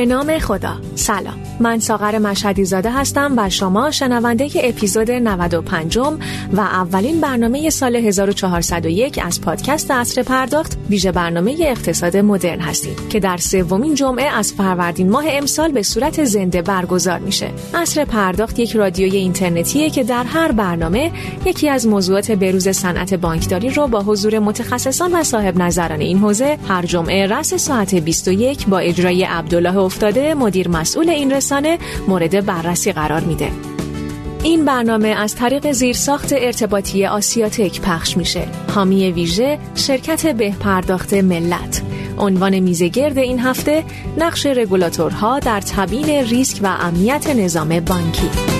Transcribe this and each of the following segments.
به نام خدا. سلام. من ساغر مشهدی زاده هستم و شما شنونده اپیزود 95 و اولین برنامه سال 1401 از پادکست اصر پرداخت ویژه برنامه اقتصاد مدرن هستید که در سومین جمعه از فروردین ماه امسال به صورت زنده برگزار میشه. اصر پرداخت یک رادیوی اینترنتیه که در هر برنامه یکی از موضوعات بروز صنعت بانکداری رو با حضور متخصصان و صاحب نظران این حوزه هر جمعه رأس ساعت 21 با اجرای عبدالله افتاده مدیر مسئول این رسانه مورد بررسی قرار میده. این برنامه از طریق زیرساخت ارتباطی آسیاتک پخش میشه. حامی ویژه شرکت به پرداخت ملت. عنوان میزگرد این هفته نقش رگولاتورها در تبیین ریسک و امنیت نظام بانکی.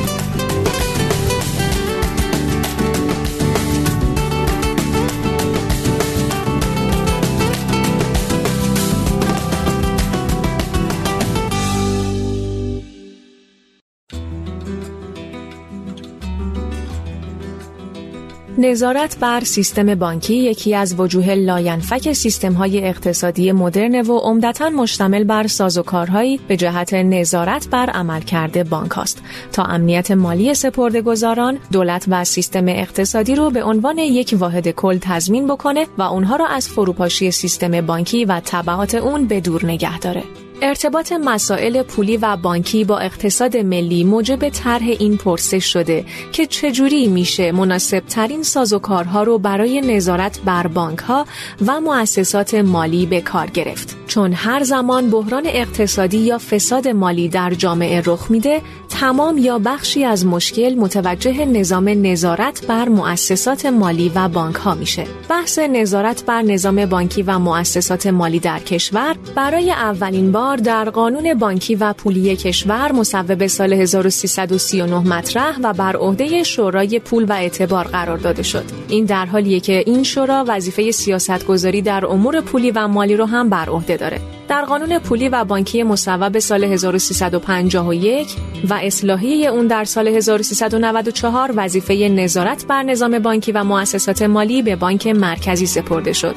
نظارت بر سیستم بانکی یکی از وجوه لاینفک سیستم های اقتصادی مدرن و عمدتا مشتمل بر سازوکارهایی به جهت نظارت بر عملکرد بانک است. تا امنیت مالی سپردهگذاران دولت و سیستم اقتصادی رو به عنوان یک واحد کل تضمین بکنه و اونها را از فروپاشی سیستم بانکی و تبعات اون به دور نگه داره. ارتباط مسائل پولی و بانکی با اقتصاد ملی موجب طرح این پرسش شده که چجوری میشه مناسب ترین سازوکارها رو برای نظارت بر بانک ها و مؤسسات مالی به کار گرفت. چون هر زمان بحران اقتصادی یا فساد مالی در جامعه رخ میده تمام یا بخشی از مشکل متوجه نظام نظارت بر مؤسسات مالی و بانک ها میشه. بحث نظارت بر نظام بانکی و مؤسسات مالی در کشور برای اولین بار در قانون بانکی و پولی کشور مصوب سال 1339 مطرح و بر عهده شورای پول و اعتبار قرار داده شد. این در حالیه که این شورا وظیفه سیاستگذاری در امور پولی و مالی رو هم بر عهده داره. در قانون پولی و بانکی مصوب سال 1351 و اصلاحیه اون در سال 1394 وظیفه نظارت بر نظام بانکی و مؤسسات مالی به بانک مرکزی سپرده شد.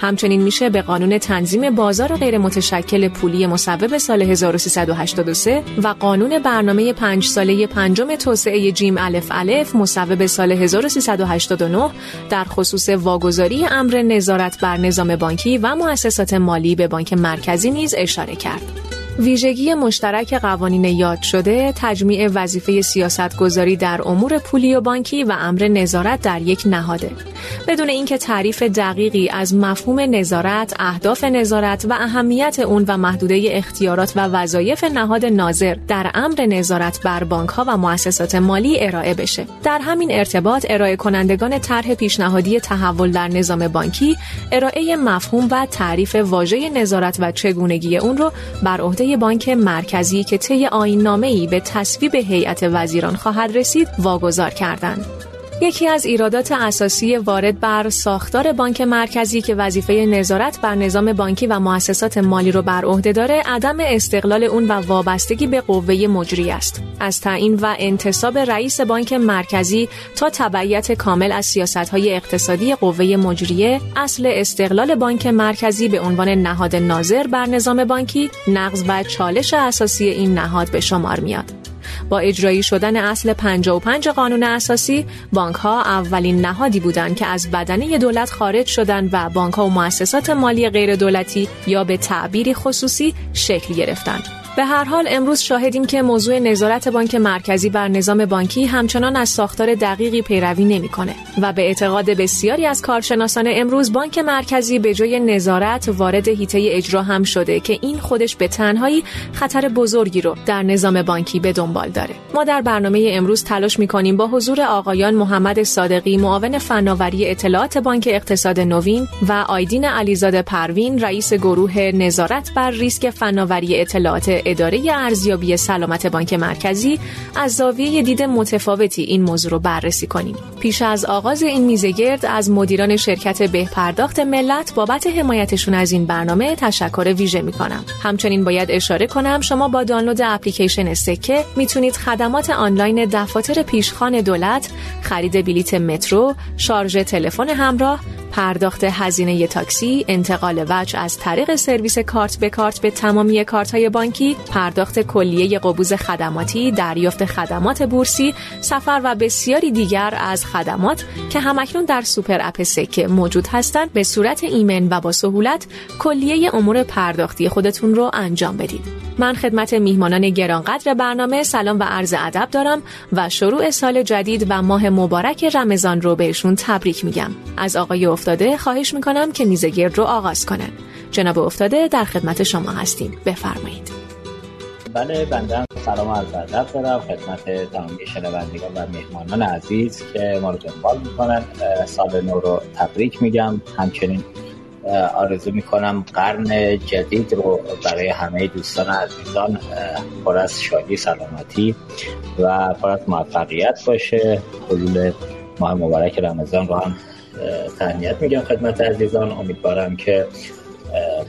همچنین میشه به قانون تنظیم بازار غیر متشکل پولی مصوب سال 1383 و قانون برنامه پنج ساله پنجم توسعه جیم الف الف مصوب سال 1389 در خصوص واگذاری امر نظارت بر نظام بانکی و مؤسسات مالی به بانک مرکزی نیز اشاره کرد. ویژگی مشترک قوانین یاد شده تجمیع وظیفه سیاست گذاری در امور پولی و بانکی و امر نظارت در یک نهاده بدون اینکه تعریف دقیقی از مفهوم نظارت، اهداف نظارت و اهمیت اون و محدوده اختیارات و وظایف نهاد ناظر در امر نظارت بر بانک ها و مؤسسات مالی ارائه بشه. در همین ارتباط ارائه کنندگان طرح پیشنهادی تحول در نظام بانکی ارائه مفهوم و تعریف واژه نظارت و چگونگی اون رو بر عهده بانک مرکزی که طی ای به تصویب هیئت وزیران خواهد رسید واگذار کردند. یکی از ایرادات اساسی وارد بر ساختار بانک مرکزی که وظیفه نظارت بر نظام بانکی و مؤسسات مالی رو بر عهده داره عدم استقلال اون و وابستگی به قوه مجری است. از تعیین و انتصاب رئیس بانک مرکزی تا تبعیت کامل از های اقتصادی قوه مجریه اصل استقلال بانک مرکزی به عنوان نهاد ناظر بر نظام بانکی نقض و چالش اساسی این نهاد به شمار میاد. با اجرایی شدن اصل 55 قانون اساسی بانک ها اولین نهادی بودند که از بدنه دولت خارج شدند و بانک ها و مؤسسات مالی غیر دولتی یا به تعبیری خصوصی شکل گرفتند. به هر حال امروز شاهدیم که موضوع نظارت بانک مرکزی بر نظام بانکی همچنان از ساختار دقیقی پیروی نمی‌کنه و به اعتقاد بسیاری از کارشناسان امروز بانک مرکزی به جای نظارت وارد هیته اجرا هم شده که این خودش به تنهایی خطر بزرگی رو در نظام بانکی به دنبال داره. ما در برنامه امروز تلاش می‌کنیم با حضور آقایان محمد صادقی معاون فناوری اطلاعات بانک اقتصاد نوین و آیدین علیزاده پروین رئیس گروه نظارت بر ریسک فناوری اطلاعات اداره ارزیابی سلامت بانک مرکزی از زاویه دید متفاوتی این موضوع رو بررسی کنیم. پیش از آغاز این میزگرد از مدیران شرکت به پرداخت ملت بابت حمایتشون از این برنامه تشکر ویژه می کنم. همچنین باید اشاره کنم شما با دانلود اپلیکیشن سکه می‌تونید خدمات آنلاین دفاتر پیشخان دولت، خرید بلیت مترو، شارژ تلفن همراه پرداخت هزینه تاکسی، انتقال وجه از طریق سرویس کارت به کارت به تمامی کارت های بانکی، پرداخت کلیه قبوز خدماتی، دریافت خدمات بورسی، سفر و بسیاری دیگر از خدمات که همکنون در سوپر اپ سکه موجود هستند. به صورت ایمن و با سهولت کلیه امور پرداختی خودتون رو انجام بدید. من خدمت میهمانان گرانقدر برنامه سلام و عرض ادب دارم و شروع سال جدید و ماه مبارک رمضان رو بهشون تبریک میگم. از آقای افتاده خواهش می‌کنم که میزه گرد رو آغاز کنن. جناب افتاده در خدمت شما هستیم. بفرمایید. بله بنده سلام عرض ادب دارم. خدمت تمامی شنوندگان و مهمانان عزیز که ما رو دنبال می‌کنن. سال نو رو تبریک میگم. همچنین آرزو می‌کنم قرن جدید رو برای همه دوستان عزیزان پر از شادی سلامتی و پر از موفقیت باشه. حلول ماه مبارک رمضان رو هم تهنیت میگم خدمت عزیزان. امیدوارم که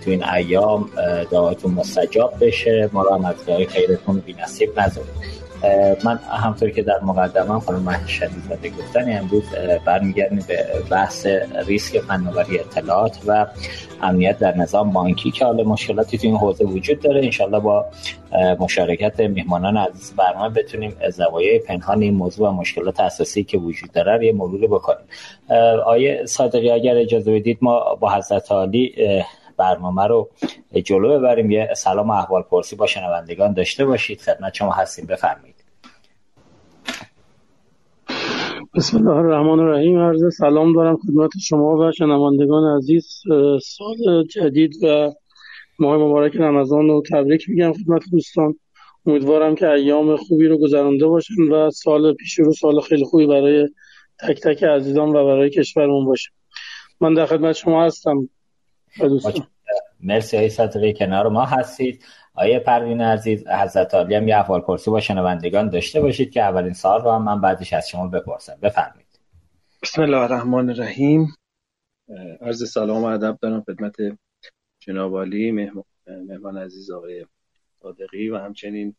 تو این ایام دعایتون مستجاب بشه. ما رو هم از خیرتون بی نصیب نذارید من همطور که در مقدمه خانم شدیدزاده گفتن امروز برمیگردیم به بحث ریسک فناوری اطلاعات و امنیت در نظام بانکی که حالا مشکلاتی تو این حوزه وجود داره. انشالله با مشارکت میهمانان عزیز برنامه بتونیم زوایای پنهان این موضوع و مشکلات اساسی که وجود داره رو یه مروری بکنیم. آیه صادقی اگر اجازه بدید ما با حضرت عالی برنامه رو جلو ببریم. یه سلام و احوال پرسی با شنوندگان داشته باشید. خدمت شما هستیم. بفرمایید. بسم الله الرحمن الرحیم. عرض سلام دارم خدمت شما و شنوندگان عزیز. سال جدید و ماه مبارک رمضان رو تبریک میگم خدمت دوستان. امیدوارم که ایام خوبی رو گذرانده باشن و سال پیش رو سال خیلی خوبی برای تک تک عزیزان و برای کشورمون باشه. من در خدمت شما هستم. مرسی های سطری کنار ما هستید. آیه پروین عزیز حضرت عالی هم یه احوال پرسی با شنوندگان داشته باشید که اولین سال رو هم من بعدش از شما بپرسم. بفرمایید. بسم الله الرحمن الرحیم. عرض سلام و ادب دارم خدمت جناب عالی مهمان عزیز آقای صادقی و همچنین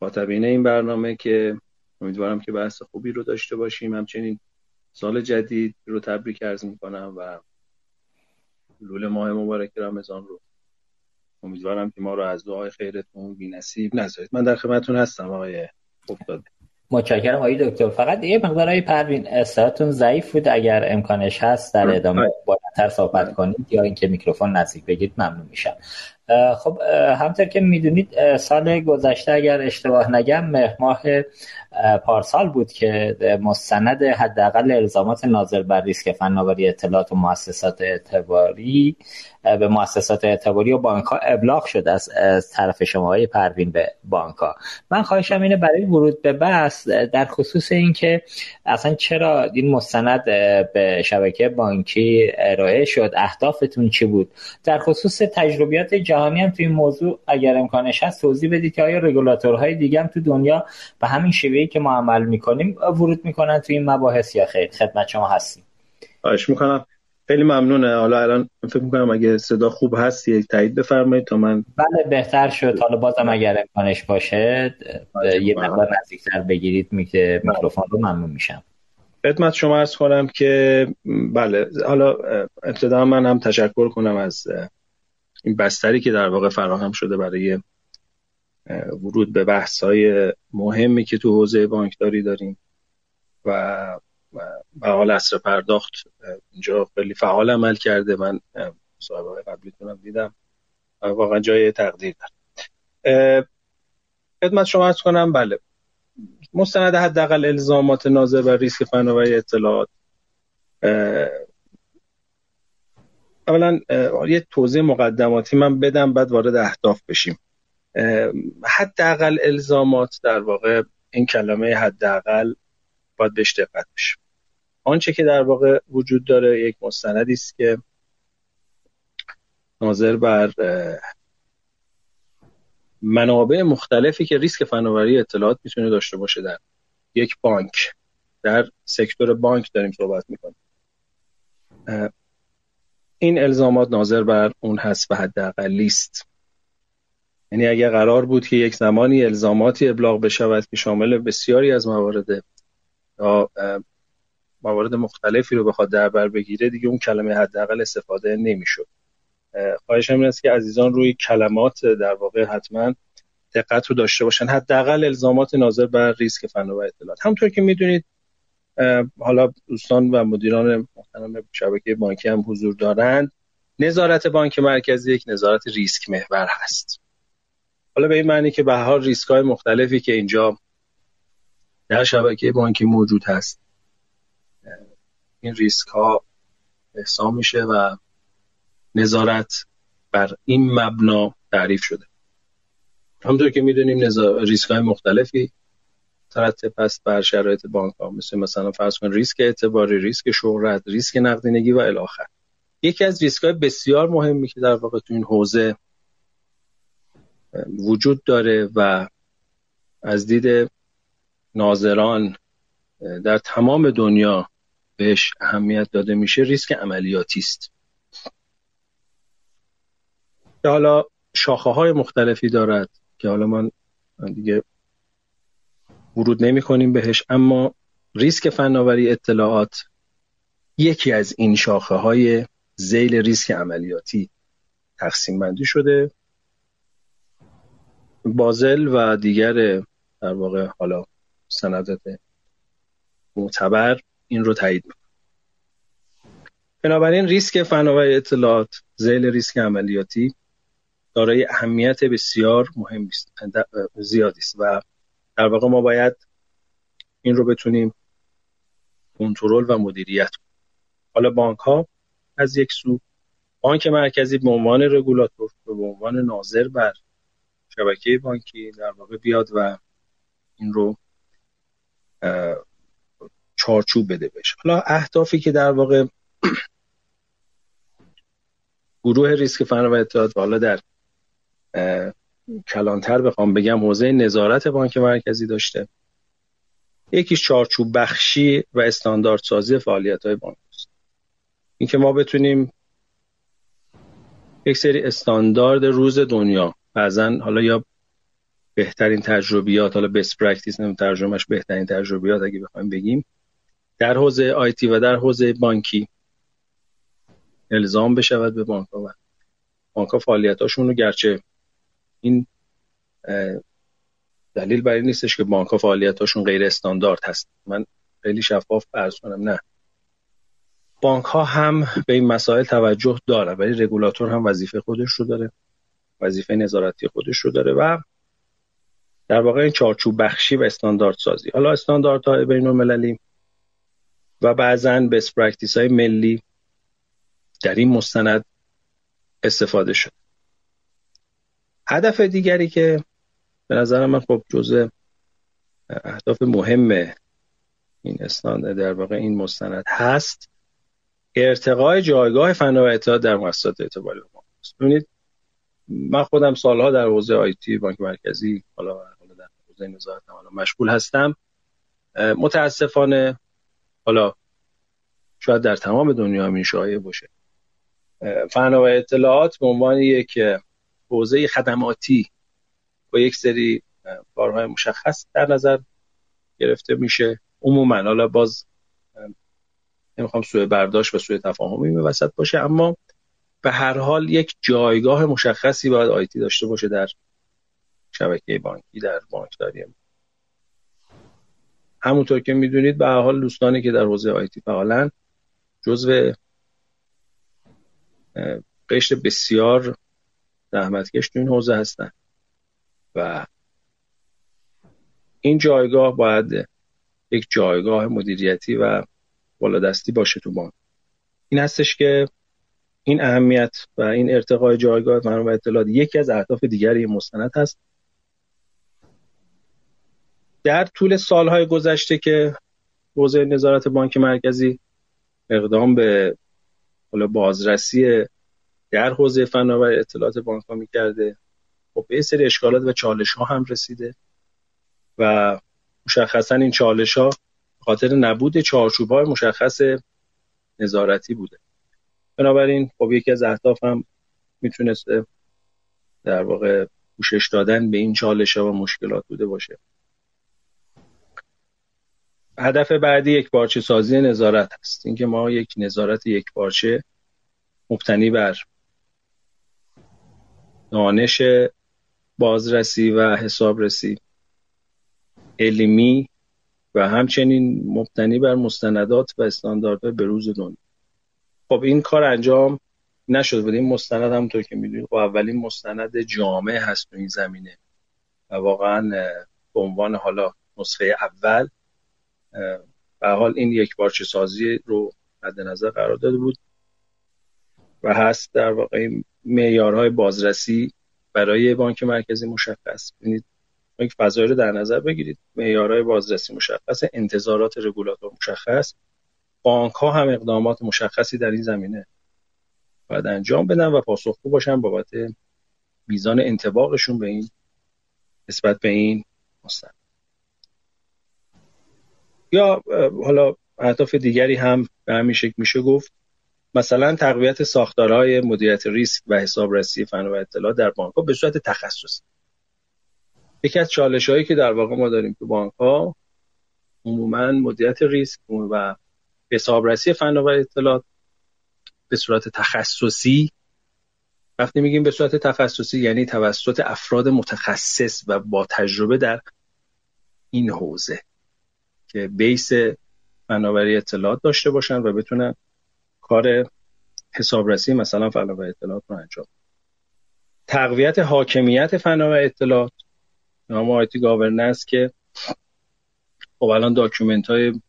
خاطبین این برنامه که امیدوارم که بحث خوبی رو داشته باشیم. همچنین سال جدید رو تبریک عرض می‌کنم و لول ماه مبارک رمضان رو. امیدوارم که ما رو از دعای خیرتون بی نصیب نذارید. من در خدمتتون هستم آقای افتاده متشکرم آقای دکتر. فقط یه مقدار پروین صداتون ضعیف بود. اگر امکانش هست در ادامه بالاتر صحبت کنید یا اینکه میکروفون نزدیک بگید ممنون میشم. خب همطور که می‌دونید سال گذشته اگر اشتباه نگم ماه پارسال بود که مستند حداقل الزامات ناظر بر ریسک فناوری اطلاعات و مؤسسات اعتباری به مؤسسات اعتباری و بانک ها ابلاغ شد از طرف شما های پروین به بانک ها من خواهشم اینه برای ورود به بحث در خصوص اینکه اصلا چرا این مستند به شبکه بانکی ارائه شد اهدافتون چی بود؟ در خصوص تجربیات جهانی هم توی این موضوع اگر امکانش هست توضیح بدید که آیا رگولاتورهای دیگه هم تو دنیا به همین شیوهی که ما عمل می‌کنیم ورود می‌کنن توی این مباحث یا خیر خدمت شما هستیم. خواهش می‌کنم. خیلی ممنونه. حالا الان فکر می‌کنم اگه صدا خوب هست یک تایید بفرمایید تا من بله بهتر شد. حالا بازم اگر امکانش باشه یه مقدار نزدیکتر بگیرید میکروفون رو ممنون میشم. خدمت شما ارز کنم که بله حالا ابتدا من هم تشکر کنم از این بستری که در واقع فراهم شده برای ورود به بحث های مهمی که تو حوزه بانکداری داریم و به حال اصر پرداخت اینجا خیلی فعال عمل کرده. من صاحبه قبلیتونم دیدم واقعا جای تقدیر دارم. خدمت شما ارز کنم بله. مستند حداقل الزامات ناظر بر ریسک فناوری اطلاعات. اولا یه توضیح مقدماتی من بدم بعد وارد اهداف بشیم. حداقل الزامات در واقع این کلمه حداقل باید بهش دقت بشه. آنچه که در واقع وجود داره یک مستندی است که ناظر بر منابع مختلفی که ریسک فناوری اطلاعات می‌تونه داشته باشه در یک بانک در سکتور بانک داریم صحبت می‌کنیم. این الزامات ناظر بر اون هست و حداقل لیست یعنی اگر قرار بود که یک زمانی الزاماتی ابلاغ بشود که شامل بسیاری از موارد یا موارد مختلفی رو بخواد در بر بگیره دیگه اون کلمه حداقل استفاده نمی‌شد. خواهشم این است که عزیزان روی کلمات در واقع حتما دقت رو داشته باشن. حداقل الزامات ناظر بر ریسک فنا و اطلاعات. همونطور که می‌دونید حالا دوستان و مدیران محترم شبکه بانکی هم حضور دارند. نظارت بانک مرکزی یک نظارت ریسک محور هست. حالا به این معنی که به هر ریسک های مختلفی که اینجا در شبکه بانکی موجود هست این ریسک ها احسا میشه و نظارت بر این مبنا تعریف شده. همونطور که می‌دونیم ریسک های مختلفی ترتب است بر شرایط بانک ها مثل مثلا فرض کن ریسک اعتباری ریسک شهرت ریسک نقدینگی و الاخر یکی از ریسک های بسیار مهمی که در واقع تو این حوزه وجود داره و از دید ناظران در تمام دنیا بهش اهمیت داده میشه ریسک عملیاتی است. که حالا شاخه های مختلفی دارد که حالا من دیگه ورود نمی کنیم بهش اما ریسک فناوری اطلاعات یکی از این شاخه های زیل ریسک عملیاتی تقسیم بندی شده. بازل و دیگر در واقع حالا سندات معتبر این رو تایید می‌کنه بنابراین ریسک فناوری اطلاعات زیل ریسک عملیاتی دارای اهمیت بسیار مهم زیادی است و در واقع ما باید این رو بتونیم کنترل و مدیریت کنیم. حالا بانک ها از یک سو بانک مرکزی به عنوان رگولاتور به عنوان ناظر بر شبکه بانکی در واقع بیاد و این رو چارچوب بده بشه حالا اهدافی که در واقع گروه ریسک فنا و اطلاعات حالا در کلانتر بخوام بگم حوزه نظارت بانک مرکزی داشته. یکیش چارچوب بخشی و استاندارد سازی فعالیت های بانک. است اینکه ما بتونیم یک سری استاندارد روز دنیا بعضا حالا یا بهترین تجربیات حالا best practice نمی ترجمهش بهترین تجربیات اگه بخوایم بگیم در حوزه IT و در حوزه بانکی الزام بشود به بانک ها و بانک ها فعالیتاشون رو گرچه این دلیل برای نیستش که بانک ها فعالیتاشون غیر استاندارد هست. من خیلی شفاف عرض کنم نه. بانک ها هم به این مسائل توجه داره ولی رگولاتور هم وظیفه خودش رو داره. وظیفه نظارتی خودش رو داره و در واقع این چارچوب بخشی و استاندارد سازی. حالا های بین المللی و بعضا best practice های ملی در این مستند استفاده شد. هدف دیگری که به نظر من خب جزء اهداف مهم این استاند در واقع این مستند هست ارتقای جایگاه فنا و اطلاعات در مؤسسات اعتباری ببینید من خودم سالها در حوزه آیتی بانک مرکزی حالا در حوزه نظارت حالا مشغول هستم. متاسفانه حالا شاید در تمام دنیا همین شایع باشه. فنا و اطلاعات به عنوان یک حوزه خدماتی با یک سری کارهای مشخص در نظر گرفته میشه. عموما حالا باز نمی‌خوام سوء برداشت و سوء تفاهمی به وسط باشه اما به هر حال یک جایگاه مشخصی باید آیتی داشته باشه در شبکه بانکی در بانکداری همونطور که می‌دونید به هر حال دوستانی که در حوزه آیتی فعالن جزو قشر بسیار زحمتکش تو این حوزه هستن و این جایگاه باید یک جایگاه مدیریتی و بالادستی باشه تو بانک. این هستش که این اهمیت و این ارتقای جایگاه منابع اطلاعات یکی از اهداف دیگری مستند هست. در طول سالهای گذشته که حوزه نظارت بانک مرکزی اقدام به بازرسی در حوزه فناوری اطلاعات بانک ها می‌کرده خب به سری اشکالات و چالش ها هم رسیده و مشخصا این چالش ها خاطر نبود چارچوب های مشخص نظارتی بوده. بنابراین خب یکی از اهداف هم می‌تونسته در واقع پوشش دادن به این چالش ها و مشکلات بوده باشه. هدف بعدی یک پارچه سازی نظارت است. اینکه ما یک نظارت یک پارچه مبتنی بر دانش بازرسی و حسابرسی علمی و همچنین مبتنی بر مستندات و استانداردهای بروز دنیا. خب این کار انجام نشد بود. این مستند همونطور که می‌دونید خب اولین مستند جامع هست تو این زمینه. و واقعا به عنوان حالا نسخه اول به حال این یک بارچه سازی رو مد نظر قرار داده بود و هست در واقع معیارهای بازرسی برای بانک مرکزی مشخص. ببینید یک فضایی رو در نظر بگیرید. معیارهای بازرسی مشخص انتظارات رگولاتور مشخص. بانک ها هم اقدامات مشخصی در این زمینه. باید انجام بدن و پاسخگو باشن بابت میزان انتباقشون به این نسبت به این مستند. یا حالا اهداف دیگری هم به همین شکل میشه گفت. مثلا تقویت ساختارهای مدیریت ریسک و حسابرسی فن و اطلاع در بانک ها به صورت تخصصی. یکی از چالش هایی که در واقع ما داریم تو بانک ها عموما مدیریت ریسک و حسابرسی فن و اطلاعات به صورت تخصصی. وقتی میگیم به صورت تخصصی یعنی توسط افراد متخصص و با تجربه در این حوزه که base فناوری اطلاعات داشته باشن و بتونن کار حسابرسی مثلا فناوری اطلاعات رو انجام تقویت حاکمیت فناوری اطلاعات. نام IT governance که خب الان document های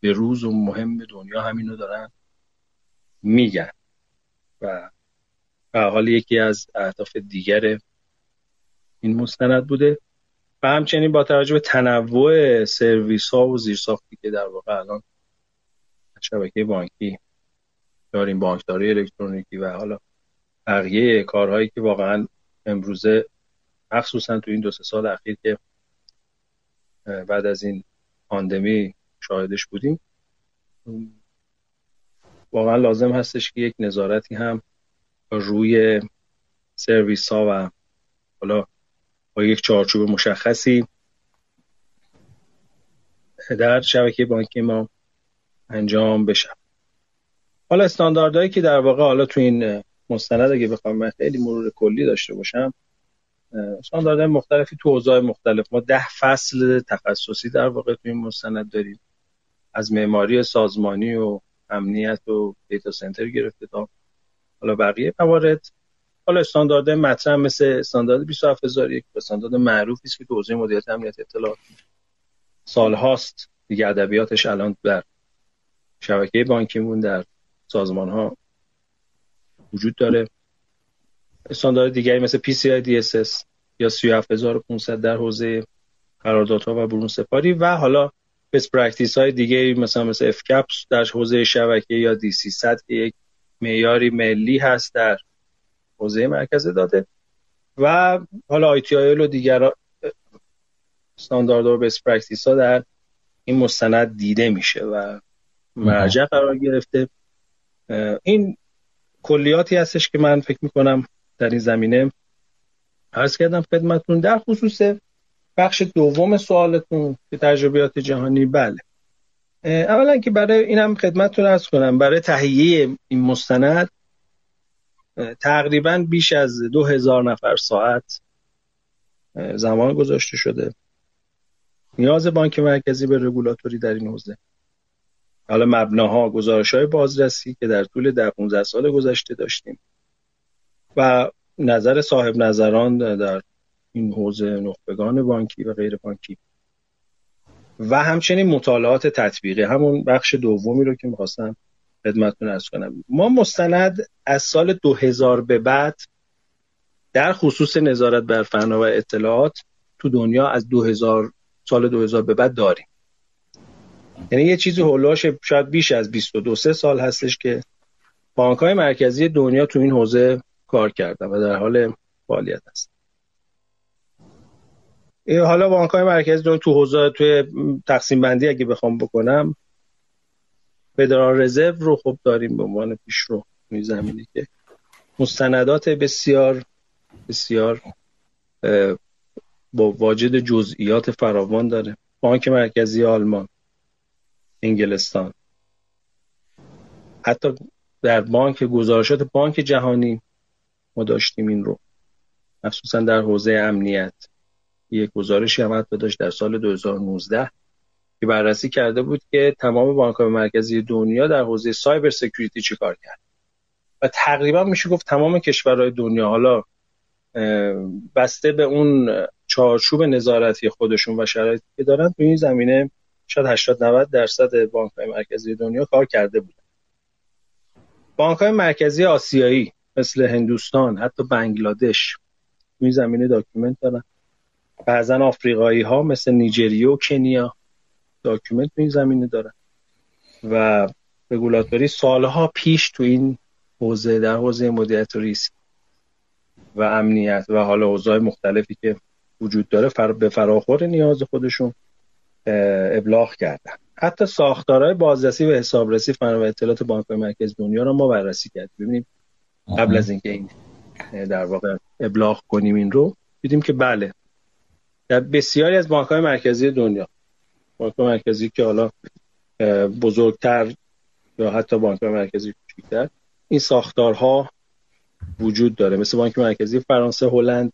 به روز و مهم دنیا همینو دارن میگن. و به حال یکی از اهداف دیگر این مستند بوده. و همچنین با توجه به تنوع سرویس ها و زیرساختی که در واقع الان شبکه بانکی داریم بانکداری الکترونیکی و حالا بقیه کارهایی که واقعا امروزه مخصوصا تو این دو سه سال اخیر که بعد از این پاندمی شاهدش بودیم. واقعا لازم هستش که یک نظارتی هم روی سرویس ها و حالا با یک چارچوب مشخصی در شبکه بانکی ما انجام بشه. حالا استانداردهایی که در واقع حالا تو این مستند اگه بخوام من خیلی مرور کلی داشته باشم استانداردهای مختلفی تو حوزه‌های مختلف. ما ده فصل تخصصی در واقع تو این مستند داریم. از معماری سازمانی و امنیت و دیتا سنتر گرفته تا حالا بقیه موارد. حالا استاندارد مطرح مثل استاندارد 27001 استاندارد معروفی است که تو حوزه مدیریت امنیت اطلاعات سال هاست دیگه ادبیاتش الان در شبکه بانکیمون در سازمان ها وجود داره. استاندارد دیگری مثل PCI DSS یا 37500 در حوزه قراردادها و برون سپاری و حالا best practice های دیگه مثلا مثل اف کپس در حوزه شبکه یا دی سی که یک معیاری ملی هست در حوزه مرکز داده. و حالا آی و دیگر استاندارد و best practice ها در این مستند دیده میشه و مرجع قرار گرفته. این کلیاتی هستش که من فکر می‌کنم در این زمینه عرض کردم خدمتون در خصوص بخش دوم سوالتون که تجربیات جهانی بله. اولا که برای اینم خدمتتون ارز کنم برای تهیه این مستند تقریبا بیش از دو هزار نفر ساعت زمان گذاشته شده. نیاز بانک مرکزی به رگولاتوری در این حوزه. حالا مبناها گزارش های بازرسی که در طول ده 15 سال گذشته داشتیم. و نظر صاحب نظران در این حوزه نخبگان بانکی و غیر بانکی. و همچنین مطالعات تطبیقی همون بخش دومی رو که می‌خواستم خدمتتون ارز کنم. ما مستند از سال 2000 به بعد در خصوص نظارت بر فنا و اطلاعات تو دنیا از 2000 سال 2000 به بعد داریم. یعنی یه چیزی هولاش شاید بیش از 22 سال هستش که بانک های مرکزی دنیا تو این حوزه کار کردن و در حال فعالیت هست حالا بانک های مرکزی دنیا تو حوزه توی تقسیم بندی اگه بخوام بکنم فدرال رزرو رو خوب داریم به عنوان پیشرو می زمینی که مستندات بسیار بسیار با واجد جزئیات فراوان داره. بانک مرکزی آلمان انگلستان. حتی در بانک گزارشات بانک جهانی ما داشتیم این رو. مخصوصا در حوزه امنیت. یک گزارشی هم حتی داشت در سال 2019 که بررسی کرده بود که تمام بانک مرکزی دنیا در حوزه سایبر سکیوریتی چیکار کرد. و تقریبا میشه گفت تمام کشورهای دنیا حالا بسته به اون چارچوب نظارتی خودشون و شرایطی که دارن تو این زمینه شاید 80 90 درصد بانک های مرکزی دنیا کار کرده بودن. بانک های مرکزی آسیایی مثل هندوستان حتی بنگلادش تو این زمینه document دارن. بعضا آفریقایی ها مثل نیجریه و کنیا document این زمینه دارن. و رگولاتوری سالها پیش تو این حوزه در حوزه مدیریت ریسک و امنیت و حالا اوضاع مختلفی که وجود داره فر... به فراخور نیاز خودشون ابلاغ کردن. حتی ساختارهای بازرسی و حسابرسی فناوری اطلاعات بانک مرکز دنیا رو ما بررسی کردیم. ببینیم قبل از اینکه این در واقع ابلاغ کنیم این رو دیدیم که بله در بسیاری از بانک های مرکزی دنیا بانک مرکزی که حالا بزرگتر یا حتی بانک مرکزی کوچکتر این ساختارها وجود داره. مثل بانک مرکزی فرانسه هلند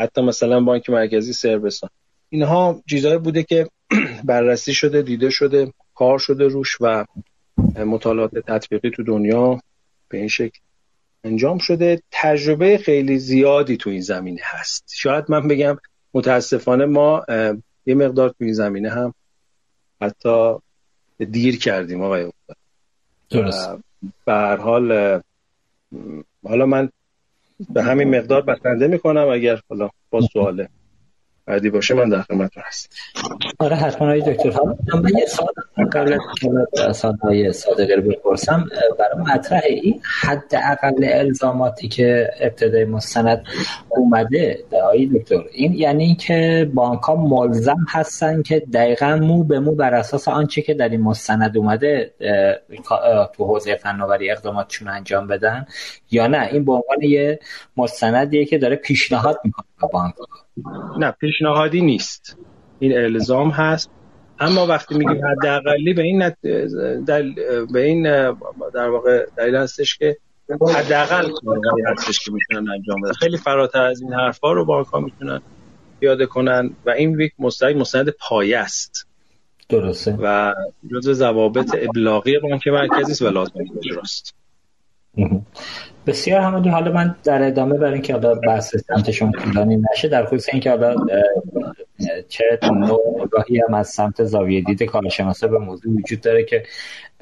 حتی مثلا بانک مرکزی سربستان اینها چیزهایی بوده که بررسی شده دیده شده کار شده روش و مطالعات تطبیقی تو دنیا به این شکل انجام شده. تجربه خیلی زیادی تو این زمینه هست. شاید من بگم متاسفانه ما یه مقدار تو این زمینه هم حتی دیر کردیم آقای درست. به هر حال حالا من به همین مقدار بسنده می‌کنم اگر حالا با سواله بعدی باشه من در خدمتتون هست آره حتما های دکتر حالا من یه سوال قبل از های صادقی رو بپرسم برای مطرح این حد اقل الزاماتی که ابتدای مستند اومده آقای دکتر این یعنی که بانک ها ملزم هستن که دقیقا مو به مو بر اساس آنچه که در این مستند اومده تو حوزه فناوری اقداماتشون انجام بدن یا نه؟ این به عنوان یه مستندیه که داره پیشنهاد می‌کنه به بانک نه پیشنهادی نیست. این الزام هست. اما وقتی میگیم حداقلی به این دل... به این در واقع دلیل هستش که حداقل کارهایی هستش که می‌تونن انجام بدن. خیلی فراتر از این حرفا رو بانک ها می‌تونن پیاده کنن و این یک مستند مستند پایه است. درسته. و جزء ضوابط ابلاغی بانک مرکزی است و لازم اجراست بسیار همونی حالا من در ادامه برای اینکه حالا بحث سمت شما طولانی نشه در خصوص اینکه حالا چه نگاهی هم از سمت زاویه دید کارشناسا به موضوع وجود داره که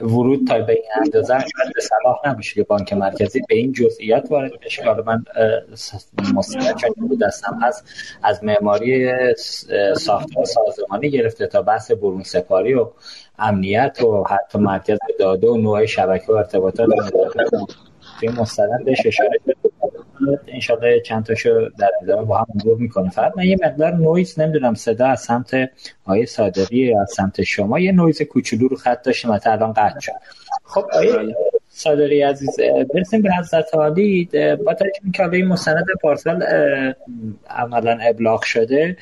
ورود تا به این اندازه به صلاح نمیشه که بانک مرکزی به این جزئیات وارد بشه. حالا من مستند دستم هست. از معماری ساختار سازمانی گرفته تا بحث برون سپاری و امنیت و حتی مرکز داده و نوع شبکه و ارتباطات توی مستند بهش اشاره انشالله چند تاشو در ادامه با هم مرور می‌کنه. فقط من یه مقدار نویز نمی‌دونم صدا از سمت آیه صادقی یا از سمت شما یه نویز کوچولو رو خط داشتیم و الان قطع شد. خب آیه صادقی عزیز برسیم به حضرت عالی. با توجه که این مستند پارسال عملا ابلاغ شده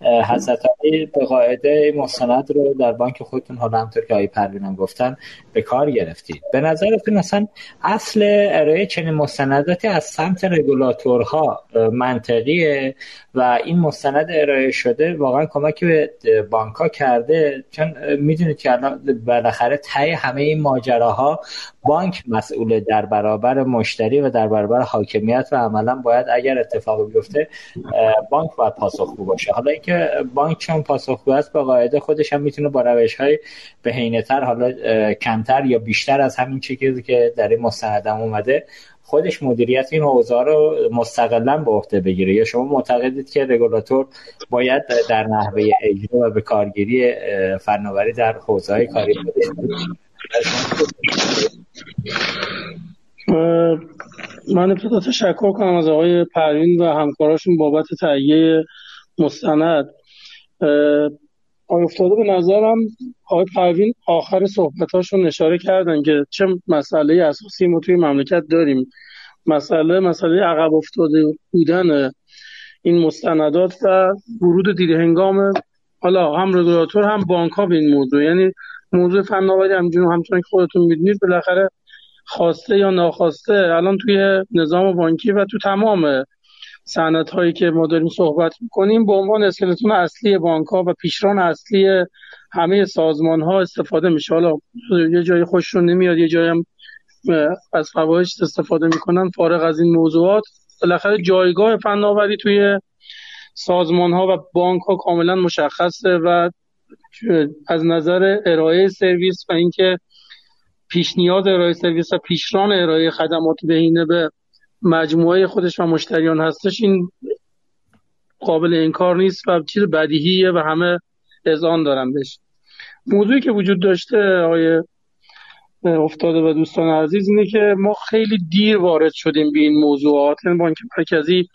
حضرت علی به قاعده مستند رو در بانک خودتون حالا همطور که آقای پروین گفتن به کار گرفتید. به نظرتون اصلا اصل ارائه چنین مستنداتی از سمت رگولاتورها منطقیه و این مستند ارائه شده واقعا کمکی به بانک کرده؟ چون می‌دونید که الان بالاخره تای همه این ماجراها بانک مسئول در برابر مشتری و در برابر حاکمیت و عملا باید اگر اتفاقی بیفته بانک باید پاسخگو باشه. حالا که بانک چون پاسخگو است به قاعده خودش هم می‌تونه با روش های بهینه تر حالا کمتر یا بیشتر از همین چیزی که در این مستندم اومده خودش مدیریت این اوضاع رو مستقلا به عهده بگیره. یا شما معتقدید که رگولاتور باید در نحوه اجرا و به کارگیری فناوری در حوزه های کاری خودش من ابتدا تشکر کنم از آقای پروین و همکاراشون بابت تهیه مستند. افتاده به نظرم آقای پروین آخر صحبتاشون اشاره کردن که چه مسئله اساسی ما توی مملکت داریم. مسئله مسئله عقب افتاده بودن این مستندات و ورود دیر هنگام حالا هم رگولاتور هم بانک ها به این موضوع. یعنی موضوع فناوری همچون همچنان که خودتون می‌دونید بالاخره خواسته یا ناخواسته الان توی نظام بانکی و تو تمام صنعت هایی که ما داریم صحبت می‌کنیم به عنوان اسکلتون اصلی بانک ها و پیشران اصلی همه سازمان ها استفاده میشه. حالا یه جایی خوششون نمیاد یه جایی هم از فواهش استفاده می‌کنن فارغ از این موضوعات. بالاخره جایگاه فناوری توی سازمان ها و بانک ها کاملا مشخصه و از نظر ارائه سرویس و اینکه پیش نیاز ارائه سرویس و پیشران ارائه خدمات بهینه به مجموعه خودش و مشتریان هستش این قابل انکار نیست و چیز بدیهیه و همه اذعان دارن بهش. موضوعی که وجود داشته آقای افتاده و دوستان عزیز اینه که ما خیلی دیر وارد شدیم به این موضوعات یعنی بانک مرکزی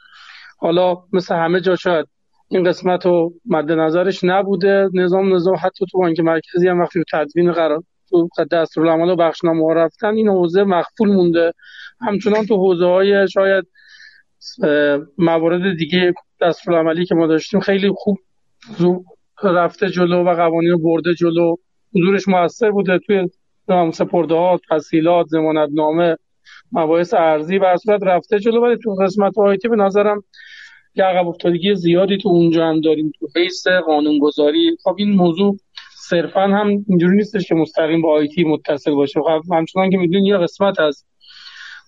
حالا مثل همه جا شاید این قسمت رو مد نظرش نبوده نظام نظام حتی تو بانک مرکزی هم وقتی تدوین قرار تو دستورالعمل و بخشنامه رفتن این حوزه مخفول مونده. همچنان تو حوزه های شاید موارد دیگه دستورالعملی که ما داشتیم خیلی خوب رفته جلو و قوانین برده جلو. حضورش موثر بوده توی سپرده ها تسهیلات زمانت نامه مباحث ارزی و صورت رفته جلو. ولی تو قسمت آیتی به نظرم یه عقب افتادگی زیادی تو اونجا هم داریم. تو حیث قانونگذاری خب این موضوع صرفا هم اینجوری نیستش که مستقیم با آیتی متصل باشه. خب همچنان که می‌دونید یه قسمت از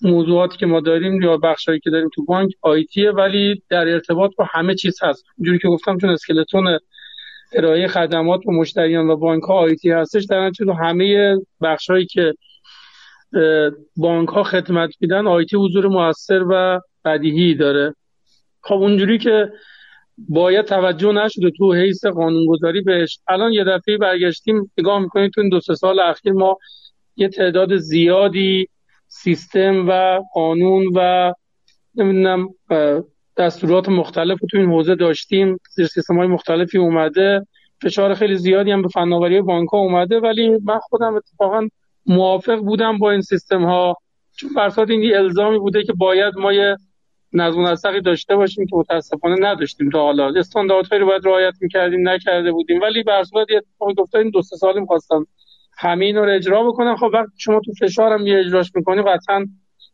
موضوعاتی که ما داریم یا بخشایی که داریم تو بانک آیتیه ولی در ارتباط با همه چیز هست. اینجوری که گفتم چون اسکلتون ارائه خدمات به مشتریان و بانک ها آیتی هستش در نتیجه همه بخشایی که بانک ها خدمت میدن آیتی حضور موثر و بدیهی داره. خب اونجوری که باید توجه نشده تو حیث قانونگذاری بهش. الان یه دفعه برگشتیم نگاه می‌کنیم تو این دو سه سال اخیر ما یه تعداد زیادی سیستم و قانون و نمی‌دونم دستورات مختلف تو این حوزه داشتیم. زیر سیستم های مختلفی اومده. فشار خیلی زیادی هم به فناوری بانک ها اومده. ولی من خودم اتفاقا موافق بودم با این سیستم ها چون فرصت این الزامی بوده که باید ما یه نظم نسقی داشته باشیم که متاسفانه نداشتیم تا حالا. استانداردهایی رو باید رعایت می‌کردیم نکرده بودیم. ولی به صورت یه اتفاقی این دو سه سالی می‌خواستم همین رو اجرا بکنم. خب وقتی شما تو فشارم یه اجراش می‌کنی قطعا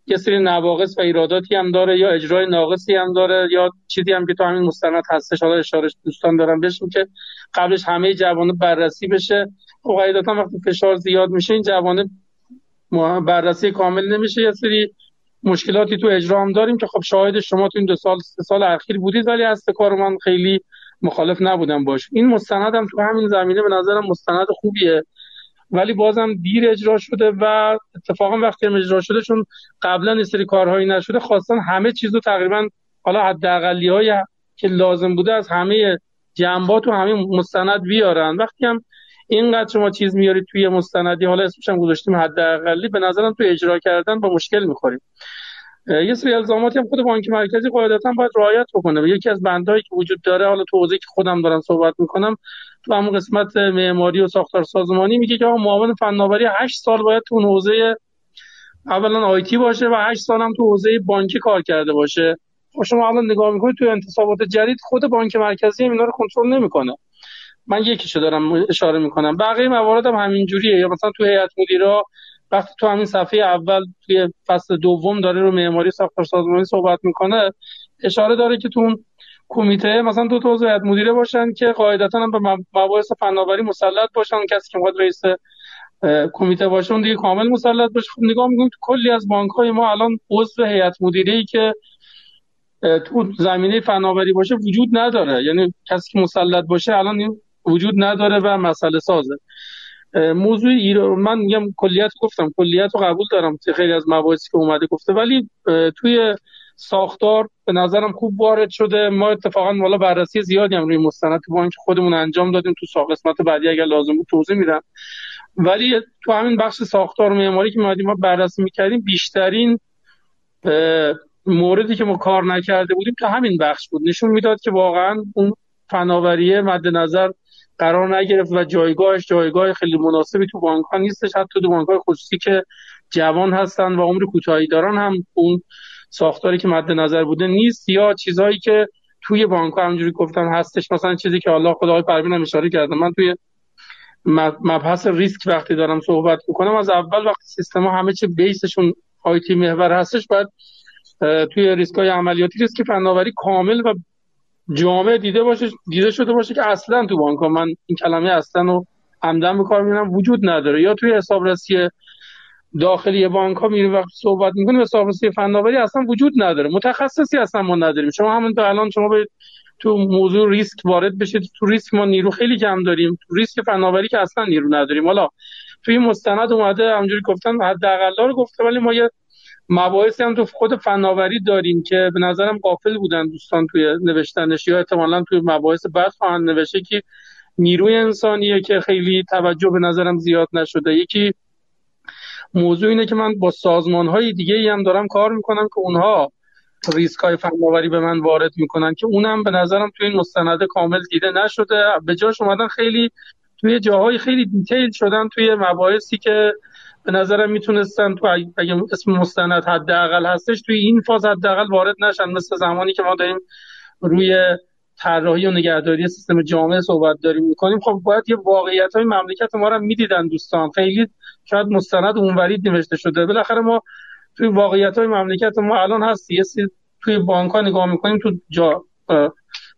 یه سری نواقص و ایراداتی هم داره یا اجرای ناقصی هم داره یا چیزی هم که تو همین مستند هستش. حالا اشاره دوستان دارم بشیم که قبلش همه جوانب بررسی بشه. خب وقتی فشار زیاد میشه این جوانب بررسی کامل نمیشه. یه سری مشکلاتی تو اجرا هم داریم که خب شاهد شما تو این دو سال سه سال اخیر بودید ولی از کار من خیلی مخالف نبودم باش. این مستند هم تو همین زمینه به نظرم مستند خوبیه ولی بازم دیر اجرا شده و اتفاقا وقتی هم اجرا شده چون قبلا این سری کارهایی نشده خواستن همه چیز رو تقریبا حالا حداقلی های که لازم بوده از همه جنبات و همه مستند بیارن. وقتی هم اینقدر شما چیز میارید توی مستندی حالا اسمش هم گذاشتیم حداقلی به نظرم توی اجرا کردن با مشکل می‌خوریم یه سری الزاماتی هم خود بانک مرکزی قاعدتا باید رعایت بکنه یکی از بندهایی که وجود داره حالا تو که خودم دارم صحبت می‌کنم تو همون قسمت معماری و ساختار سازمانی میگه که معاون فناوری 8 سال باید تو حوزه اولا آیتی باشه و 8 سال هم تو حوزه بانکی کار کرده باشه. خب شما الان نگاه می‌کنید تو انتصابات جدید خود بانک مرکزی اینا رو کنترل نمی‌کنه. من یکیشو دارم اشاره می‌کنم. بقیه موارد هم همین جوریه. یا مثلا تو هیئت مدیره وقتی تو همین صفحه اول توی فصل دوم داره رو معماری ساختار سازمانی صحبت می‌کنه اشاره داره که تو کمیته مثلا دو تا عضو مدیره باشن که قاعدتا هم به مباحث فناوری مسلط باشن. کسی که می‌خواد رئیس کمیته باشه اون دیگه کامل مسلط باشه. خب نگاه می‌کنیم تو کلی از بانک های ما الان عضو هیئت مدیره ای که تو زمینه فناوری باشه وجود نداره. یعنی کسی که مسلط باشه الان وجود نداره و مسئله سازه. موضوع ایران من میگم کلیت گفتم کلیت رو قبول دارم خیلی از مباحثی که اومده گفته ولی توی ساختار به نظرم خوب وارد شده. ما اتفاقا والا بررسی زیادی هم روی مستند بانک خودمون انجام دادیم. تو ساخت قسمت بعدی اگر لازم بود توضیح میدم. ولی تو همین بخش ساختار معماری که ما بررسی می‌کردیم بیشترین موردی که ما کار نکرده بودیم تو همین بخش بود. نشون می‌داد که واقعا اون فناوریه مد نظر قرار نگرفت و جایگاهش جایگاه خیلی مناسبی تو بانک ها نیستش. حتی تو بانک های خصوصی که جوان هستن و عمر کوتاهی دارن هم اون ساختاری که مد نظر بوده نیست یا چیزهایی که توی بانک ها همجوری گفتن هستش. مثلا چیزی که الله خدای پروین هم اشاره کرده. من توی مبحث ریسک وقتی دارم صحبت می‌کنم از اول وقتی سیستم ها همه چی بیسشون آیتی محور هستش باید توی ریسک های عملیاتی ریسک فناوری کامل و جامع دیده باشه دیده شده باشه که اصلا تو بانک من این کلمه اصلا رو عمدن به کار می‌بینم وجود نداره. یا توی حسابرسی داخلی بانک ها میریم وقتی صحبت می‌کنیم حسابرسی فناوری اصلا وجود نداره. متخصصی اصلا ما نداریم. شما همون تا الان شما به تو موضوع ریسک وارد بشید تو ریسک ما نیرو خیلی کم داریم. تو ریسک فناوری که اصلا نیرو نداریم. حالا توی مستند اومده همجوری گفتن حداقل رو گفته ولی ما یه مباحثی هم تو خود فناوری داریم که به نظرم قافل بودن دوستان توی نوشتنش یا احتمالا توی مباحث بعد خواهند نوشته که نیروی انسانیه که خیلی توجه به نظرم زیاد نشده. یکی موضوع اینه که من با سازمان های دیگه ای هم دارم کار می‌کنم که اونها ریسک های فناوری به من وارد می‌کنن که اونم به نظرم توی این مستند کامل دیده نشده. به جاش اومدن خیلی توی جاهای خیلی دیتیل شدن توی مباحثی که به نظرم می‌تونستن تو اگه اسم مستند حداقل هستش توی این فاز حداقل وارد نشن. مثل زمانی که ما داریم روی طراحی و نگهداری سیستم جامعه صحبت داریم می‌کنیم. خب باید یه واقعیت های مملکت ما رو می‌دیدن دوستان. خیلی شاید مستند اونوری نوشته شده. بالاخره ما توی واقعیت های مملکت ما الان هست. یه توی بانک ها نگاه می‌کنیم تو جا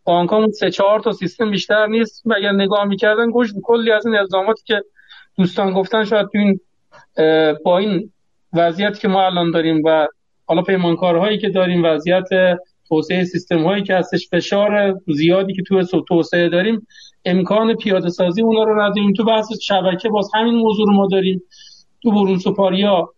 بانک ها سه چهار تا سیستم بیشتر نیست. و اگر نگاه می‌کردن گوش کلی از این الزاماتی که دوستان گفتن شاید تو این با این وضعیت که ما الان داریم و حالا پیمانکارهایی که داریم وضعیت توسعه سیستم هایی که هستش فشار زیادی که تو توسعه داریم امکان پیاده سازی اونا رو نداریم. تو بحث شبکه باز همین موضوع رو ما داریم. تو برون سپاریا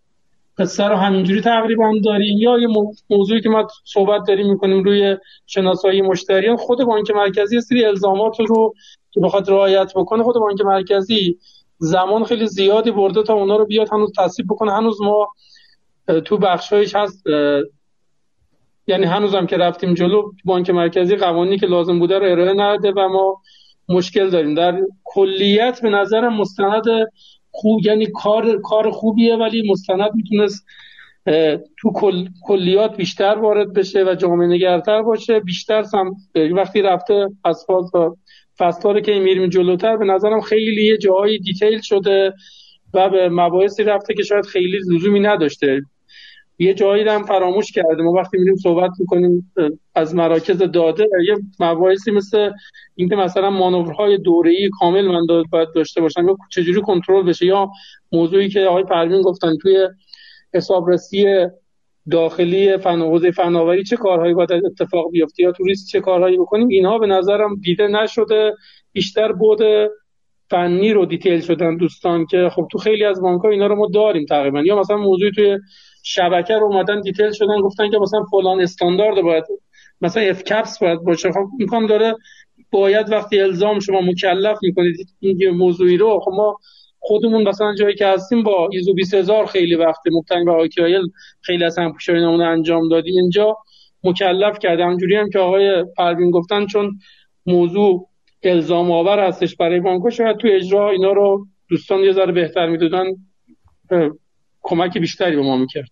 قصه رو همینجوری تقریبا داریم. یا یه موضوعی که ما صحبت داریم می‌کنیم روی شناسایی مشتریان خود بانک مرکزی سری الزامات رو که بخواد رعایت بکنه خود بانک مرکزی زمان خیلی زیادی برده تا اونا رو بیاد هنوز تصویب بکنه. هنوز ما تو بخشایش هست یعنی هنوز هم که رفتیم جلو بانک مرکزی قوانینی که لازم بوده رو ارائه نده و ما مشکل داریم. در کلیت به نظر مستند خوب یعنی کار کار خوبیه ولی مستند می‌تونست تو کل، کلیات بیشتر وارد بشه و جامعه نگرتر باشه. بیشتر هم وقتی رفته اسفالت و فصلاره که میریم جلوتر به نظرم خیلی یه جاهایی دیتیل شده و به مباحثی رفته که شاید خیلی لزومی نداشته. یه جایی هم فراموش کرده. ما وقتی میریم صحبت می‌کنیم از مراکز داده یه مباحثی مثل اینکه مثلا مانورهای دوره‌ای کامل من باید داشته باشم یا چجوری کنترل بشه یا موضوعی که آقای پروین گفتن توی حسابرسی داخلی فن فناوری چه کارهایی باید اتفاق بیفته یا توریست چه کارهایی بکنیم اینها به نظرم دیده نشده. بیشتر بود فنی رو detail شدن دوستان که خب تو خیلی از بانک ها اینا رو ما داریم تقریبا. یا مثلا موضوعی توی شبکه رو اومدن detail شدن گفتن که مثلا فلان استاندارد باید مثلا اف کپس باید باشه. خب امکان داره باید وقتی الزام شما مکلف می‌کنید این موضوعی رو خب ما خودمون مثلا جایی که هستیم با ISO 20000 خیلی وقت مبتنی به ITIL خیلی از همپوشانیمون انجام دادی. اینجا مکلف کرده. همجوری هم که آقای پروین گفتن چون موضوع الزام آور هستش برای بانک‌ها شاید تو اجرا اینا رو دوستان یه ذره بهتر می‌دادن کمک بیشتری به ما می‌کرد.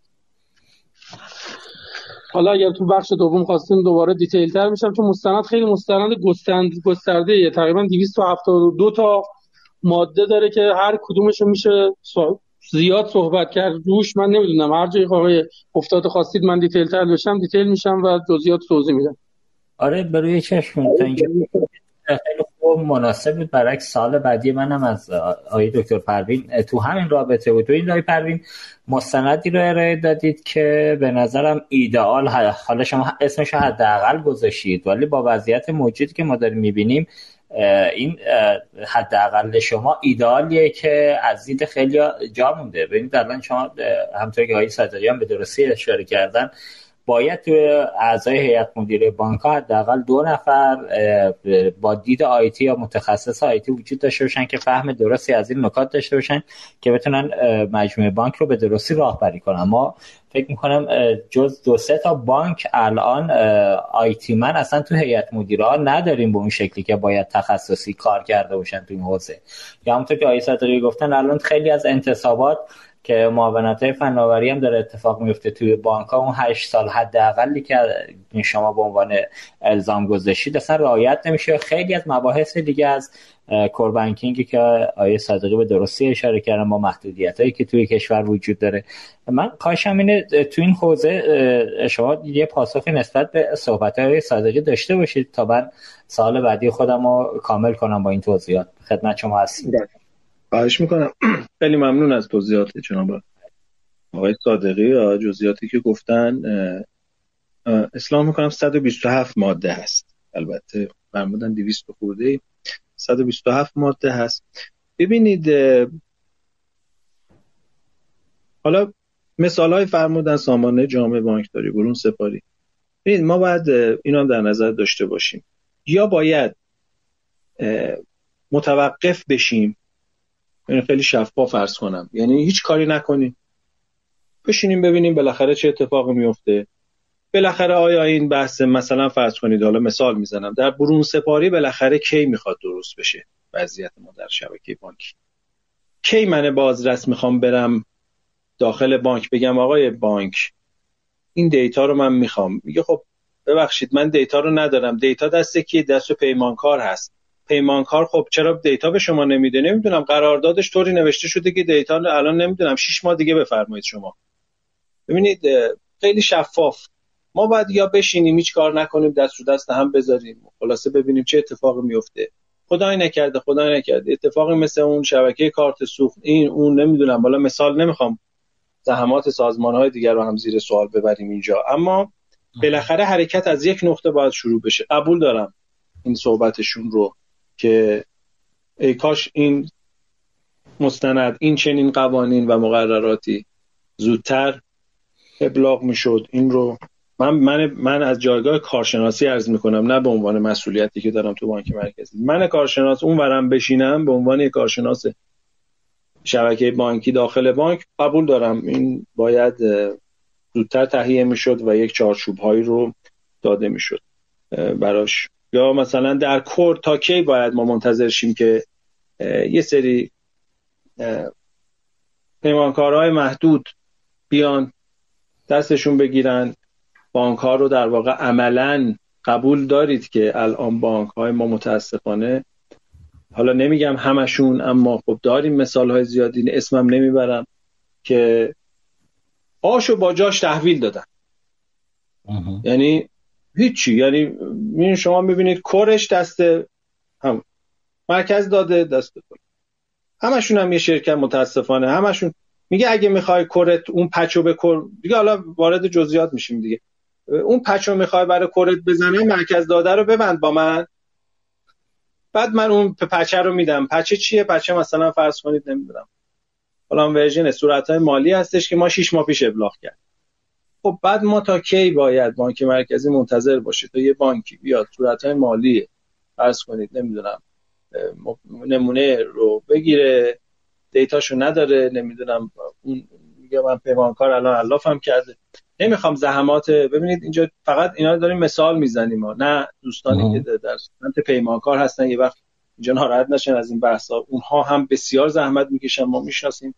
حالا اگر تو بخش دوم خواستیم دوباره دیتیل تر میشم چون مستند خیلی مستند گسترد گسترده تقریبا 272 تا ماده داره که هر کدومش میشه زیاد صحبت کرد. روش من نمی‌دونم. هر جایی آقای افتاد خواستید من دیتیل تر بشم دیتیل میشم و جزئیات توضیح میدم. آره بروی چشم تا اینجا خیلی خوب مناسب بود. برعکس سال بعدی منم از آقای دکتر پروین تو همین رابطه بود. تو این رای پروین مستندی رو ارائه دادید که به نظرم ایدئال حالا شما اسمش حداقل گذاشتید ولی با وضعیت موجودی که ما داریم می‌بینیم این حداقل شما ایدالیه که از دید خیلی جا مونده. ببینید الان شما همطور که آقای صدریان به درستی اشاره کردن باید توی اعضای هیئت مدیره بانک ها حداقل دو نفر با دید آیتی یا متخصص آیتی وجود داشته باشن که فهم درستی از این نکات داشته باشن که بتونن مجموعه بانک رو به درستی راهبری کنن. ما فکر می‌کنم جز دو سه تا بانک الان آیتی من اصلا تو هیئت مدیره ها نداریم به اون شکلی که باید تخصصی کار کرده باشن تو این حوزه. یا همونطور که آیسا گفتن الان خیلی از انتصابات که معاونت های فناوری هم داره اتفاق میفته توی بانک اون 8 سال حداقلی که شما به عنوان الزام گذاشتید اصلا رعایت نمیشه. خیلی از مباحث دیگه از کور بانکینگ که آیه صادقی به درستی اشاره کردم با محدودیت هایی که توی کشور وجود داره. من خواهشم اینه تو این حوزه شما یه پاسخی نسبت به صحبت های صادقی داشته باشید تا من سال بعدی خودم رو کامل کنم با این توضیحات. خدمت شما هستیم خواهش می‌کنم. خیلی ممنون از توضیحات جناب آقای صادقی و جزئیاتی که گفتن. اسلام می‌کنم 127 ماده هست. البته فرمودن 200 خورده 127 ماده هست. ببینید حالا مثال های فرمودن سامانه جامعه بانکداری برون سپاری. ببینید ما باید اینو هم در نظر داشته باشیم. یا باید متوقف بشیم خیلی شفاف فرض کنم. یعنی هیچ کاری نکنیم بشینیم ببینیم بالاخره چه اتفاقی میفته. بالاخره آیا این بحث مثلا فرض کنید حالا مثال می‌زنم. در برون سپاری بالاخره کی می‌خواد درست بشه؟ وضعیت ما در شبکه بانکی کی من بازرس می‌خوام برم داخل بانک؟ بگم آقای بانک این data رو من می‌خوام. میگه خب ببخشید من data رو ندارم. data دست کی؟ دست پیمانکار هست. پیمانکار خب چرا data به شما نمیده؟ نمی‌دونم قراردادش طوری نوشته شده که data الان نمی‌دونم. 6 ماه دیگه بفرمایید شما. ببینید خیلی شفاف. ما باید یا بشینیم هیچ کار نکنیم دست رو دست هم بذاریم. خلاصه ببینیم چه اتفاقی میفته. خدای نکرده خدای نکرده. اتفاقی مثل اون شبکه کارت سوخت این اون نمی‌دونم. بالا مثال نمی‌خوام زحمات سازمان های دیگر رو هم زیر سوال ببریم اینجا. اما بالاخره حرکت از یک نقطه باید شروع بشه. قبول دارم این صحبتشون رو. که ای کاش این مستند این چنین قوانین و مقرراتی زودتر ابلاغ می‌شد. این رو من من من از جایگاه کارشناسی عرض می‌کنم نه به عنوان مسئولیتی که دارم تو بانک مرکزی. من کارشناس اون ورم بشینم به عنوان کارشناس شبکه بانکی داخل بانک قبول دارم. این باید زودتر تهیه می‌شد و یک چارچوب هایی رو داده می‌شد. براش یا مثلا در کور تا کی باید ما منتظر شیم که یه سری پیمانکارهای محدود بیان دستشون بگیرن. بانک ها رو در واقع عملا قبول دارید که الان بانک های ما متاسفانه حالا نمیگم همشون اما خب داریم مثال های زیادی اسمم نمی‌برم که آشو با جاش تحویل دادن. یعنی هیچی. یعنی شما می‌بینید کورش دست هم مرکز داده دست همشون هم یه شرکت متاسفانه. همشون میگه اگه می‌خوای کورت اون پچو به کور دیگه حالا وارد جزئیات میشیم دیگه. اون پچو می‌خوای برای کورت بزنه مرکز داده رو ببند با من. بعد من اون پچه رو میدم. پچه چیه؟ پچه مثلا فرض کنید نمی‌دونم. حالا ورژن صورت های مالی هستش که ما 6 ماه پیش ابلاغ کرد خب بعد ما تا کی باید بانک مرکزی منتظر باشه؟ تا یه بانکی بیاد صورت های مالی فرض کنید نمی‌دونم نمونه رو بگیره دیتاشو نداره نمی‌دونم اون میگه من پیمانکار الان علافم کرده. نمی‌خوام زحمات ببینید اینجا فقط اینا داریم مثال می‌زنیم ما نه دوستانی که در سمت پیمانکار هستن یه وقت اینجا ناراحت نشن از این بحثا اونها هم بسیار زحمت می‌کشن ما می‌شناسیم.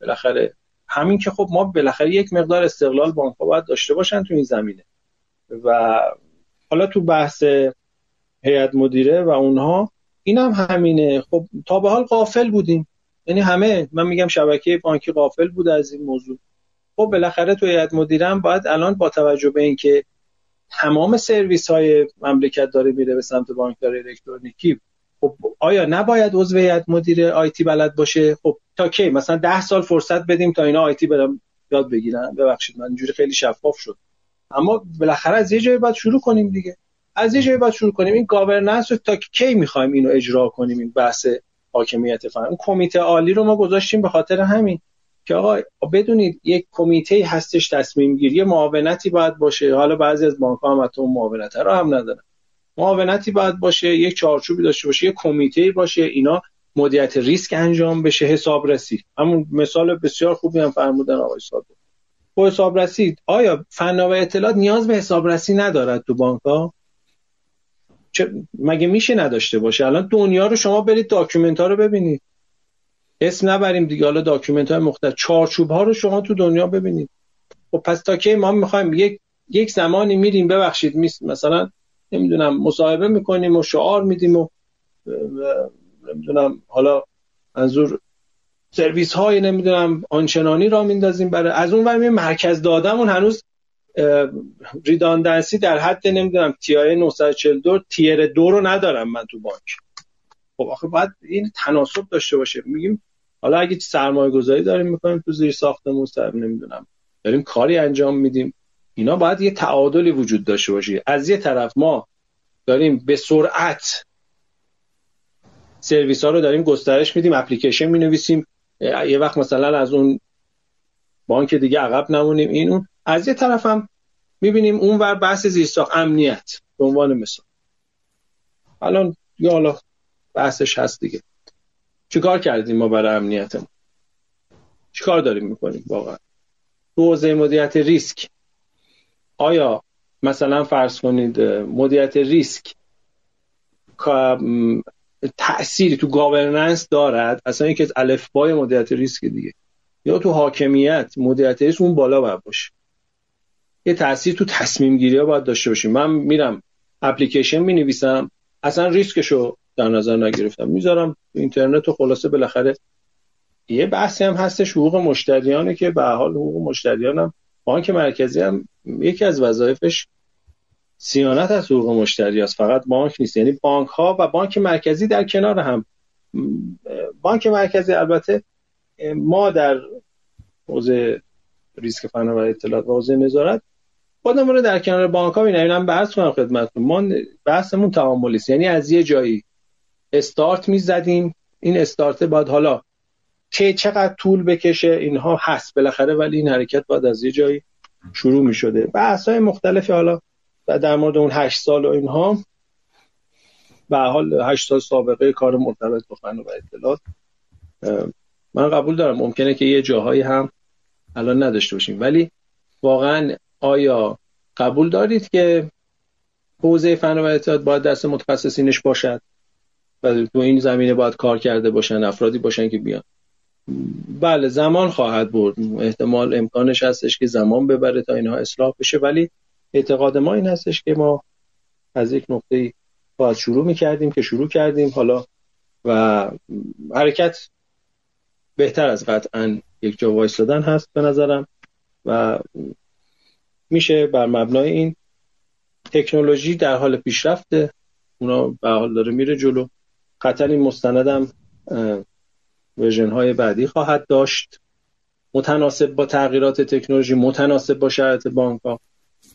بالاخره همین که خب ما بالاخره یک مقدار استقلال بانک باید داشته باشن تو این زمینه. و حالا تو بحث هیئت مدیره و اونها این هم همینه. خب تا به حال قافل بودیم. یعنی همه من میگم شبکه بانکی قافل بود از این موضوع. خب بالاخره تو هیئت مدیره باید الان با توجه به اینکه تمام سرویس های مملکت داره میره به سمت بانکداری الکترونیکی خب آیا نباید عضو هیئت مدیره آیتی بلد باشه؟ خب تا کی? مثلا ده سال فرصت بدیم تا اینا آیتی برم یاد بگیرن. ببخشید من اینجوری خیلی شفاف شد. اما بالاخره از یه جایی باید شروع کنیم دیگه. از یه جایی باید شروع کنیم. این گاورننس رو تا کی می‌خوایم اینو اجرا کنیم؟ این بحث حاکمیت فرهنگ اون کمیته عالی رو ما گذاشتیم به خاطر همین که آقا بدونید یک کمیته هستش تصمیم گیری معاونتی باید باشه. حالا بعضی از بانک هم اون معاونت رو هم ندارن. معاونتی باید باشه یک چارچوبی داشته باشه یک کمیته باشه اینا مدیریت ریسک انجام بشه حسابرسی همون مثال بسیار خوبی هم فرمودن آقای صادق. با حسابرسی آیا فناوری اطلاعات نیاز به حسابرسی ندارد تو بانک ها مگه میشه نداشته باشه؟ الان دنیا رو شما برید document ها رو ببینید. اسم نبریم دیگه. حالا document های مختلف. چارچوب ها رو شما تو دنیا ببینید. خب پس تا که ما می‌خوایم یک یک زمانی میریم ببخشید مثلا نمی‌دونم مصاحبه می‌کنیم و شعار میدیم و نمی‌دونم. حالا منظور سرویس های نمی‌دونم آنچنانی را میندازیم برای از اون ور مرکز دادمون هنوز redundancy در حد نمی‌دونم TIA 942 tier دو رو ندارم من تو بانک. خب آخه باید این تناسب داشته باشه. میگیم حالا اگه سرمایه گذاری داریم می‌کنیم تو زیر ساختمون سر نمی‌دونم. داریم کاری انجام میدیم. اینا باید یه تعادلی وجود داشته باشه. از یه طرف ما داریم به سرعت سرویس ها رو داریم گسترش میدیم اپلیکیشن می نویسیم یه وقت مثلا از اون بانک دیگه عقب نمونیم این اون. از یه طرف هم می‌بینیم اون ور بحث زیرساخت امنیت به عنوان مثال. الان یا حالا بحثش هست دیگه. چیکار کردیم ما برای امنیتمون؟ چیکار داریم می‌کنیم واقعا؟ تو حوزه مدیریت ریسک. آیا مثلا فرض کنید مدیریت ریسک تأثیری تو governance دارد. اصلا یکی از الفبای مدیریت ریسک دیگه. یا تو حاکمیت مدیریت ریسک اون بالا باید باشه. یه تاثیر تو تصمیم گیری ها باید داشته باشیم. من میرم اپلیکیشن می نویسم اصلا ریسکشو در نظر نگرفتم. می‌ذارم اینترنت و خلاصه بالاخره یه بحثی هم هستش. حقوق مشتریانه که به حال حقوق مشتریانم. بانک مرکزی هم یکی از وظایفش سیانت از حقوق مشتری است فقط بانک نیست. یعنی بانک ها و بانک مرکزی در کنار هم. بانک مرکزی البته ما در حوزه ریسک فناوری اطلاعات و حوزه نظارت خودمون رو در کنار بانک ها می‌بینیم بحث کنم خدمتتون. ما بحثمون تعاملی است یعنی از یه جایی استارت می‌زدیم. این استارت باید حالا که چقدر طول بکشه اینها هست بالاخره ولی این حرکت باید از یه جایی شروع می شده بحث های حالا و در مورد اون هشت سال و اینها به حال هشت سال سابقه کار مرتبط با فن و اطلاعات من قبول دارم. ممکنه که یه جاهایی هم الان نداشته باشیم. ولی واقعا آیا قبول دارید که حوزه فن و اطلاعات باید دست متخصصینش باشد و تو این زمینه باید کار کرده باشن افرادی باشن که بیان؟ بله زمان خواهد برد. احتمال امکانش هستش که زمان ببره تا اینها اصلاح بشه. ولی اعتقاد ما این هستش که ما از یک نقطه باید شروع می‌کردیم که شروع کردیم. حالا و حرکت بهتر از قطعا یک جا وایستادن هست به نظرم و میشه بر مبنای این تکنولوژی در حال پیشرفته. اونا به حال داره میره جلو. قطعا این مستندم ورژن های بعدی خواهد داشت. متناسب با تغییرات تکنولوژی متناسب با شرایط بانک ها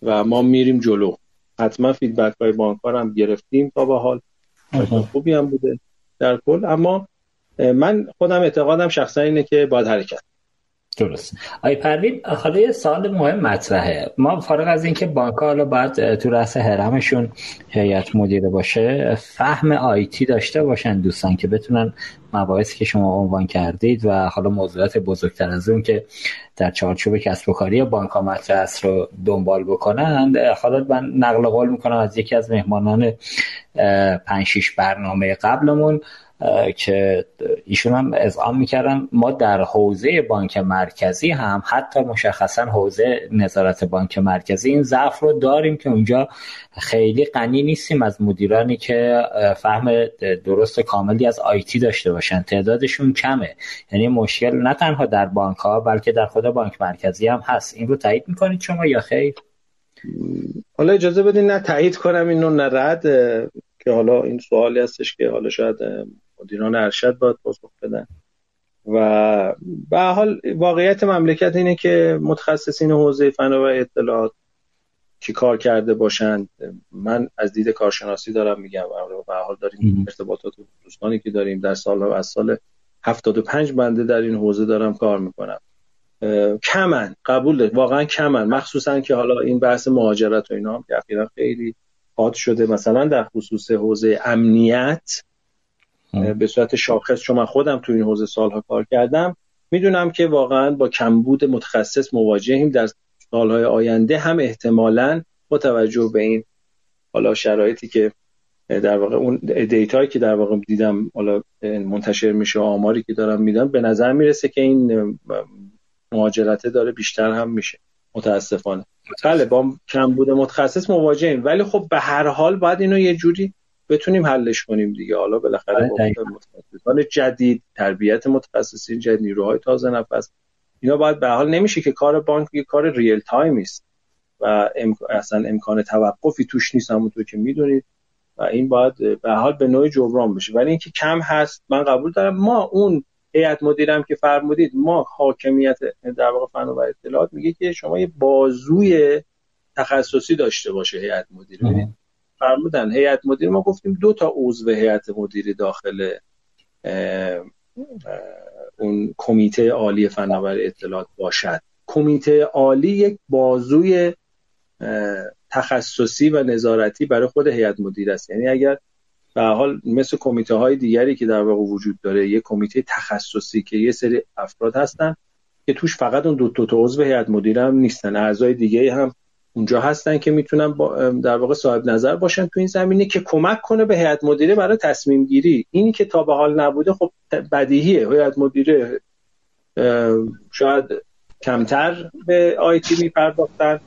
و ما میریم جلو. حتما feedback های بانک ها هم گرفتیم تا به حال. خوبی هم بوده در کل. اما من خودم اعتقادم شخصا اینه که باید حرکت درست. آقای پروین حالا یه سوال مهم مطرحه. ما فارغ از اینکه بانک حالا باید تو رأس هرمشون هیئت مدیره باشه فهم IT داشته باشن دوستان که بتونن مباحثی که شما عنوان کردید و حالا موضوعات بزرگتر از اون که در چارچوب کسب و کاری بانک مطرح است رو دنبال بکنند. حالا من نقل قول می‌کنم از یکی از مهمانان پنج شیش برنامه قبلمون. که ایشون هم اذعان می‌کردن. ما در حوزه بانک مرکزی هم حتی مشخصا حوزه نظارت بانک مرکزی این ضعف رو داریم که اونجا خیلی غنی نیستیم از مدیرانی که فهم درست کاملی از آیتی داشته باشن. تعدادشون کمه. یعنی مشکل نه تنها در بانک ها بلکه در خود بانک مرکزی هم هست. این رو تایید می‌کنید شما یا خیر؟ حالا اجازه بدین نه تایید کنم اینو نه رد که حالا این سوالی هستش که حالا شاید مدیران ارشد باید پاسخ بدن. و به حال واقعیت مملکت اینه که متخصصین حوزه فناوری اطلاعات چی کار کرده باشند من از دید کارشناسی دارم میگم. و به حال داریم ارتباطات دوستانی که داریم در سال و از سال 75 بنده در این حوزه دارم کار می‌کنم. کمن. قبول واقعا کمن. مخصوصا که حالا این بحث مهاجرت و اینا هم که خیلی حاد شده. مثلا در خصوص حوزه امنیت به صورت شاخص چون من خودم تو این حوزه سالها کار کردم می‌دونم که واقعا با کمبود متخصص مواجهیم. در سالهای آینده هم احتمالا با توجه به این حالا شرایطی که در واقع اون دیتایی که در واقع دیدم حالا منتشر میشه آماری که دارم میدم به نظر می‌رسه که این مهاجرته داره بیشتر هم میشه. متاسفانه. بله با کمبود متخصص مواجهیم. ولی خب به هر حال باید اینو یه جوری بتونیم حلش کنیم دیگه. حالا بالاخره بله، متخصصان جدید تربیت متخصصین جدید نیروهای تازه نفس اینا باید به حال نمیشه که کار بانک یه کار real time است. و اصلا امکان توقفی توش نیست همونطور که می‌دونید. و این باید به حال به نوع جبران بشه. ولی اینکه کم هست من قبول دارم. ما اون هیئت مدیرم که فرمودید ما حاکمیت در واقع فن و اطلاعات میگه که شما یه بازوی تخصصی داشته باشه هیئت مدیره. فرمودن. هیئت مدیر ما گفتیم دو تا عضو هیئت مدیره داخل اون کمیته عالی فناوری اطلاعات باشد. کمیته عالی یک بازوی تخصصی و نظارتی برای خود هیئت مدیره است. یعنی اگر به حال مثل کمیته های دیگری که در واقع وجود داره یک کمیته تخصصی که یه سری افراد هستن که توش فقط اون دو تا عضو هیئت مدیره هم نیستن. اعضای دیگه هم اونجا هستن که می‌تونن در واقع صاحب نظر باشن تو این زمینه که کمک کنه به هیئت مدیره برای تصمیم گیری. اینی که تا به حال نبوده خب بدیهیه. هیئت مدیره شاید کمتر به آیتی میپرداختن.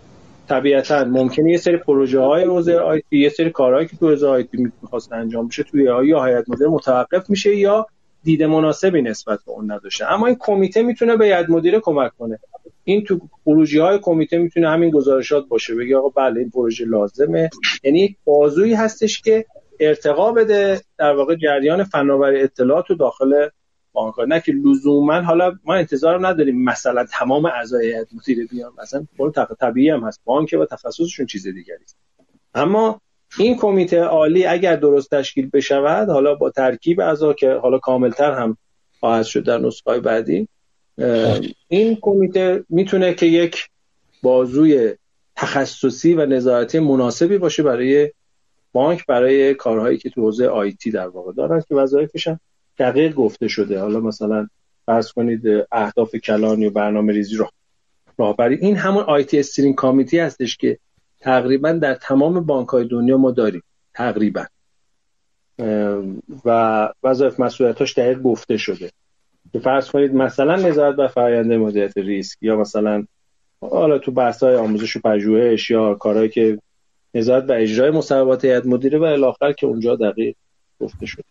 طبیعتا ممکنه یه سری پروژه های حوزه آیتی یه سری کارهایی که تو حوزه آیتی می‌خواست انجام بشه توی یا هیئت مدیره متوقف میشه یا دید مناسبی نسبت به اون نداشته. اما این کمیته می‌تونه به هیئت مدیره کمک کنه. این تو خروجی های کمیته می‌تونه همین گزارشات باشه. بگه آقا بله این پروژه لازمه. یعنی بازویی هستش که ارتقا بده در واقع جریان فناوری اطلاعات و داخل بانک نه که لزوما حالا ما انتظار نداریم مثلا تمام اعضای هیئت مدیره بیان. مثلا طبیعی هم هست. بانک و تخصصشون چیز دیگری است. اما این کمیته عالی اگر درست تشکیل بشود حالا با ترکیب اعضا که حالا کاملتر هم خواهد شد در نسخه بعدی این کمیته می‌تونه که یک بازوی تخصصی و نظارتی مناسبی باشه برای بانک برای کارهایی که تو حوزه آیتی در واقع دارن که وظایفش هم دقیق گفته شده. حالا مثلا فرض کنید اهداف کلانی و برنامه ریزی رو راهبری. این همون آیتی استرینگ کامیتی هستش که تقریبا در تمام بانک های دنیا ما داریم. تقریبا. و وظایف مسئولیتاش دقیق گفته شده. که فرض کنید مثلا نظارت بر فرآیند مدیریت ریسک یا مثلا حالا تو بحث های آموزش و پژوهش یا کارهایی که نظارت بر اجرای مصوبات هیئت مدیره و الی که اونجا دقیق گفته شده.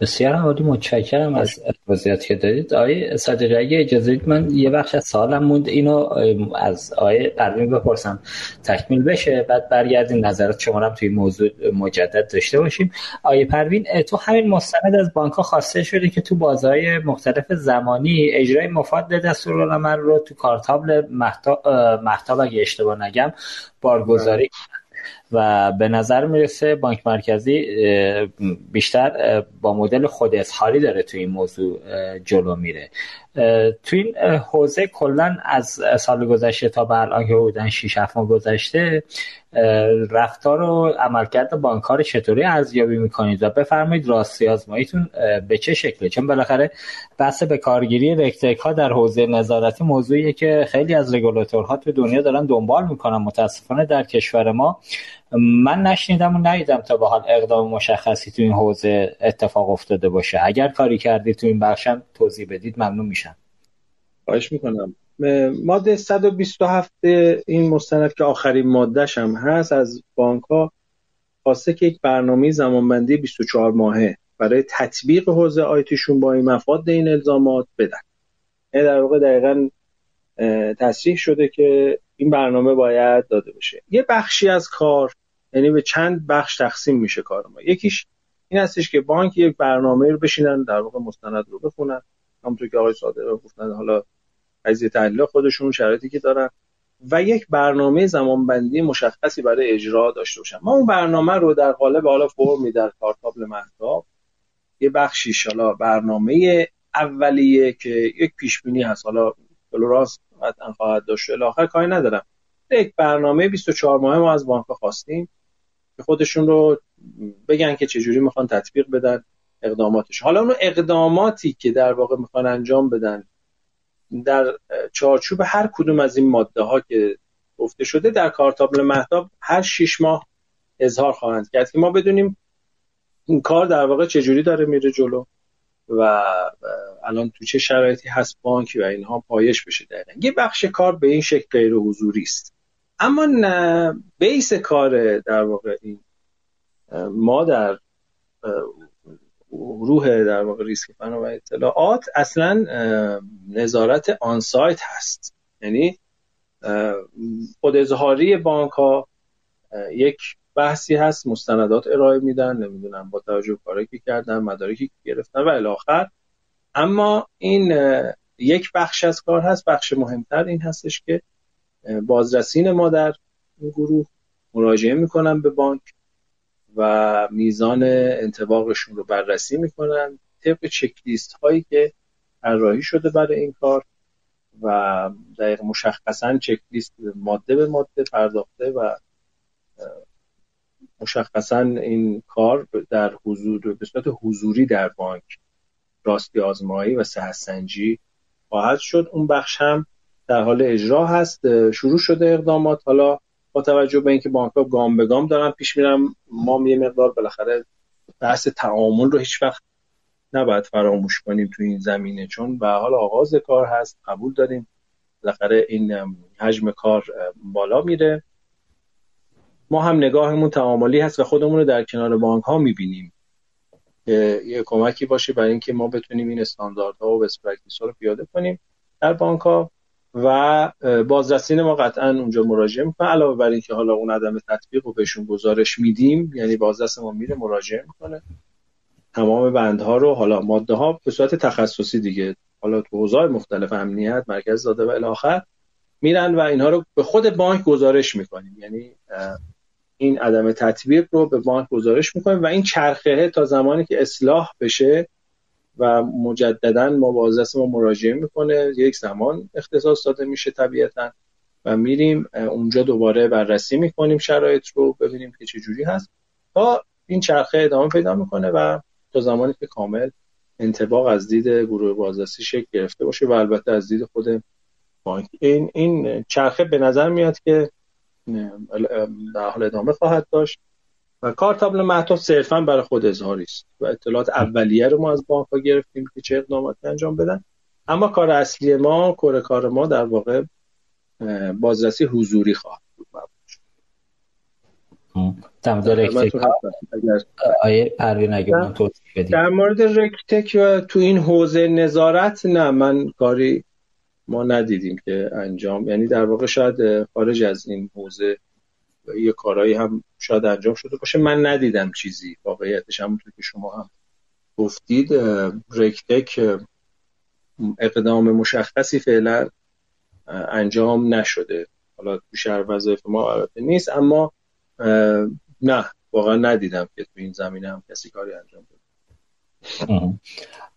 بسیار عالی متشکرم از توضیحاتی که دادید. آقای صادقی اگه اجازه من یه بخش از سوالم موند. اینو از آقای پروین بپرسم. تکمیل بشه بعد برگردیم نظرات شما هم توی موضوع مجدد داشته باشیم. آقای پروین تو همین مستند از بانک ها خواسته شده که تو بازهای مختلف زمانی اجرای مفاد دستورالعمل رو تو کارتابل محتاب اگه اشتباه نگم بارگذاری و به نظر می‌رسه بانک مرکزی بیشتر با مدل خود اظهاری داره تو این موضوع جلو میره. تو این حوزه کلا از سال گذشته تا به الان که بودن 6 7 ماه گذشته رفتار و عملکرد بانکار چطوری ارزیابی می‌کنید؟ و بفرمایید راستی آزماییتون به چه شکله؟ چون بالاخره بحث به کارگیری رکتک ها در حوزه نظارتی موضوعیه که خیلی از رگولاتورها تو دنیا دارن دنبال می‌کنن. متاسفانه در کشور ما من نشنیدم و ندیدم تا به حال اقدام مشخصی تو این حوزه اتفاق افتاده باشه. اگر کاری کردید تو این بخشم توضیح بدید ممنون میشم. خواهش می‌کنم. ماده 127 این مستند که آخرین مادهش هم هست از بانک ها خواسته که یک برنامه زمانبندی 24 ماهه برای تطبیق حوزه آیتیشون با این مفاد این الزامات بدن. یعنی در واقع دقیقا تصریح شده که این برنامه باید داده بشه یه بخشی از کار یعنی به چند بخش تقسیم میشه کار ما. یکیش این هستش که بانک یک برنامه رو بشینن در واقع مستند رو بخونن. همونطور که آقای صادق گفتن حالا قضیه تحلیل خودشون شرایطی که دارن. و یک برنامه زمانبندی مشخصی برای اجرا داشته باشن. ما اون برنامه رو در قالب حالا فرمی در کارتابل مهتاب یه بخشی حالا برنامه اولیه که یک پیش بینی هست. حالا راست قطعا خواهد داشت الاخر کاری ندارم. یک برنامه 24 ماه ما از بانک خواستیم. که خودشون رو بگن که چجوری می‌خوان تطبیق بدن اقداماتش. حالا اون اقداماتی که در واقع می‌خوان انجام بدن در چارچوب هر کدوم از این ماده ها که گفته شده در کارتابل مهتاب هر شیش ماه اظهار خواهند کرد که ما بدونیم این کار در واقع چجوری داره میره جلو و الان تو چه شرایطی هست بانک و اینها پایش بشه دقیقا. یه بخش کار به این شکل غیر حضوری است. اما بیس کار در واقع این ما در روح در واقع ریسک فنا و اطلاعات اصلا نظارت آنسایت هست. یعنی خود اظهاری بانک ها یک بحثی هست مستندات ارائه میدن نمی‌دونم با توجه کاری که کردن مدارکی که گرفتن و الاخر. اما این یک بخش از کار هست بخش مهمتر این هستش که بازرسین ما در این گروه مراجعه می‌کنن به بانک و میزان انتباقشون رو بررسی می‌کنن. طبق چکلیست هایی که طراحی شده برای این کار و دقیق مشخصا چکلیست ماده به ماده پرداخته و مشخصا این کار در حضور به صورت حضوری در بانک راستی آزمایی و سنجی خواهد شد. اون بخش هم در حال اجرا هست شروع شده اقدامات. حالا با توجه به اینکه بانک ها گام به گام دارن پیش میرم ما یه مقدار بالاخره بحث تعامل رو هیچ وقت نباید فراموش کنیم تو این زمینه. چون به حال آغاز کار هست قبول داریم. بالاخره این حجم کار بالا میره. ما هم نگاهمون تعاملی هست و خودمون رو در کنار بانک ها می‌بینیم. یه کمکی باشه برای اینکه ما بتونیم این استانداردها و بست رو پیاده کنیم. در بانک ها و بازرسین ما قطعا اونجا مراجعه می‌کنه. علاوه بر اینکه حالا اون عدم تطبیق رو بهشون گزارش میدیم یعنی بازرس ما میره مراجعه می‌کنه. تمام بندها رو حالا ماده ها به صورت تخصصی دیگه حالا تو حوزه مختلف امنیت مرکز داده و الاخر میرن و اینها رو به خود بانک گزارش می‌کنیم. یعنی این عدم تطبیق رو به بانک گزارش می‌کنیم و این چرخه تا زمانی که اصلاح بشه و مجددا ما بازرس ما مراجعه می‌کنه. یک زمان اختصاص داده میشه طبیعتا و میریم اونجا دوباره بررسی می‌کنیم شرایط رو ببینیم که چه جوری هست. تا این چرخه ادامه پیدا می‌کنه و تا زمانی که کامل انتباق از دید گروه بازرسی شکل گرفته باشه و البته از دید خود بانک. این این چرخه به نظر میاد که در حال ادامه خواهد داشت. و کارتابل محتاط صرفا برای خود اظهاری است و اطلاعات اولیه رو ما از بانک ها گرفتیم که چه اقداماتی انجام بدن. اما کار اصلی ما کار کار ما در واقع بازرسی حضوری خواهد بود. من در مورد رکتک و تو این حوزه نظارت نه من کاری ما ندیدیم که انجام یعنی در واقع شاید خارج از این حوزه یه کارهایی هم شاید انجام شده باشه. من ندیدم چیزی. واقعیتش همونطور که شما هم گفتید رکتک اقدام مشخصی فعلا انجام نشده. حالا تو شهر وظایف ما البته نیست اما نه واقعا ندیدم که تو این زمینه هم کسی کاری انجام بده.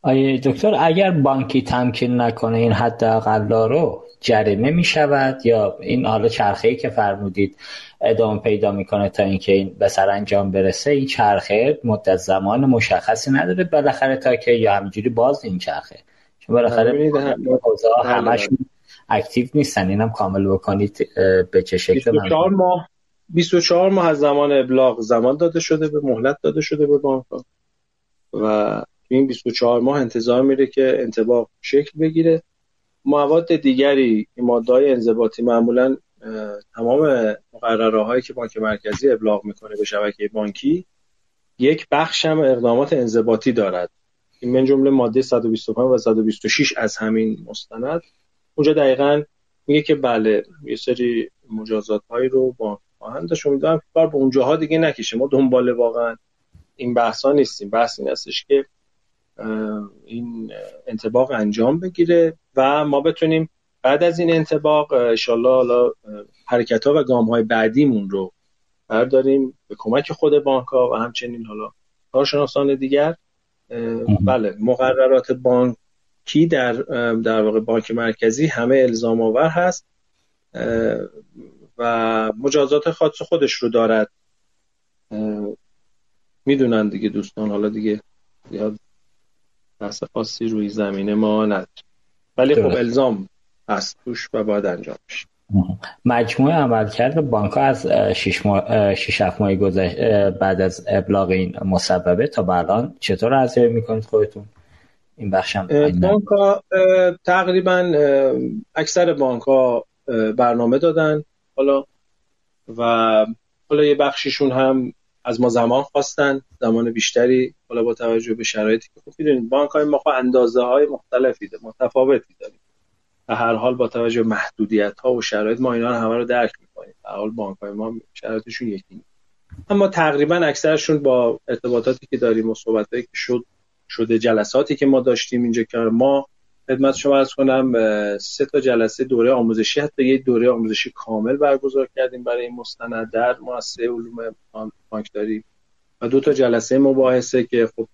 آیه دکتر اگر بانکی تمکین نکنه این حد اقلا رو جریمه می شود یا این حالا چرخه ای که فرمودید ادامه پیدا می‌کنه تا اینکه این به سر انجام برسه این چرخه مدت زمان مشخصی نداره بالاخره تا که یا همینجوری باز این چرخه. چون بالاخره همش اکتیو نیستن. اینم کامل بکنید به چه شکل 24 ماه 24 ماه از زمان ابلاغ زمان داده شده به مهلت داده شده به بانک و این 24 ماه انتظار میره که انتباق شکل بگیره. مواد دیگری ماده های انضباطی معمولا تمام مقرره هایی که بانک مرکزی ابلاغ می‌کنه به شبکه بانکی یک بخش هم اقدامات انضباطی دارد. این من جمله ماده 125 و 126 از همین مستند. اونجا دقیقا میگه که بله یه سری مجازات هایی رو با خواهند داشت. امیدوارم کار به اونجاها دیگه نکشه. ما دنبال واقعا این بحث ها نیستیم. بحث این هستش که این انتباق انجام بگیره. و ما بتونیم بعد از این انتباق انشالله حالا حرکت ها و گام های بعدیمون رو برداریم به کمک خود بانک ها و همچنین حالا کارشناسان دیگر. بله مقررات بانکی در در واقع بانک مرکزی همه الزام آور هست و مجازات خاص خودش رو دارد. می‌دونن دیگه دوستان حالا دیگه زیاد بحث خاصی روی زمینه ما نداره ولی خب الزام هست. توش و باید انجام بشه. مجموع عملکرد بانک ها از 6 ماه 6 ماه گذشت بعد از ابلاغ این مسببه تا به الان چطور ارزیابی می‌کنید خودتون؟ این بخش هم بانک ها تقریبا اکثر بانک ها برنامه دادن حالا و حالا یه بخشیشون هم از ما زمان خواستن زمان بیشتری حالا با توجه به شرایطی که خب می‌دونید بانک های ما خب اندازه های مختلفی ده. متفاوتی داریم به هر حال با توجه به محدودیت ها و شرایط ما اینا همه رو درک می‌کنیم به حال بانک های ما شرایطشون یکی نیست اما تقریبا اکثرشون با ارتباطاتی که داریم و صحبتایی که شد شده جلساتی که ما داشتیم اینجا که ما خدمت شما ارز کنم سه تا جلسه دوره آموزشی حتی یه دوره آموزشی کامل برگزار کردیم برای این مستند در مؤسسه علوم بانکداری و دو تا جلسه مباحثه که خب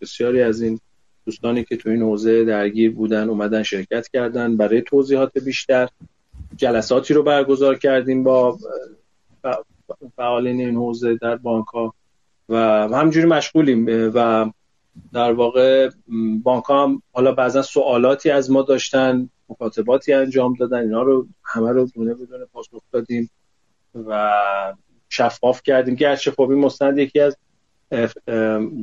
بسیاری از این دوستانی که تو این حوزه درگیر بودن اومدن شرکت کردن. برای توضیحات بیشتر جلساتی رو برگزار کردیم با فعالین این حوزه در بانک ها و همجوری مشغولیم و در واقع بانک هم حالا بعضا سوالاتی از ما داشتن مکاتباتی انجام دادن اینا رو همه رو دونه بدونه پاسخ دادیم و شفاف کردیم گرچه خب این مستند یکی از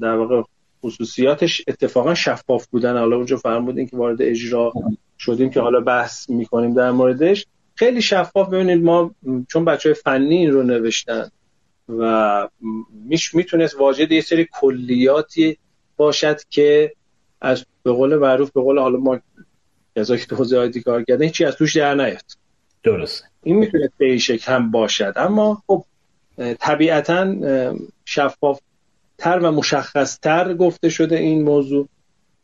در واقع خصوصیاتش اتفاقا شفاف بودن. حالا اونجا فرمودین که وارد اجرا شدیم که حالا بحث می‌کنیم در موردش. خیلی شفاف. ببینید ما چون بچه های فنی این رو نوشتن و میش می‌تونست واجد یه سری کلیاتی باشد که از به قول معروف به قول حالا ما کسایی که تو حوزه کار کردن هیچی از توش در نیاد. درسته. این می‌تونه به این شکل هم باشد. اما خب طبیعتا شفاف تر و مشخص تر گفته شده این موضوع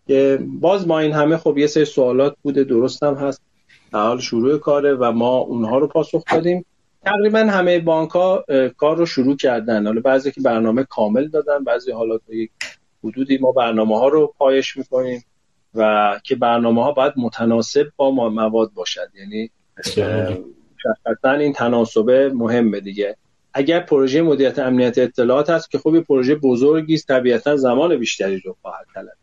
که باز ما این همه خب یه سری سوالات بوده درست هم هست. در حال شروع کاره و ما اونها رو پاسخ دادیم. تقریبا همه بانک ها کار رو شروع کردن. حالا بعضی که برنامه کامل دادن بعضی حالا یک حدودی ما برنامه ها رو پایش می‌کنیم و که برنامه ها باید متناسب با ما مواد باشد. یعنی شخصا این تناسبه مهمه دیگه. اگر پروژه مدیریت امنیت اطلاعات هست که خب پروژه بزرگی است طبیعتا زمان بیشتری رو خواهد طلب.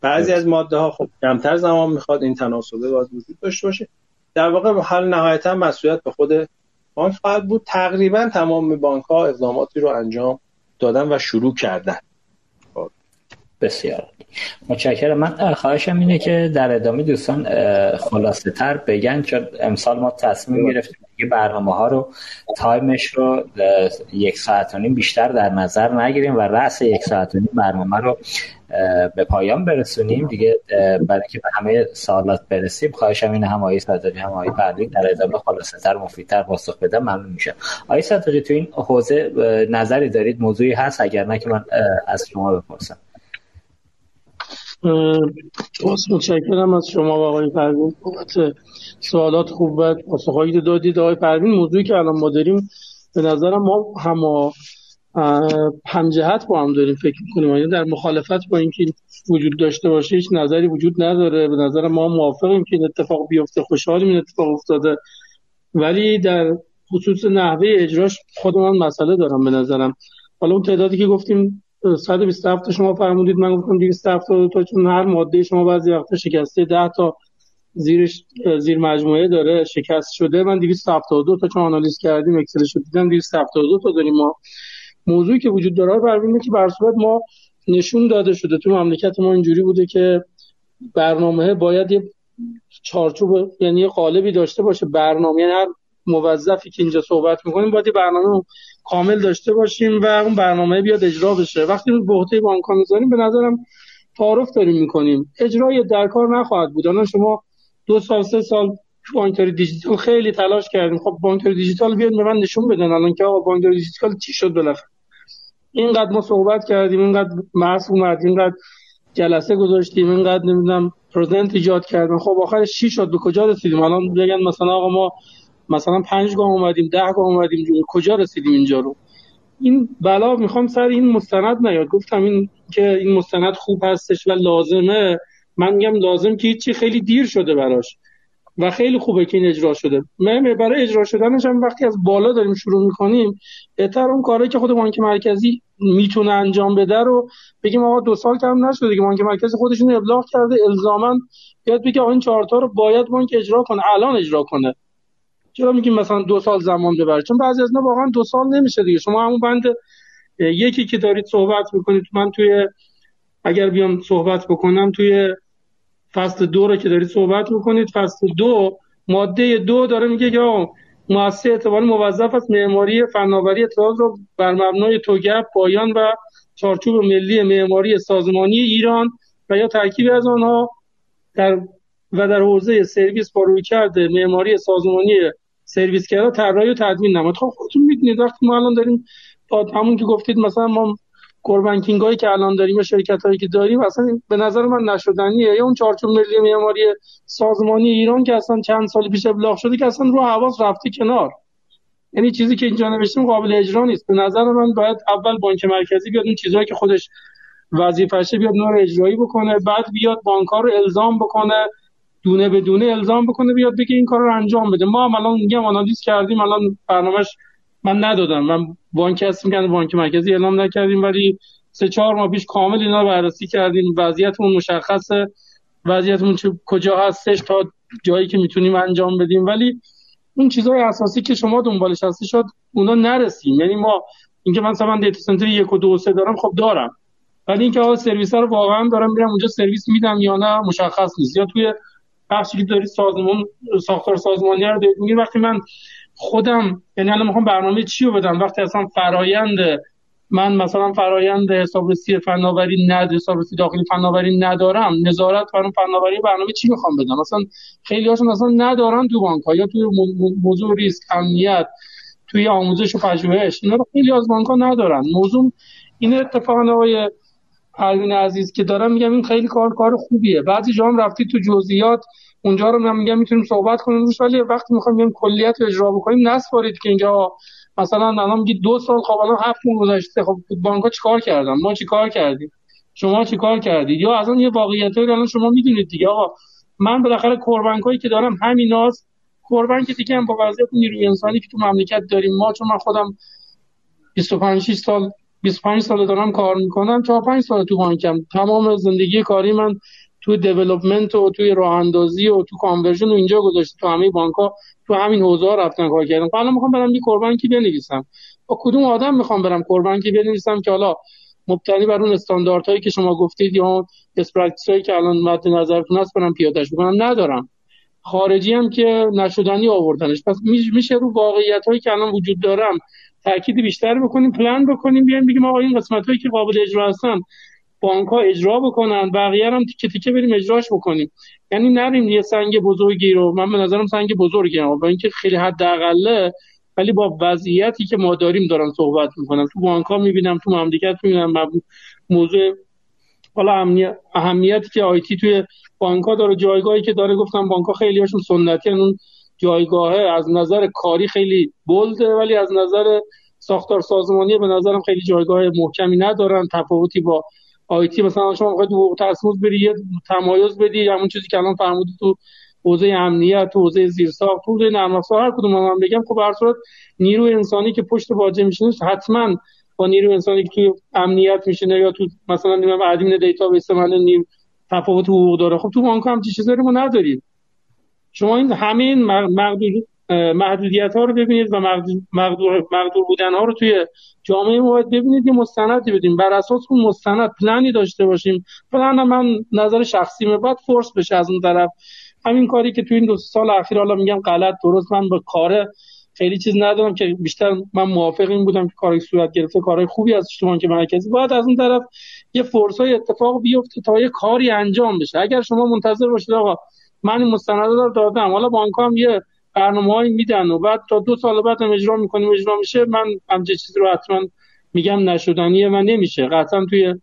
بعضی از ماده ها خب کمتر زمان می‌خواد این تناسبه باید وجود داشته باشه. در واقع حل نهایتا مسئولیت به خود بانک خواهد بود. تقریبا تمام بانک ها اقداماتی رو انجام دادن و شروع کردن. بسیار. متشکرم. من خواهشم اینه که در ادامه دوستان خلاصه تر بگن چون امسال ما تصمیم گرفتیم که برنامه ها رو تایمش رو یک ساعت و نیم بیشتر در نظر نگیریم و رأس یک ساعت و نیم برنامه رو به پایان برسونیم. دیگه برای که به همه سوالات برسیم خواهشم این هم آقای صدقی هم آقای در ادامه خلاصه تر مفیدتر پاسخ بدم ممنون میشم. آقای صدقی تو این حوزه نظری دارید؟ موضوعی هست؟ اگر نه که من از شما بپرسم. باز متشکرم از شما و آقای پروین. بابت سوالات خوب و پاسخهایی دادید. آقای پروین موضوعی که الان ما داریم به نظرم ما هم همجهت با هم داریم فکر می‌کنیم. یعنی در مخالفت با اینکه وجود داشته باشه هیچ نظری وجود نداره. به نظر ما موافقیم که این اتفاق بیفته خوشحالیم این اتفاق افتاده. ولی در خصوص نحوه اجراش خودمان مسئله دارم به نظرم. حالا اون تعدادی که گفتیم 127 تا شما فرمودید. من گفتم 270 تا چون هر ماده شما بعضی وقتا شکسته 10 تا زیرش زیر مجموعه داره شکست شده. من 272 تا چون آنالیز کردیم اکسل شد دیدم 272 تا داریم ما. موضوعی که وجود داره پروینه که بر صورت ما نشون داده شده. تو مملکت ما اینجوری بوده که برنامه باید یه چارچوب یعنی یه قالبی داشته باشه. برنامه یعنی هر موظفی که اینجا صحبت می‌کنیم باید برنامه کامل داشته باشیم و اون برنامه بیاد اجرا بشه. وقتی به عهده بانک می‌ذاریم به نظرم تعارف داریم می‌کنیم. اجرای در کار نخواهد بود. الان شما دو سال سه سال بانکداری دیجیتال خیلی تلاش کردیم. خب بانکداری دیجیتال بیاد به من نشون بدن. الان که آقا بانکداری دیجیتال چی شد بالاخره؟ اینقدر ما صحبت کردیم اینقدر بحث اومد اینقدر جلسه گذاشتیم اینقدر نمی‌دونم پرزنت ایجاد کردیم. خب آخرش چی شد؟ به کجا رسیدیم؟ الان بگن مثلا آقا ما مثلا پنج گام اومدیم ده گام اومدیم کجا رسیدیم اینجا رو؟ این بلا می‌خوام سر این مستند نیاد. گفتم این که این مستند خوب هستش و لازمه. من میگم لازم که هیچی خیلی دیر شده براش و خیلی خوبه که این اجرا شده. من برای اجرا شدنش هم وقتی از بالا داریم شروع می‌کنیم بهتر اون کاری که خود بانک مرکزی می‌تونه انجام بده رو بگیم آقا دو سال کم نشده که بانک مرکزی خودشون ابلاغ کرده الزاما بیاد بگه این چهار تا رو باید بانک اجرا کنه الان اجرا کنه. چرا میگیم مثلا دو سال زمان ببره؟ چون بعضی از اینا واقعا دو سال نمیشه دیگه. شما همون بند یکی که دارید صحبت می‌کنید من توی اگر بیام صحبت بکنم توی فصل دو رو که دارید صحبت می‌کنید فصل دو ماده دو داره میگه که مؤسسه اعتبار موظف است معماری فناوری اطلاعات رو بر مبنای توگپ پایان و چارچوب ملی معماری سازمانی ایران و یا ترکیب از آنها در و در حوزه سرویس با کرده معماری سازمانی سرویسگرا طراحی و تدوین نماد خب خودتون می‌دونید وقتی ما الان داریم با همون که گفتید مثلا ما کوربنکینگ هایی که الان داریم یا شرکت هایی که داریم اصلا به نظر من نشدنیه. یا اون چارچوب ملی معماری سازمانی ایران که اصلا چند سال پیش ابلاغ شده که اصلا رو حواس رفته کنار. یعنی چیزی که اینجا نوشتیم قابل اجرا نیست. به نظر من باید اول بانک مرکزی بیاد اون چیزهایی که خودش وظیفشه بیاد نور اجرایی بکنه بعد بیاد بانک رو الزام بکنه. دونه به دونه الزام بکنه بیاد بگه این کار رو انجام بده. ما هم الان میگم آنالیز کردیم الان برنامهش من ندادم. من بانک هستیم که بانک مرکزی اعلام نکردیم ولی سه چهار ماه پیش کامل اینا رو بررسی کردیم. وضعیتمون مشخصه. وضعیتمون کجا هستش تا جایی که می‌تونیم انجام بدیم. ولی اون چیزهای اساسی که شما دنبالش هستی شد اونا نرسیم. یعنی ما اینکه من مثلا دیتا سنتر یک و دو و سه دارم خب دارم. ولی اینکه آقا سرویس رو واقعا دارم میرم اونجا سرویس میدم یا نه مشخص نیست. یا توی بخشی که داری سازمان ساختار سازمانی رو دارید وقتی من خودم یعنی الان می‌خوام برنامه چی رو بدم؟ وقتی اصلا فرایند من مثلا فرایند حسابرسی فناوری ند حسابرسی داخلی فناوری ندارم نظارت بر اون فناوری برنامه چی می‌خوام بدم؟ مثلا خیلی هاشون اصلا ندارن تو بانک یا توی موضوع ریسک امنیت توی آموزش و پژوهش. اینا رو خیلی از بانک ها ندارن. موضوع این اتفاقا آقای پروین عزیز که دارم میگم این خیلی کار کار خوبیه. بعضی جام رفتی تو جزئیات اونجا رو من میگم می‌تونیم صحبت کنیم. روش ولی وقتی می‌خوایم بیایم کلیت رو اجرا بکنیم نسپارید که اینجا مثلا الان میگی دو سال خب الان هفت ماه گذشته خب بانک ها چیکار کردن؟ ما چیکار کردیم؟ شما چیکار کردید؟ یا از اون یه واقعیتایی الان شما می‌دونید دیگه. آقا من بالاخره core bank هایی که دارم همیناست core bank دیگه هم با وضعیت نیروی انسانی که تو مملکت داریم ما چون من خودم 25 6 سال 25 سال دارم کار می‌کنم 4 5 سال تو بانکم. تمام زندگی کاری من تو development و توی راه اندازی و تو conversion و اینجا گذشته تو همه بانک ها تو همین حوزه ها رفتن کار کردم. حالا می‌خوام برم یه core bank ی بنویسم. با کدوم آدم می‌خوام برم core bank ی بنویسم که حالا مبتنی بر اون استانداردهایی که شما گفتید یا best practice هایی که الان مد نظرتون هست برم پیادهش بکنم؟ ندارم. خارجی هم که نشدنی آوردنش. پس میشه رو واقعیت هایی که الان وجود دارم تاکید بیشتر بکنیم پلان بکنیم بیایم بگیم آقا این قسمت هایی که قابل اجرا هستن بانک ها اجرا بکنن بقیه هم تیکه تیکه بریم اجراش بکنیم. یعنی نریم یه سنگ بزرگی رو من به نظرم سنگ بزرگی هم با اینکه خیلی حداقله ولی با وضعیتی که ما داریم دارن صحبت می‌کنم. تو بانک ها می‌بینم تو مملکت می‌بینم موضوع حالا اهمیتی که آیتی توی بانک ها داره جایگاهی که داره گفتم بانک ها خیلی هاشون سنتی اون جایگاهه از نظر کاری خیلی بلده ولی از نظر ساختار سازمانی به نظرم خیلی جایگاه محکمی ندارن. تفاوتی با آیتی مثلا شما می‌خواید حقوق تصمیم بری یه تمایز بدی همون چیزی که الان فرمودی تو حوزه امنیت تو حوزه زیرساخت تو حوزه نرم افزار هر کدوم من بگم خب هر صورت نیرو انسانی که پشت باجه میشینه حتما با نیرو انسانی که توی امنیت میشینه یا تو مثلا نمی‌دونم admin database من تفاوت حقوق داره. خب تو بانک هم چیزی ما نداریم. شما این همه این محدودیت ها رو ببینید و مقدور, مقدور بودن ها رو توی جامعه ما باید ببینید یه مستندی بدیم. بر اساس اون مستند پلنی داشته باشیم. پلن من نظر شخصی باید فورس بشه از اون طرف. همین کاری که توی این دو سال اخیر حالا میگم غلط درست من به کار خیلی چیز ندارم که بیشتر من موافق این بودم که کاری صورت گرفته کارهای خوبی از که مرکزی باید از اون طرف یه فرصای اتفاق بیفته تا یه کاری انجام بشه. اگر شما منتظر باشید آقا من این مستند رو دادم. حالا بانک هم یه برنامه میدن و بعد تا دو سال بعد هم اجرا می‌کنیم اجرا میشه. من همچه چیزی رو حتما میگم نشدنیه و نمیشه. قطعا توی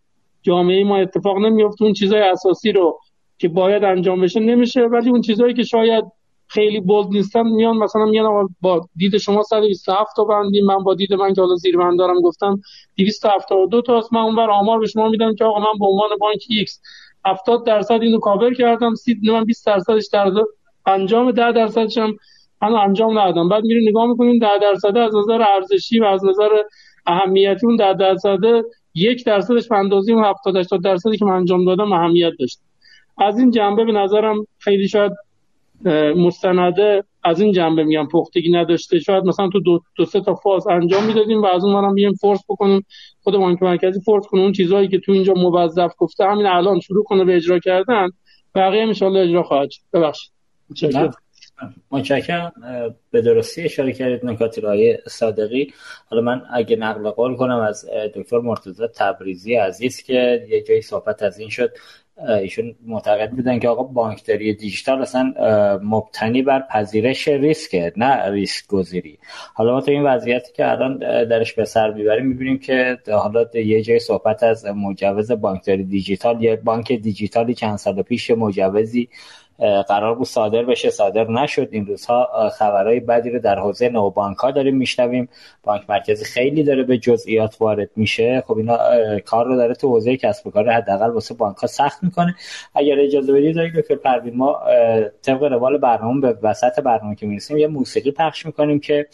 جامعه ما اتفاق نمیفته اون چیزای اساسی رو که باید انجام بشه نمیشه. ولی اون چیزهایی که شاید خیلی bold نیستن میان مثلا میان با دید شما 127 تا بندی. من با دید من که حالا زیر بند دارم گفتم 272 تا است. من اونور آمار به شما میدم که آقا من به عنوان بانک X 70 درصد اینو کاور کردم 30 من 20 درصدش در انجام 10 درصدش هم هنوز انجام ندادم. بعد میری نگاه می‌کنیم 10 درصد از نظر ارزشی و از نظر اهمیتی اون 10 درصد یک درصدش به اندازه اون 70 درصدی که من انجام دادم اهمیت داشت. از این جنبه به نظرم خیلی شاید مستنده از این جنبه میگم پختگی نداشته. شاید مثلا تو دو, دو سه تا فاز انجام می‌دادیم و از اون هم بیایم فورس بکنیم خود بانک مرکزی فورس کنه. اون چیزهایی که تو اینجا موظف گفته همین الان شروع کنه به اجرا کردن. بقیه ان اجرا خواهد شد. ببخشید. متشکرم. به درستی اشاره کردید نکات رای صادقی. حالا من اگه نقل قول کنم از دکتر مرتضی تبریزی عزیز که یه جایی صحبت از این شد. ایشون معتقد بودن که آقا بانکداری دیجیتال اصلا مبتنی بر پذیرش ریسک نه ریسک گذیری. حالا ما تو این وضعیتی که الان درش به سر می‌بریم می‌بینیم که حالا یه جای صحبت از مجوز بانکداری دیجیتال یه بانک دیجیتالی چند سال پیش مجوزی قرار بود صادر بشه. صادر نشد. این روزها خبرهای بدی رو در حوزه نوبانک ها داریم میشنویم. بانک مرکزی خیلی داره به جزئیات وارد میشه. خب اینا کار رو داره تو حوزه کسب و کار حداقل واسه بانک ها سخت می‌کنه. اگر اجازه بدید دکتر پروین ما طبق روال برنامه به وسط برنامه که می‌رسیم یه موسیقی پخش می‌کنیم که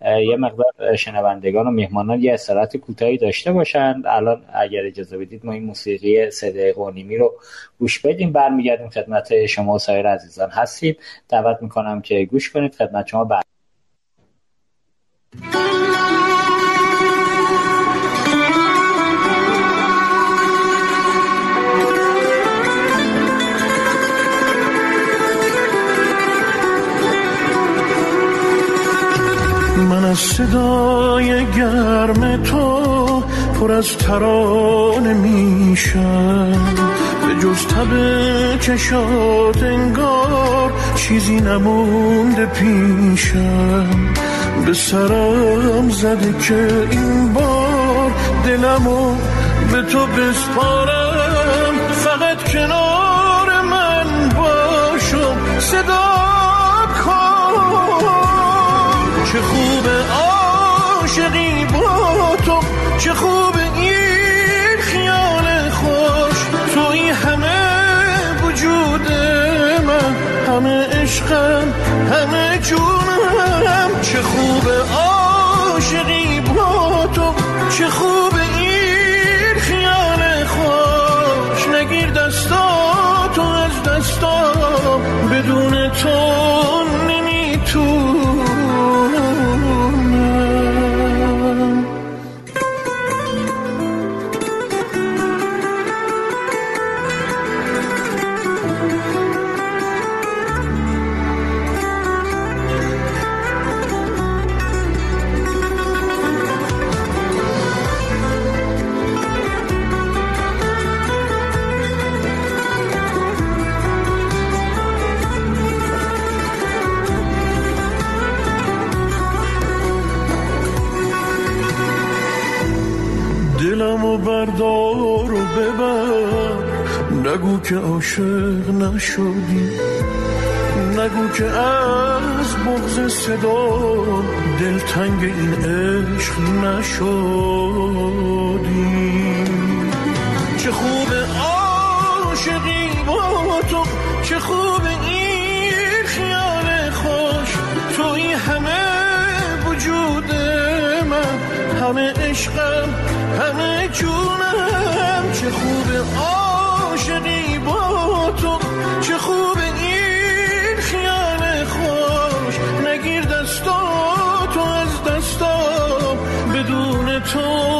یه مقدار شنوندگان و مهمانان یه استراحت کوتاهی داشته باشن. الان اگر اجازه بدید ما این موسیقی سه دقیقه و نیمی رو گوش بدیم. برمیگردیم خدمت شما و سایر عزیزان هستیم. دعوت می‌کنم که گوش کنید. خدمت شما بعد از صدای گرم تو پر از ترانه میشم. به جز تب چشات انگار چیزی نمونده پیشم. به سرم زده که این بار دلمو به تو بسپارم. فقط کنار من باشم صدا چه چه خوب این خیال خوش. توی همه وجود من همه عشقم همه جونم. چه خوب عاشقی با تو. چه خوب این خیال خوش. نگیر دستاتو از دستام بدون تو. که عاشق نشدی. نگو که از بغز صدا دلتنگ این عشق نشدی. چه خوب عاشقی با تو چه خوب این خیال خوش. توی همه وجود من همه عشقم همه جونم. چه خوب عاشقی تو چه خوب این خیال خوش. نگیر دستاتو از دستا بدون تو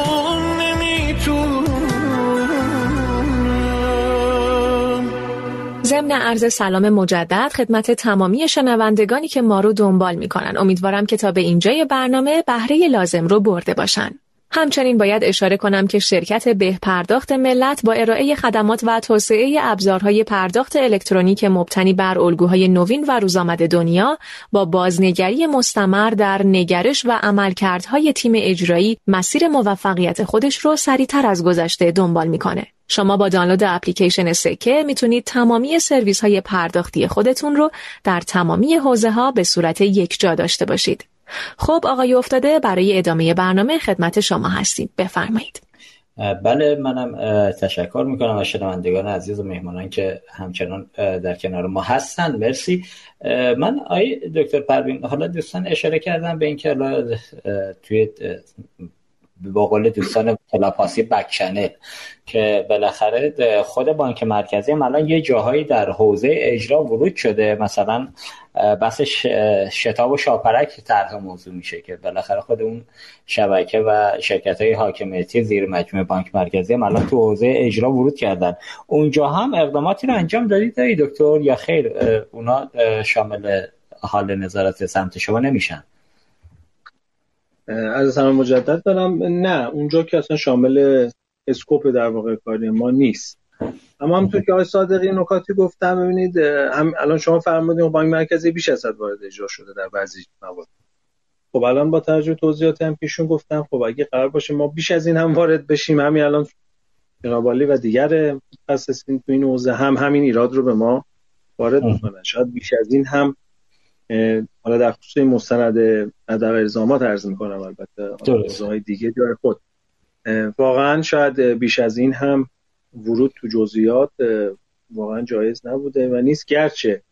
ضمن عرض سلام مجدد خدمت تمامی شنوندگانی که ما رو دنبال می‌کنن. امیدوارم که تا به اینجای برنامه بهره لازم رو برده باشن. همچنین باید اشاره کنم که شرکت به پرداخت ملت با ارائه خدمات و توسعه ابزارهای پرداخت الکترونیک مبتنی بر الگوهای نوین و روزآمد دنیا با بازنگری مستمر در نگرش و عملکردهای تیم اجرایی مسیر موفقیت خودش رو سریعتر از گذشته دنبال می‌کنه. شما با دانلود اپلیکیشن سکه می‌تونید تمامی سرویس های پرداختی خودتون رو در تمامی حوزه ها به صورت یک جا داشته باشید. خب آقای افتاده برای ادامه برنامه خدمت شما هستیم. بفرمایید. بله منم تشکر می‌کنم از شنوندگان عزیز و مهمانان که همچنان در کنار ما هستن. مرسی. من آقای دکتر پروین حالا دوستان اشاره کردم به اینکه توی به قول دوستان تلاپاسی بکچنل که بالاخره خود بانک مرکزی الان یه جاهایی در حوزه اجرا ورود شده. مثلا بحث شتاب و شاپرک طرح موضوع میشه که بالاخره خود اون شبکه و شرکت های حاکمیتی زیر مجموعه بانک مرکزی هم الان تو حوزه اجرا ورود کردن. اونجا هم اقداماتی رو انجام دادید دکتر؟ یا خیر اونا شامل حال نظارت سمت شما نمیشن؟ از همه مجدد دارم. نه اونجا که اصلا شامل اسکوپ در واقع کاری ما نیست. اما همونطور که آقای صادقی نکاتی گفتم ببینید هم الان شما فرمودین بانک مرکزی بیش از وارد اجرا شده در بعضی موارد. خب الان با توجه توضیحات هم پیشون گفتم خب اگه قرار باشه ما بیش از این هم وارد بشیم همین الان جنابالی و دیگر متخصصین تو این حوزه هم همین ایراد رو به ما وارد می‌کنن. شاید بیش از این هم حالا در خصوص این مستند در الزامات عرض می‌کنم البته. های دیگه جای خود. واقعا شاید بیش از این هم ورود تو جزئیات واقعا جایز نبوده و نیست. گرچه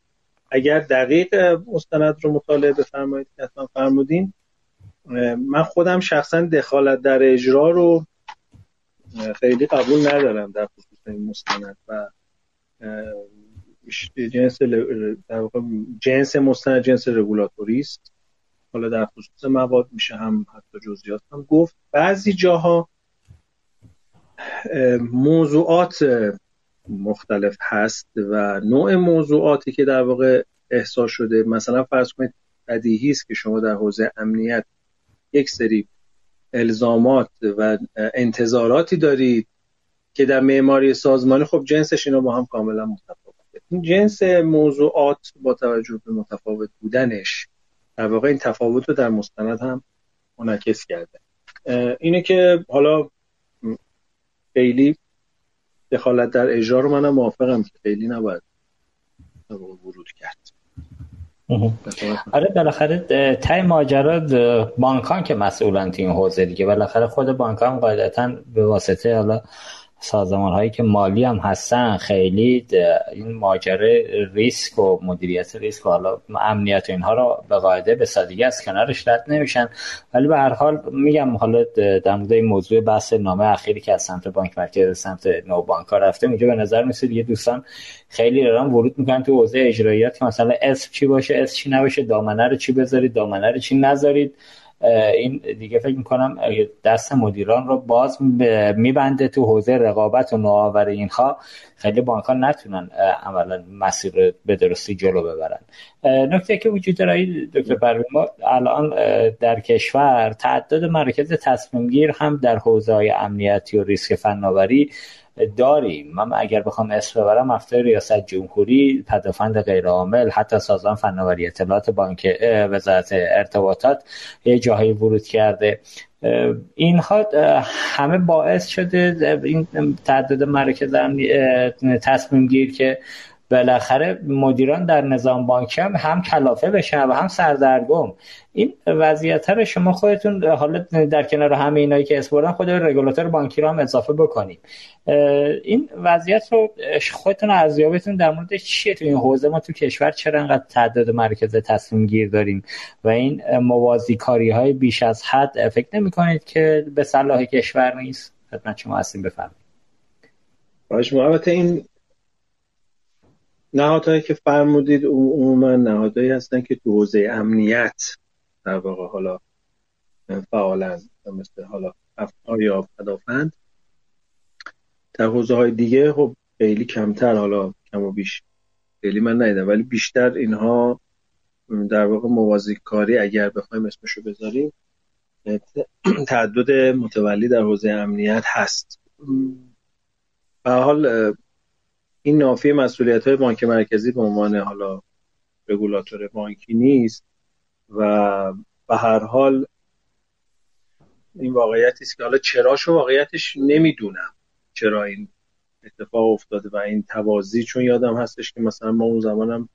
اگر دقیق مستند رو مطالعه بفرمایید که حتما فرمودین من خودم شخصا دخالت در اجرا رو خیلی قبول ندارم در خصوص این مستند و جنس در واقع جنس مستند جنس رگولاتوری است. حالا در خصوص مواد میشه هم حتی جزئیات هم گفت. بعضی جاها موضوعات مختلف هست و نوع موضوعاتی که در واقع احساس شده. مثلا فرض کنید بدیهی است که شما در حوزه امنیت یک سری الزامات و انتظاراتی دارید که در معماری سازمانی خب جنسش اینا با هم کاملا متفاوته این جنس موضوعات با توجه به متفاوت بودنش در واقع این تفاوت رو در مستند هم منعکس کرده. اینه که حالا خیلی دخالت در اجرا رو منم موافقم که خیلی نباید ورود کرد. آره بالاخره تای ماجرا بانکان که مسئولن این حوزه دیگه بالاخره خود بانکان قاعدتا به واسطه حالا سازمان هایی که مالی هم هستن خیلی این ماجره ریسک و مدیریت ریسک و حالا امنیت اینها رو به قاعده به سادگی از کنارش رد نمیشن. ولی به هر حال میگم حالا در مورد این موضوع بحث نامه اخیری که از سمت بانک مرکزی سمت نو بانک ها رفته اینجا به نظر میسه دیگه دوستان خیلی دارن ورود می‌کنن تو حوزه اجراییات که مثلا اسم چی باشه اسم چی نباشه دامنه رو چی بذارید دامنه رو چی نذارید. این دیگه فکر می‌کنم دست مدیران رو باز میبنده تو حوزه رقابت و نوآوری اینها خیلی بانک ها نتونن عملا مسیر به درستی جلو ببرن. نکته که وجود داره دکتر پروین ما الان در کشور تعداد مراکز تصمیم گیر هم در حوزه های امنیتی و ریسک فناوری داریم. من اگر بخوام اسم ببرم هفته ریاست جمهوری پدافند غیرعامل حتی سازمان فناوری اطلاعات بانک وزارت ارتباطات یه جاهایی ورود کرده. اینها همه باعث شده این تعداد مراکز تصمیم گیر که بالاخره مدیران در نظام بانکی هم هم کلافه بشن و هم سردرگم. این وضعیت رو شما خودتون حالا در کنار همه اینایی که اسپردن خود رگولاتور بانکی رو هم اضافه بکنیم. این وضعیت رو خودتون ارزیابیتون در مورد چیه تو این حوزه؟ ما تو کشور چرا انقدر تعداد مرکز تصمیم گیر داریم و این موازی کاری های بیش از حد؟ فکر نمی کنید که به صلاح کشور نیست؟ خدمت شما هستیم بفرمایید. باش این نهادهایی که فرمودید عموما نهادهایی هستن که تو حوزه امنیت در واقع حالا فعالن مثل حالا یا پدافند در حوزه های دیگه خب خیلی کمتر حالا کم و بیش خیلی من ندیدم ولی بیشتر اینها در واقع موازی کاری اگر بخوایم اسمشو بذاریم تعدد متولی در حوزه امنیت هست. به حال این نافی مسئولیت های بانک مرکزی به عنوان حالا رگولاتور بانکی نیست و به هر حال این واقعیتی است که حالا چراشو واقعیتش نمی‌دونم چرا این اتفاق افتاده و این توازی چون یادم هستش که مثلا ما اون زمانم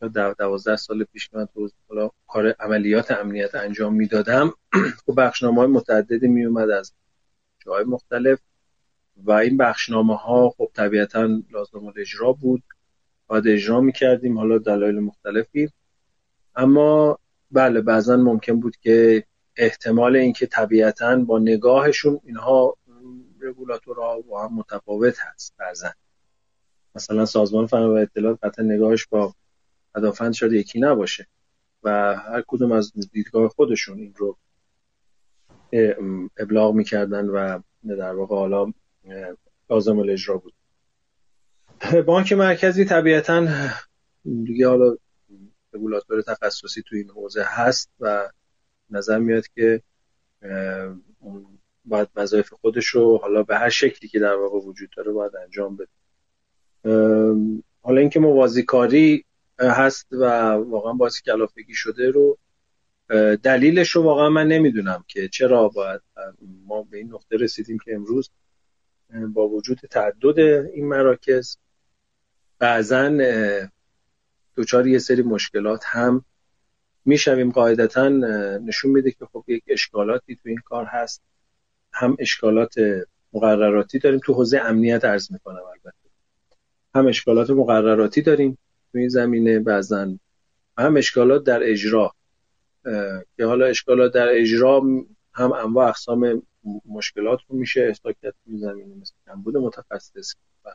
شاید دوازده سال پیش من تو حالا کار عملیات امنیت انجام می‌دادم خب بخشنامه های متعددی می اومد از جای مختلف. و این بخشنامه ها خب طبیعتا لازم اجرا بود. باید اجرا می‌کردیم حالا دلایل مختلفی. اما بله بعضا ممکن بود که احتمال اینکه طبیعتا با نگاهشون اینها رگولاتورها با هم متفاوت هست بعضا. مثلا سازمان فناوری اطلاعات قطعا نگاهش با پدافند شده یکی نباشه و هر کدوم از دیدگاه خودشون این رو ابلاغ می‌کردن و در واقع حالا لازم الاجرا بود. بانک مرکزی طبیعتا دیگه حالا رگولاتور تخصصی تو این حوزه هست و نظر میاد که باید وظایف خودش رو حالا به هر شکلی که در واقع وجود داره باید انجام بده. حالا اینکه موازی کاری هست و واقعا بازی کلافگی شده رو دلیلش رو واقعا من نمی‌دونم که چرا باید ما به این نقطه رسیدیم که امروز با وجود تعدد این مراکز بعضا دوچار یه سری مشکلات هم می‌شویم. قاعدتا نشون میده که خب یک اشکالاتی تو این کار هست. هم اشکالات مقرراتی داریم. تو حوزه امنیت ارز می‌کنم البته. هم اشکالات مقرراتی داریم تو این زمینه بعضا هم اشکالات در اجرا. که حالا اشکالات در اجرا هم انواع اقسام مشکلات رو میشه احساس کرد تو زمینه مثل کمبود متخصص و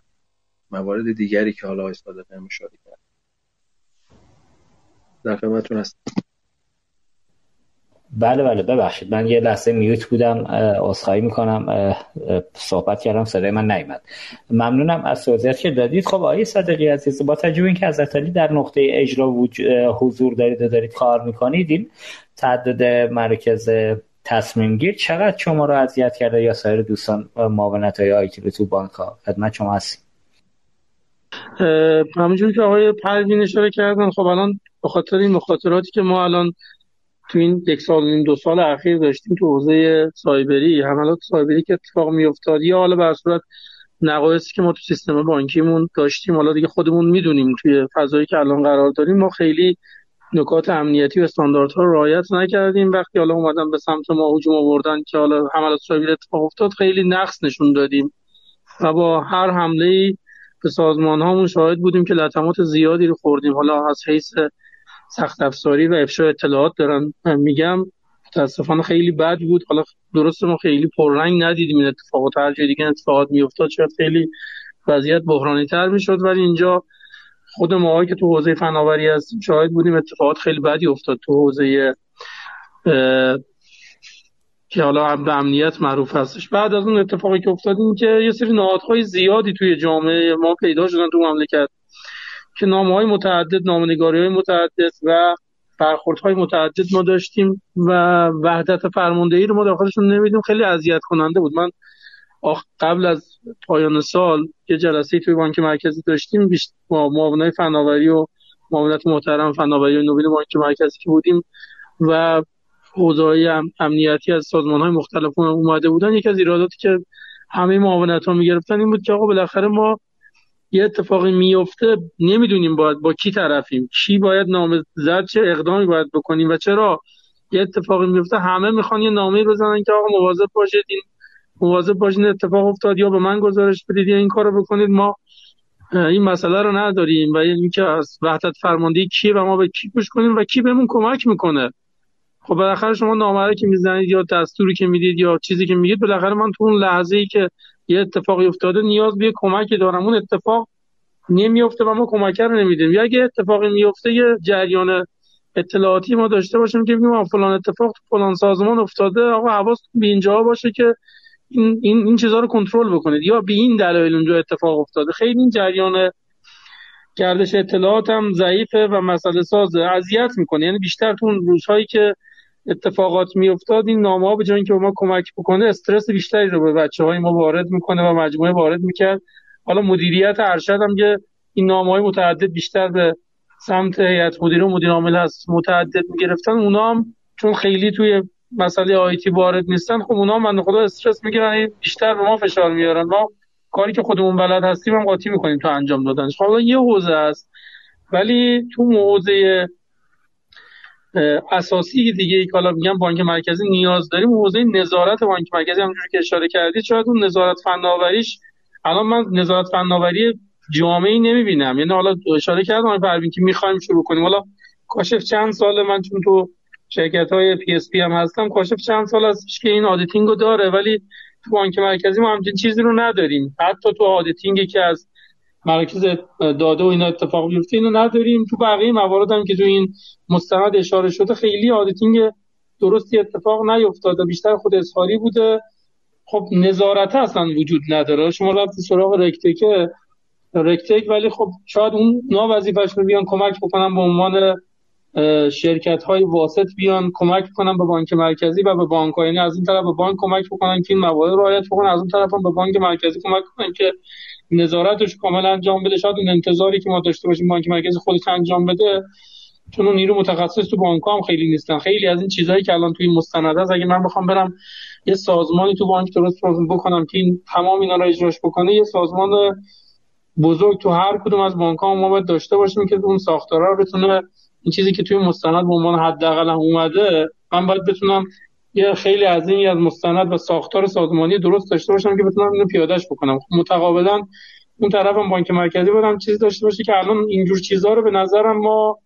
موارد دیگری که حالا استاد اشاره کرد. در خدمتتون هست بله بله ببخشید. من یه لحظه میوت بودم عذرخواهی می‌کنم. صحبت کردم صدای من نیومد. ممنونم از توضیحات که دادید. خب آقای صدقی عزیز با تجربه اینکه از علی در نقطه اجرا حضور دارید و دارید کار می‌کنید این تعدد مرکز تصمیم گیر چقدر شما رو اذیت کرده یا سایر دوستان معاونت های آیتی تو بانک ها؟ خدمت شما هستیم. همونجوری که آقای پروین اشاره کردن خب الان به خاطر این مخاطراتی که ما الان تو این یک سال این دو سال اخیر داشتیم تو حوزه سایبری حملات سایبری که اتفاق میافتاد یا حالا به صورت نقایصی که ما تو سیستم بانکیمون داشتیم حالا دیگه خودمون می‌دونیم توی فضایی که الان قرار داریم ما خیلی نکات امنیتی و استانداردها رو رعایت نکردیم. وقتی حالا اومدن به سمت ما هجوم آوردن که حالا حملات سایبری اتفاق افتاد خیلی نقص نشون دادیم. و با هر حمله به سازمان هامون شاهد بودیم که لطمات زیادی رو خوردیم. حالا از حیث سخت افزاری و افشای اطلاعات دارن میگم متاسفانه خیلی بد بود. حالا درست ما خیلی پررنگ ندیدیم این اتفاقات هر جای دیگه اتفاقات میافتاد شاید خیلی وضعیت بحرانی تر می‌شد. ولی اینجا خود ما که تو حوزه فناوری هستیم شاهد بودیم اتفاقات خیلی بدی افتاد تو حوزه که حالا به امنیت معروف هستش. بعد از اون اتفاقی که افتاد این که یه سری نهادهای زیادی توی جامعه ما پیدا شدن تو مملکت که نامه های متعدد نامنگاری های متعدد و های متعدد ما داشتیم و وحدت فرماندهی رو ما داخلشون نمیدیم خیلی اذیت کننده بود. من قبل از پایان سال یه جلسه توی بانک مرکزی داشتیم با معاونای فناوری و معاونت محترم فناوری و نوین بانک مرکزی که بودیم و حوزه امنیتی از سازمان های مختلف اومده بودن. یکی از ایراداتی که همه معاونت ها می‌گرفتن این بود که آقا بالاخره ما یه اتفاقی میفته نمی‌دونیم باید با کی طرفیم کی باید نامزد چه اقدامی باید بکنیم و چرا یه اتفاقی میفته همه می‌خوان یه نامه بزنن که آقا مواظب باشید این مواظب باشید اتفاق افتاد یا به من گزارش بدید یا این کارو بکنید. ما این مسئله رو نداریم و اینکه از وحدت فرماندهی کیه و ما به کی گوش کنیم و کی بهمون کمک می‌کنه. خب بالاخره شما نامه که می‌زنید یا دستوری که می‌دید یا چیزی که میگید بالاخره من تو اون لحظه ای که یه اتفاقی افتاده نیاز به کمکی دارم. اون اتفاق نمیفته و ما کمک رو نمیدیم. یا اگه اتفاقی میفته یه جریان اطلاعاتی ما داشته باشیم که بگیم فلان اتفاق تو فلان سازمان افتاده آقا حواس به اینجا باشه که این این این چیزا رو کنترل بکنید. یا به این دلایل اونجا اتفاق افتاده. خیلی این جریان گردش اطلاعات هم ضعیفه و مسئله ساز اذیت می‌کنه. یعنی بیشتر تو اون روزهایی که اتفاقات میافتاد این نامه ها به جای اینکه به ما کمک بکنه استرس بیشتری رو به بچه های ما وارد می‌کنه و مجموعه وارد می‌کرد. حالا مدیریت ارشد هم که این نامه های متعدد بیشتر به سمت هیئت مدیره و مدیر عامل هست متعدد می‌گرفتن. اونا هم چون خیلی توی مسئله آیتی وارد نیستن خب اونا من خدا استرس می‌گیرن بیشتر به ما فشار میارن. ما کاری که خودمون بلد هستیم هم قاطی می‌کنیم تو انجام دادنش. خب یه حوزه است ولی تو حوزه اساسی دیگه ای که حالا میگم بانک مرکزی نیاز داریم حوزه نظارت بانک مرکزی همونجوری که اشاره کردید شاید اون نظارت فناوریش الان من نظارت فناوری جامعی نمی‌بینم. یعنی حالا اشاره کردم پروین که می‌خوایم شروع کنیم. حالا کاشف چند سال من چون تو شرکت های PSP هم هستم کاشف چند سال هستش که این auditing رو داره ولی تو بانک مرکزی ما همچین چیزی رو نداریم. حتی تو auditing ی که از مرکز داده و اینا اتفاق میفته اینو نداریم. تو بقیه موارد هم که تو این مستند اشاره شده خیلی auditing درستی اتفاق نیفتاده. بیشتر خود اظهاری بوده. خب نظارت اصلا وجود نداره. شما رفتی سراغ رکتک رکتک ولی خب شاید اون نا وظیفش رو بیان کمک بکنن به عنوان شرکت های واسط بیان کمک کنن به بانک مرکزی و به بانک یعنی از این طرف به بانک کمک بکنن که این موارد رعایت بکنن. از اون طرف هم به بانک مرکزی کمک کنن که نظارتش کامل انجام بده. شاید اون انتظاری که ما داشته باشیم بانک مرکزی خودش انجام بده چون اون نیرو متخصص تو بانک هم خیلی نیستن. خیلی از این چیزهایی که الان توی مستند هست اگه من بخوام برم یه سازمانی تو بانک درست بکنم که این تمام اینا رو اجراش بکنه یه سازمان بزرگ تو هر کدوم از بانک ها ما باید داشته باشیم که اون ساختارا رو بتونه این چیزی که توی مستند به عنوان حداقل اومده من باید بتونم یه خیلی از این از مستند و ساختار سازمانی درست داشته باشم که بتونم اینو پیادهش بکنم. خب متقابلا اون طرفم بانک مرکزی بودم چیزی داشته باشه که الان اینجور چیزها رو به نظرم ما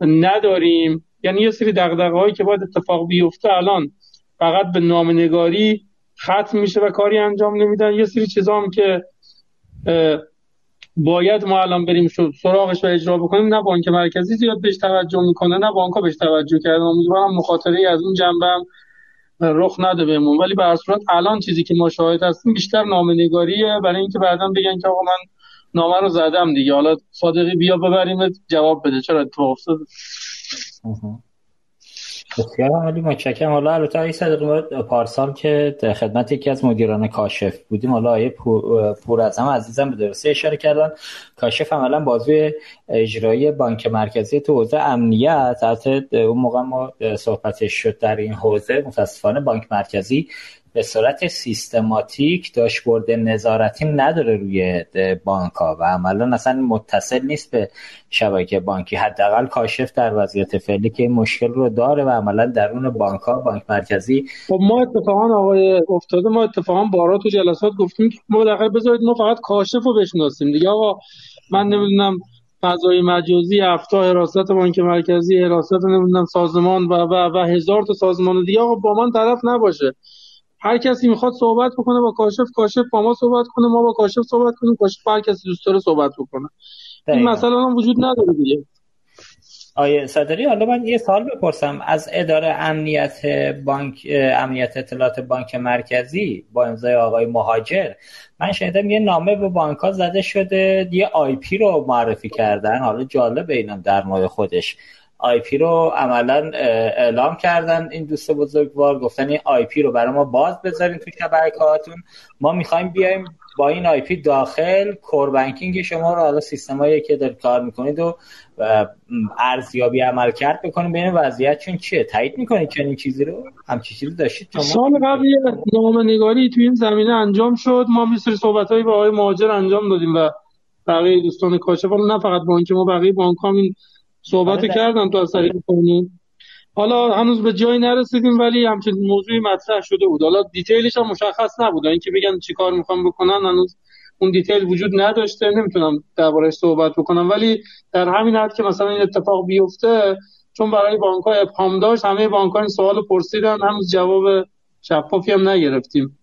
نداریم. یعنی یه سری دغدغه‌هایی که باید اتفاق بیفته الان فقط به نامنگاری ختم میشه و کاری انجام نمیدن. یه سری چیزا هم که باید ما الان بریم سراغش و اجرا بکنیم نه بانک مرکزی زیاد بهش توجه می‌کنه نه بانک بهش توجه کردن. امیدوارم مخاطره از اون جنبه هم رخ نده بهمون. ولی به صورت الان چیزی که ما شاهد هستیم بیشتر نامنگاریه. برای اینکه بعدا بگن که آقا من نامه رو زدم دیگه. حالا صادقی بیا ببریم جواب بده. چرا اتفاق افتاد بسیار عالی متشکرم. حالا البته آقای صدقی پارسال که خدمت یکی از مدیران کاشف بودیم حالا آیه پور از هم عزیزم به درستی اشاره کردن. کاشف عملا بازوی اجرایی بانک مرکزی تو حوزه امنیت حتی اون موقع ما صحبتش شد در این حوزه متاسفانه بانک مرکزی به صورت سیستماتیک داشبورد نظارتی نداره روی بانک ها و عملا اصلا متصل نیست به شبکه بانکی. حداقل کاشف در وضعیت فعلی که این مشکل رو داره و عملا درون بانک ها بانک مرکزی. خب ما اتفاقا آقای افتاده ما اتفاقا بارا تو جلسات گفتیم ما در بذارید ما فقط کاشف رو بشناسیم دیگه. آقا من نمی‌دونم فضای مجازی افتا حراست بانک مرکزی حراست نمی‌دونم سازمان و, و, و هزار تا سازمان دیگه. آقا با من طرف نباشه. هر کسی می‌خواد صحبت بکنه با کاشف کاشف با ما صحبت کنه ما با کاشف صحبت کنیم کاشف هر کسی دوست داره صحبت بکنه. این مسئله هم وجود نداره دیگه. آقای صدری حالا من یه سوال بپرسم. از اداره امنیت بانک امنیت اطلاعات بانک مرکزی با امضای آقای مهاجر من شنیدم یه نامه به بانک ها زده شده یه IP رو معرفی کردن. حالا جالب اینم در مورد خودش. IP رو عملا اعلام کردن این دوست بزرگوار. گفتن این IP رو برای ما باز بذارین تو شبکه‌هاتون. ما می‌خوایم بیایم با این IP داخل. core banking شما رو حالا سیستمایی که دارید کار می‌کنید و ارزیابی عملکرد بکنیم. ببینیم وضعیتشون چیه. تایید می‌کنید چنین چیزی رو؟ همچین چیزی داشتید شما؟ سال قبل نامه نگاری تو این زمینه انجام شد. ما مثل صحبتایی با آقای مهاجر انجام دادیم و بقیه دوستان کاشف. نه فقط بانک ما بقیه بانک هم این صحبت آره کردم تو از طریق حالا هنوز به جایی نرسیدیم ولی همچین موضوعی مطرح شده بود. حالا detail ش هم مشخص نبود. اینکه بگن چی کار می‌خوام بکنن هنوز اون دیتیل وجود نداشته. نمی‌تونم دربارش صحبت بکنم. ولی در همین حد که مثلا این اتفاق بیفته چون برای بانک های ابهام داشت همه بانک این سوال پرسیدن. هنوز جواب شفافی هم نگرفتیم.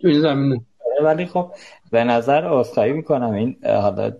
تو این زمینه. ولی خب به نظر اصخایی می‌کنم. این حالا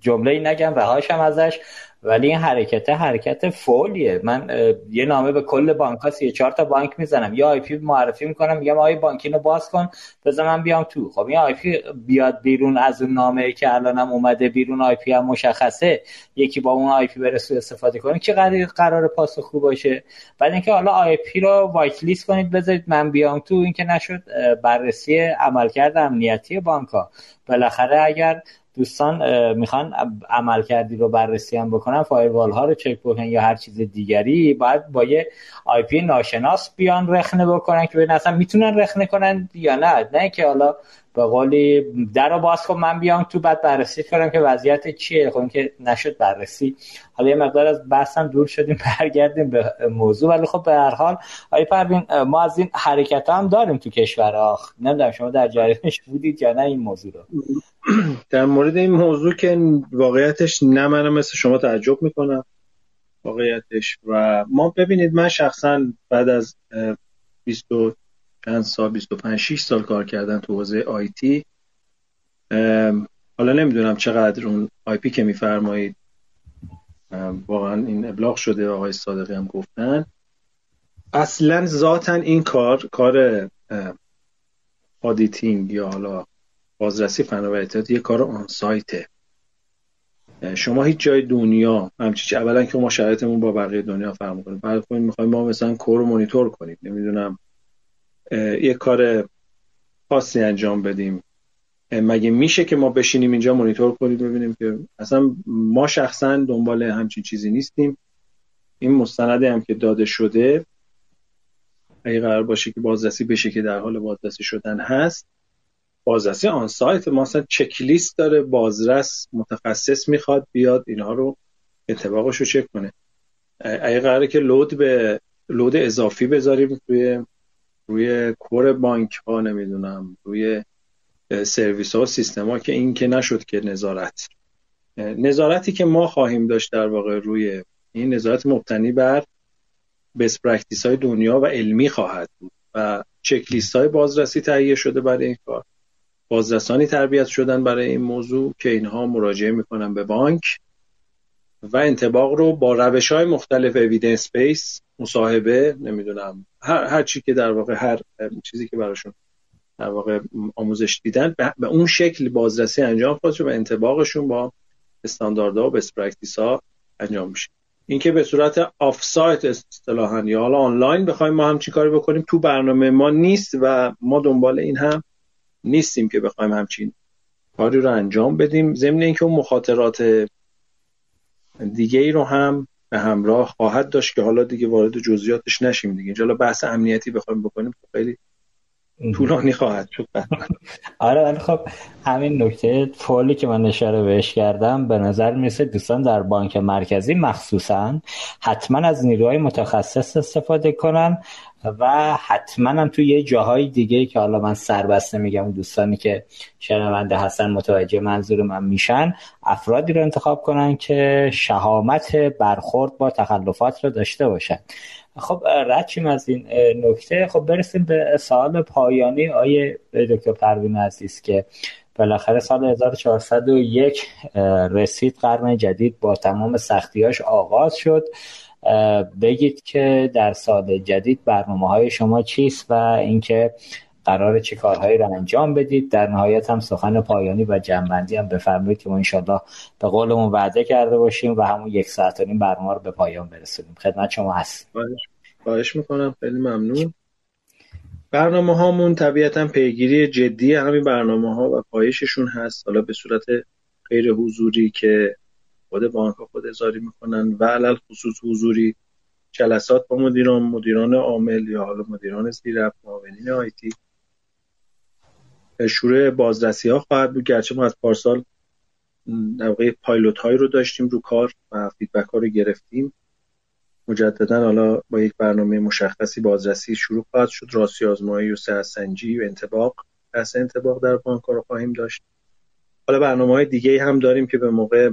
جمله نگم رهاشم ازش. ولی این حرکت حرکت فولیه. من یه نامه به کل بانک سی چهار تا بانک می‌زنم. یا آی پی معرفی می‌کنم میگم آی بانکی رو باز کن بذار من بیام تو. خب این IP بیاد بیرون از اون نامه که الانم اومده بیرون IP هم مشخصه. یکی با اون IP بره سوء استفاده کنه. که قرار قرار پاسخگو باشه؟ بعد اینکه حالا IP رو whitelist کنید بذارید من بیام تو. اینکه نشد بررسی عملکرد امنیتی بانک ها بالاخره اگر دوستان می‌خوان عملکردی رو بررسی هم بکنن firewall ها رو چک بکنن یا هر چیز دیگری باید با یه آی پی ناشناس بیان رخنه بکنن که ببین اصلا می‌تونن رخنه کنن یا نه. نه که حالا به قولی در رو باز کن من بیام تو بعد بررسی کنم که وضعیت چیه. خب که نشد بررسی. حالا یه مقدار از بحثم دور شدیم برگردیم به موضوع. ولی خب به هر حال آقای پروین ما از این حرکت هم داریم تو کشور آخ نمی‌دونم شما در جریانش بودید یا نه این موضوع رو. در مورد این موضوع که واقعیتش نه منم مثل شما تعجب می‌کنم. واقعیتش و ما ببینید من شخصا بعد از 20 چند سال 25 6 سال کار کردن تو حوزه IT حالا نمی‌دونم چقدر اون IP که میفرمایید واقعا این ابلاغ شده آقای صادقی هم گفتن. اصلا ذاتا این کار کار auditing یا حالا بازرسی فناوری اطلاعات یه کار on-site ه شما هیچ جای دنیا همچی اولا که ما شرایطمون با بقیه دنیا فرق می‌کنه. بعد کنیم می‌خوایم ما مثلا کور رو مونیتور کنیم. نمی‌دونم یه کار خاصی انجام بدیم. مگه میشه که ما بشینیم اینجا مونیتور کنیم ببینیم که اصلا ما شخصا دنبال همچین چیزی نیستیم. این مستندی هم که داده شده اگه قرار باشه که بازرسی بشه که در حال بازرسی شدن هست بازرسی on-site ما اصلا چک لیست داره بازرس متخصص می‌خواد بیاد اینها رو انطباقش رو چک کنه. اگه قراره که load به load اضافی بذاریم روی روی core bank ها نمی‌دونم روی سرویس ها و سیستم ها که این که نشد که نظارت. نظارتی که ما خواهیم داشت در واقع روی این نظارت مبتنی بر best practice های دنیا و علمی خواهد بود و چک های بازرسی تهیه شده برای این کار. بازرسانی تربیت شدن برای این موضوع که اینها مراجعه می‌کنن به بانک و انطباق رو با روش های مختلف evidence base مصاحبه نمی‌دونم هر, هر چی که در واقع هر چیزی که براشون در واقع آموزش دیدن به اون شکل بازرسی انجام خواهد و انطباقشون با استانداردها و best practice ها انجام میشه. اینکه به صورت off-site اصطلاحا یا حالا آنلاین بخوایم ما همچین کاری بکنیم تو برنامه ما نیست و ما دنبال این هم نیستیم که بخوایم همچین کاری رو انجام بدیم. ضمن اینکه اون مخاطرات دیگه ای رو هم به همراه خواهد داشت که حالا دیگه وارد جزئیاتش نشیم دیگه. اینجا بحث امنیتی بخوایم بکنیم خیلی طولانی خواهد شد. آره ولی خب همین نکته فولی که من اشاره بهش کردم به نظر می‌رسه دوستان در بانک مرکزی مخصوصا حتما از نیروهای متخصص استفاده کنن و حتما هم توی یه جاهای دیگه که حالا من سربسته میگم دوستانی که شنونده هستن متوجه منظور من میشن افرادی رو انتخاب کنن که شهامت برخورد با تخلفات رو داشته باشن. خب رد از این نکته. خب برسیم به سال پایانی آیه دکتر پروین عزیز که بالاخره سال 1401 رسید قرن جدید با تمام سختیاش آغاز شد. بگید که در سال جدید برنامه های شما چیست و اینکه قرار چه کارهایی را انجام بدید. در نهایت هم سخن پایانی و جنبندی هم بفرمایید که ما انشالله به قولمون وعده کرده باشیم و همون یک ساعت و نیم برنامه رو به پایان برسونیم. خدمت شما هست خواهش می‌کنم. خیلی ممنون. برنامه هامون طبیعتا پیگیری جدی همین برنامه ها و پایششون هست. حالا به صورت غیر حضوری که خود بانک خود ازاری می‌کنن و علل خصوص حضوری جلسات با مدیران مدیران عامل یا حالا مدیران زیرف معاونین آیتی شروع بازرسی ها خواهد بود. گرچه ما از پارسال در واقع پایلوت هایی رو داشتیم رو کار و فیدبک ها رو گرفتیم. مجددا حالا با یک برنامه مشخصی بازرسی شروع خواهد شد. راسی آزمایی و سنجی و انتباق. پس انتباق در بانک رو خواهیم داشت. حالا برنامه های دیگه هم داریم که به موقع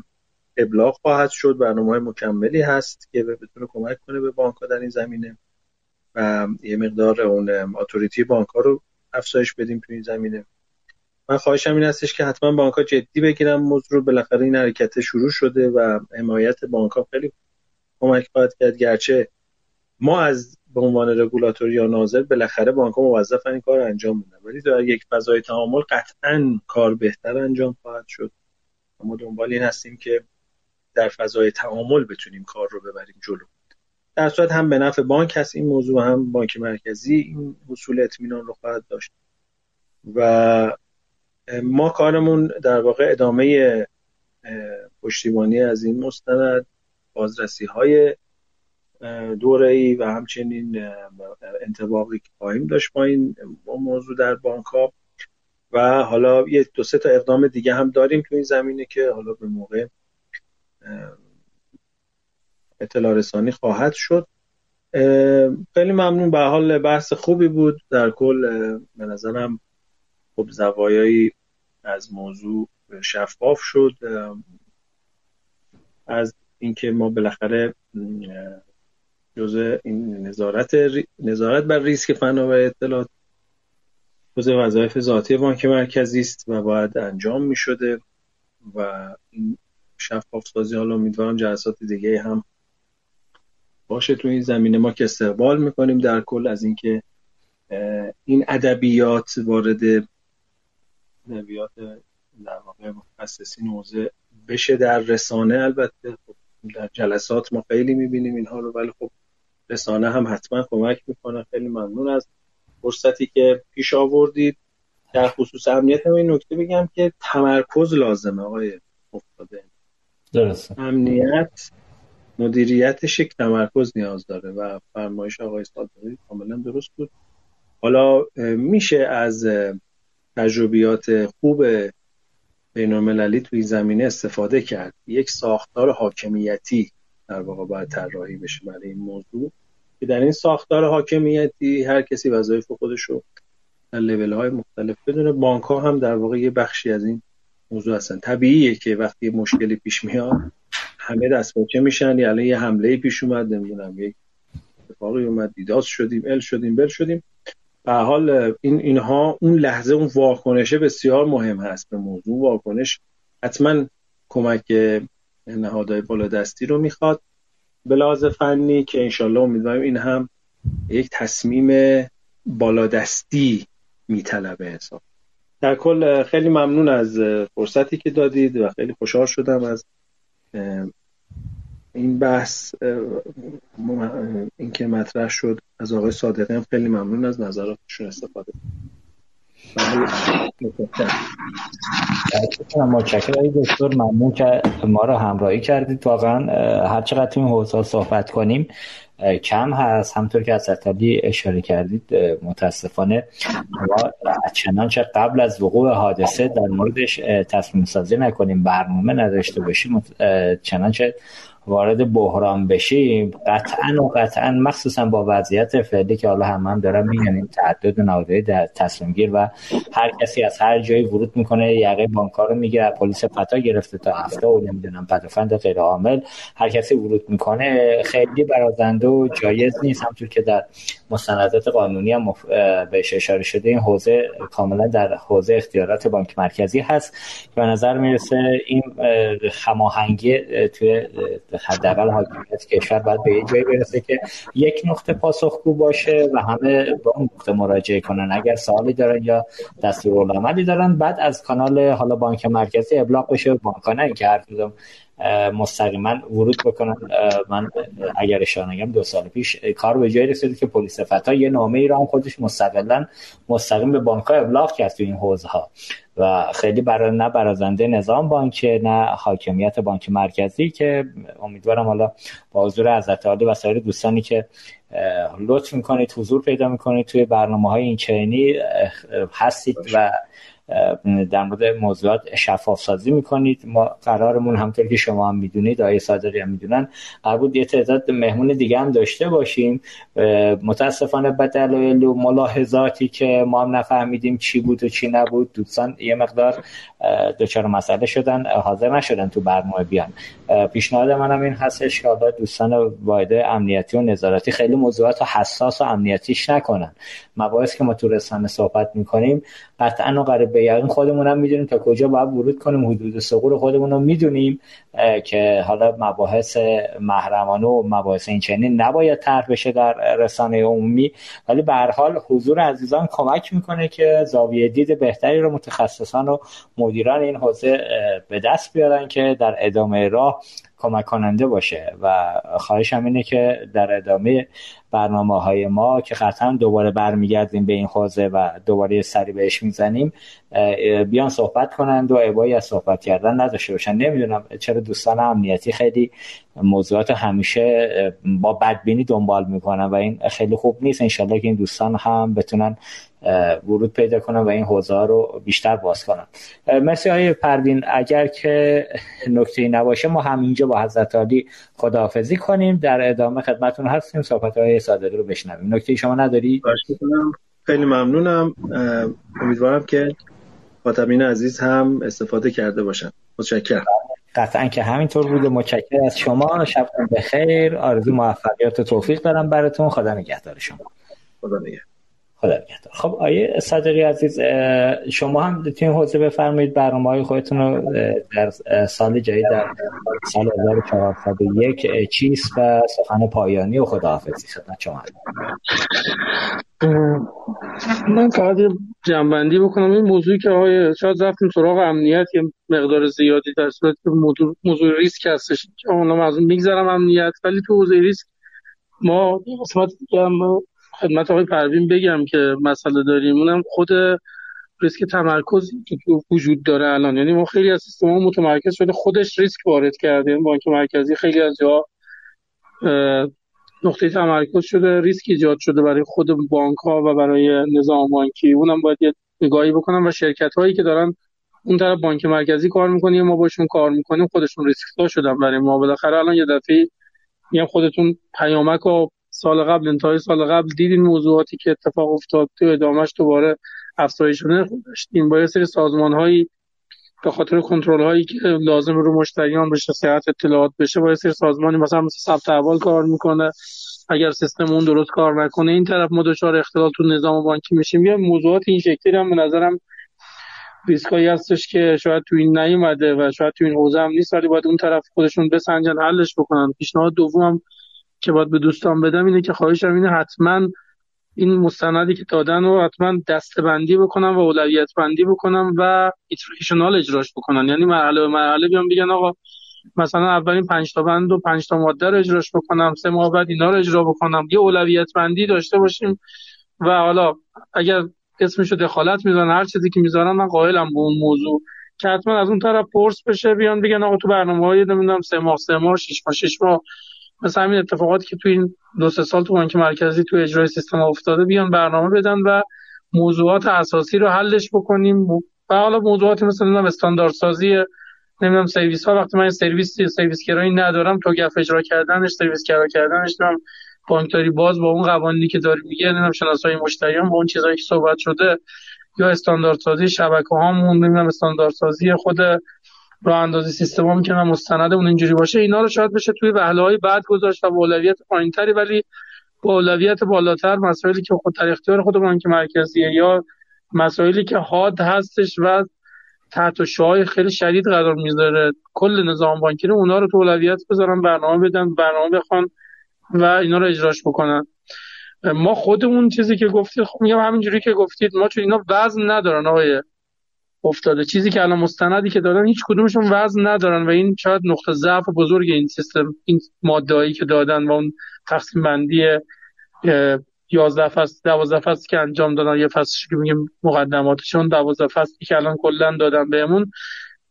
ابلاغ خواهد شد. برنامه های مکملی هست که بتونه کمک کنه به بانک در این زمینه و یه مقدار اون اتوریتی بانک ها رو افزایش بدیم تو این زمینه. من خواهشم این هستش که حتما بانک ها جدی بگیرن موضوع رو. بالاخره این حرکت شروع شده و حمایت بانک ها خیلی کمک خواهد کرد. گرچه ما از به عنوان رگولاتور یا ناظر بالاخره بانک ها موظفن این کار انجام بدن. ولی در یک فضای تعامل قطعا کار بهتر انجام خواهد شد. ما دنبال این هستیم که در فضای تعامل بتونیم کار رو ببریم جلو. در صورت هم به نفع بانک هست این موضوع هم بانک مرکزی این حصول اطمینان رو خواهد داشت. و ما کارمون در واقع ادامه پشتیبانی از این مستند بازرسی های دوره ای و همچنین انتباقی که خواهیم داشت با این موضوع در بانک ها و حالا یه دو سه تا اقدام دیگه هم داریم تو این زمینه که حالا به موقع اطلاع رسانی خواهد شد. خیلی ممنون. به حال بحث خوبی بود. در کل به نظرم خب زوایایی از موضوع شفاف شد از اینکه ما بالاخره جزء این نظارت نظارت بر ریسک فنا و اطلاعات جزء وظایف ذاتی بانک مرکزی است و باید انجام می شده و این شفاف سازی حالا امیدوارم جلسات دیگه هم باشه تو این زمینه. ما که استقبال می‌کنیم در کل از اینکه این ادبیات وارد ادبیات در واقع متخصصین حوزه بشه در رسانه البته خب در جلسات ما خیلی می‌بینیم اینها رو ولی خب رسانه هم حتما کمک می‌کنه. خیلی ممنون از فرصتی که پیش آوردید. در خصوص امنیت هم این نکته بگم که تمرکز لازمه آقای افتاده درسته. امنیت مدیریتش یک تمرکز نیاز داره و فرمایش آقای صادقی کاملا درست بود. حالا میشه از تجربیات خوب بین المللی توی زمینه استفاده کرد. یک ساختار حاکمیتی در واقع باید طراحی بشه برای این موضوع. که در این ساختار حاکمیتی هر کسی وظایف خودش رو در لیول های مختلف بدونه. بانک ها هم در واقع یه بخشی از این موضوع هستن. طبیعیه که وقتی مشکلی پیش میاد همه دست باچه میشن؟ یا یه حمله پیش اومد نمی‌دونم یک اتفاقی اومد دیداس شدیم ال شدیم بل شدیم. به حال این اینها اون لحظه اون واکنشه بسیار مهم هست به موضوع. واکنش حتما کمک نهادهای بالادستی رو می‌خواد. به لحاظ فنی که انشالله امیدواریم این هم یک تصمیم بالادستی میطلبه حساب. در کل خیلی ممنون از فرصتی که دادید و خیلی خوشحال شدم از این بحث اینکه مطرح شد از آقای صادقی هم خیلی ممنون از نظراتشون استفاده متشکرم. دکتر ممنون که ما رو همراهی کردید. واقعا هر چقدر این حوزه صحبت کنیم کم هست. همطور که از اتالی اشاره کردید متاسفانه ما چنانچه قبل از وقوع حادثه در موردش تصمیم سازی نکنیم. برنامه نداشته باشیم. چنانچه وارد بحران بشیم قطعا و قطعا مخصوصا با وضعیت فعلی که حالا هم هم دارم میگن این تعدد نهادهای در تصمیم گیر و هر کسی از هر جایی ورود می‌کنه یقه بانکار رو می‌گیره پلیس پتا گرفته تا هفته و نمی‌دونم پدافند غیر عامل هر کسی ورود می‌کنه خیلی برازنده و جایز نیست همطور که در مستندات قانونی هم بهش اشاره شده. این حوزه کاملا در حوزه اختیارات بانک مرکزی هست به نظر می‌رسه این خماهنگی توی حداقل حاکمیت کشور باید به یه جایی برسه که یک نقطه پاسخگو باشه و همه به اون نقطه مراجعه کنن. اگر سوالی دارن یا دستورالعملی دارن بعد از کانال حالا بانک مرکزی ابلاغ بشه. به بانک نه اینکه هر کدوم مستقیما ورود بکنن. من اگر اشاره نگم دو سال پیش کار به جای رسید که پلیس فتا یه نامه ای رو خودش مستقلا مستقیم به بانک ها ابلاغ کرد تو این حوزه ها و خیلی برای نه برازنده نظام بانک نه حاکمیت بانک مرکزی که امیدوارم حالا با حضور حضرت عالی و سایر دوستانی که لطف می‌کنید حضور پیدا می‌کنید توی برنامه های این چینی هستید و در مورد موضوعات شفاف سازی می‌کنید. ما قرارمون همطور که شما هم می‌دونید آیه صادقی هم می‌دونن قرار بود یه تعداد مهمون دیگه هم داشته باشیم. متاسفانه به دلایل و ملاحظاتی که ما هم نفهمیدیم چی بود و چی نبود دوستان یه مقدار دچار مسئله شدن حاضر نشدن تو برنامه بیان. پیشنهاد منم این هستش که حالا دوستان واحده امنیتی و نظارتی خیلی موضوعات حساس و امنیتیش نکنن. مباحث که ما تو رسانه صحبت می‌کنیم قطعا و قریب به یقین خودمون هم می‌دونیم تا کجا باید ورود کنیم حدود سقور خودمون رو می‌دونیم. که حالا مباحث محرمانه و مباحث این چنین نباید طرح بشه در رسانه عمومی. ولی به هر حال حضور عزیزان کمک می‌کنه که زاویه دید بهتری رو متخصصان و مدیران این حوزه به دست بیارن که در ادامه راه کمک کننده باشه. و خواهشم اینه که در ادامه برنامه های ما که قطعا دوباره برمیگردیم به این حوزه و دوباره سری بهش می‌زنیم بیان صحبت کنند و عبایی از صحبت کردن نداشته باشن. نمی‌دونم چرا دوستان امنیتی خیلی موضوعات همیشه با بدبینی دنبال می‌کنن و این خیلی خوب نیست. انشالله که این دوستان هم بتونن ورود پیدا کنن و این حوزه رو بیشتر باز کنن. مرسی های پروین. اگر که نکته نباشه ما همینجا با حضرت علی خداحافظی کنیم. در ادامه خدمتون هستیم. صحبت های صادقی رو بشنویم. نکته شما نداری؟ خیلی ممنونم. امیدوارم که خاطبین عزیز هم استفاده کرده باشن. متشکرم. قطعا که همینطور بوده متشکر از شما. شبتون بخیر. آرزو موفقیت و توفیق دارم براتون. خدا نگهدار شما. خدا نگهدار. خدا خب آیه صادقی عزیز شما هم تو این حوزه بفرمایید. برنامه های خودتون رو در سال جدید در سال 1401 چیست و سخن پایانی و خداحافظی. خدمت شما من فقط جنبندی بکنم. این موضوعی که آقای شاید رفتیم سراغ امنیت یه مقدار زیادی در صورت که موضوع, موضوع ریسک هستش. اونم از اون میگذرم امنیت. ولی تو حوزه ریسک ما قسمت خدمت آقای پروین بگم که مسئله داریم. اونم خود ریسک تمرکز وجود داره الان. یعنی ما خیلی از سیستم متمرکز شده خودش ریسک وارد کرده. بانک مرکزی خیلی از جا نقطه تمرکز شده ریسک ایجاد شده برای خود بانک ها و برای نظام بانکی. اونم باید یه نگاهی بکنم و شرکت هایی که دارن اون طرف بانک مرکزی کار می‌کنه ما باشون کار می‌کنیم خودشون ریسک دار شدن برای ما. بالاخره الان یه دفعه میگم خودتون پیامک و سال قبل انتهای سال قبل دیدین موضوعاتی که اتفاق افتاد تو ادامهش دوباره افزایش داشتیم با یه سری سازمان هایی به خاطر کنترل هایی که لازم رو مشتریان بشه صحت اطلاعات بشه با سری سازمانی مثلا مثل ثبت احوال کار می‌کنه. اگر سیستم اون درست کار نکنه این طرف ما دچار اختلال تو نظام بانکی میشیم. یه موضوعات این شکلی هم به نظرم ریسکایی هستش که شاید تو این نیومده و شاید تو این حوزه هم نیست. ولی باید اون طرف خودشون بسنجن حلش بکنن. پیشنهاد دوم که باید به دوستان بدم اینه که خواهشم اینه حتما این مستندی که دادن رو حتما دستبندی بکنم و اولویت بندی بکنم و ایتریشنال اجراش بکنن. یعنی مرحله به مرحله بیان بگن آقا مثلا اولین پنج تا بند و پنج تا ماده رو اجراش بکنم سه ماه بعد اینا رو اجرا بکنم. یه اولویت بندی داشته باشیم و حالا اگر اسمشو دخالت می‌ذارن هر چیزی که می‌ذارن من قائلم به اون موضوع که حتما از اون طرف پرس بشه بیان بگن آقا تو برنامه های نمی‌دونم سه ماه سه ماه شش ماه شش ماه مثل همین اتفاقاتی که تو این دو سه سال تو بانک مرکزی تو اجرای سیستم افتاده بیان برنامه بدن و موضوعات اساسی رو حلش بکنیم. و حالا موضوعاتی مثل نمی‌دونم استانداردسازی نمی‌دونم سرویس ها وقتی من سرویس سرویس گرایی ندارم تو گف اجرا کردنش سرویس کرا کردنش نمی‌دونم بانکداری باز با اون قوانینی که داره میگه نمی‌دونم شناسایی مشتریان با اون چیزایی که صحبت شده یا استانداردسازی شبکه هامون نمی‌دونم استانداردسازی خود راه اندازی سیستم هم که مستندمون اینجوری باشه اینا رو شاید بشه توی وهله های بعد گذاشت و اولویت پایینتری ولی با اولویت بالاتر مسائلی که خود در اختیار خود بانک مرکزیه یا مسائلی که حاد هستش و تحت شعای خیلی شدید قرار می‌ذاره. کل نظام بانکی رو اونا رو تو اولویت بذارن برنامه بدن برنامه بخوان و اینا رو اجراش بکنن. ما خودمون چیزی که گفتید خب میگم همینجوری که گفتید ما چون اینا وزن ندارن آقای افتاده. چیزی که الان مستندی که دادن هیچ کدومشون وزن ندارن و این شاید نقطه ضعف بزرگ این سیستم این مادهایی که دادن و اون تقسیم بندی 11 فصل 12 فصل که انجام دادن یه فصلش که میگیم مقدماتشون 12 فصلی که الان کلا دادن بهمون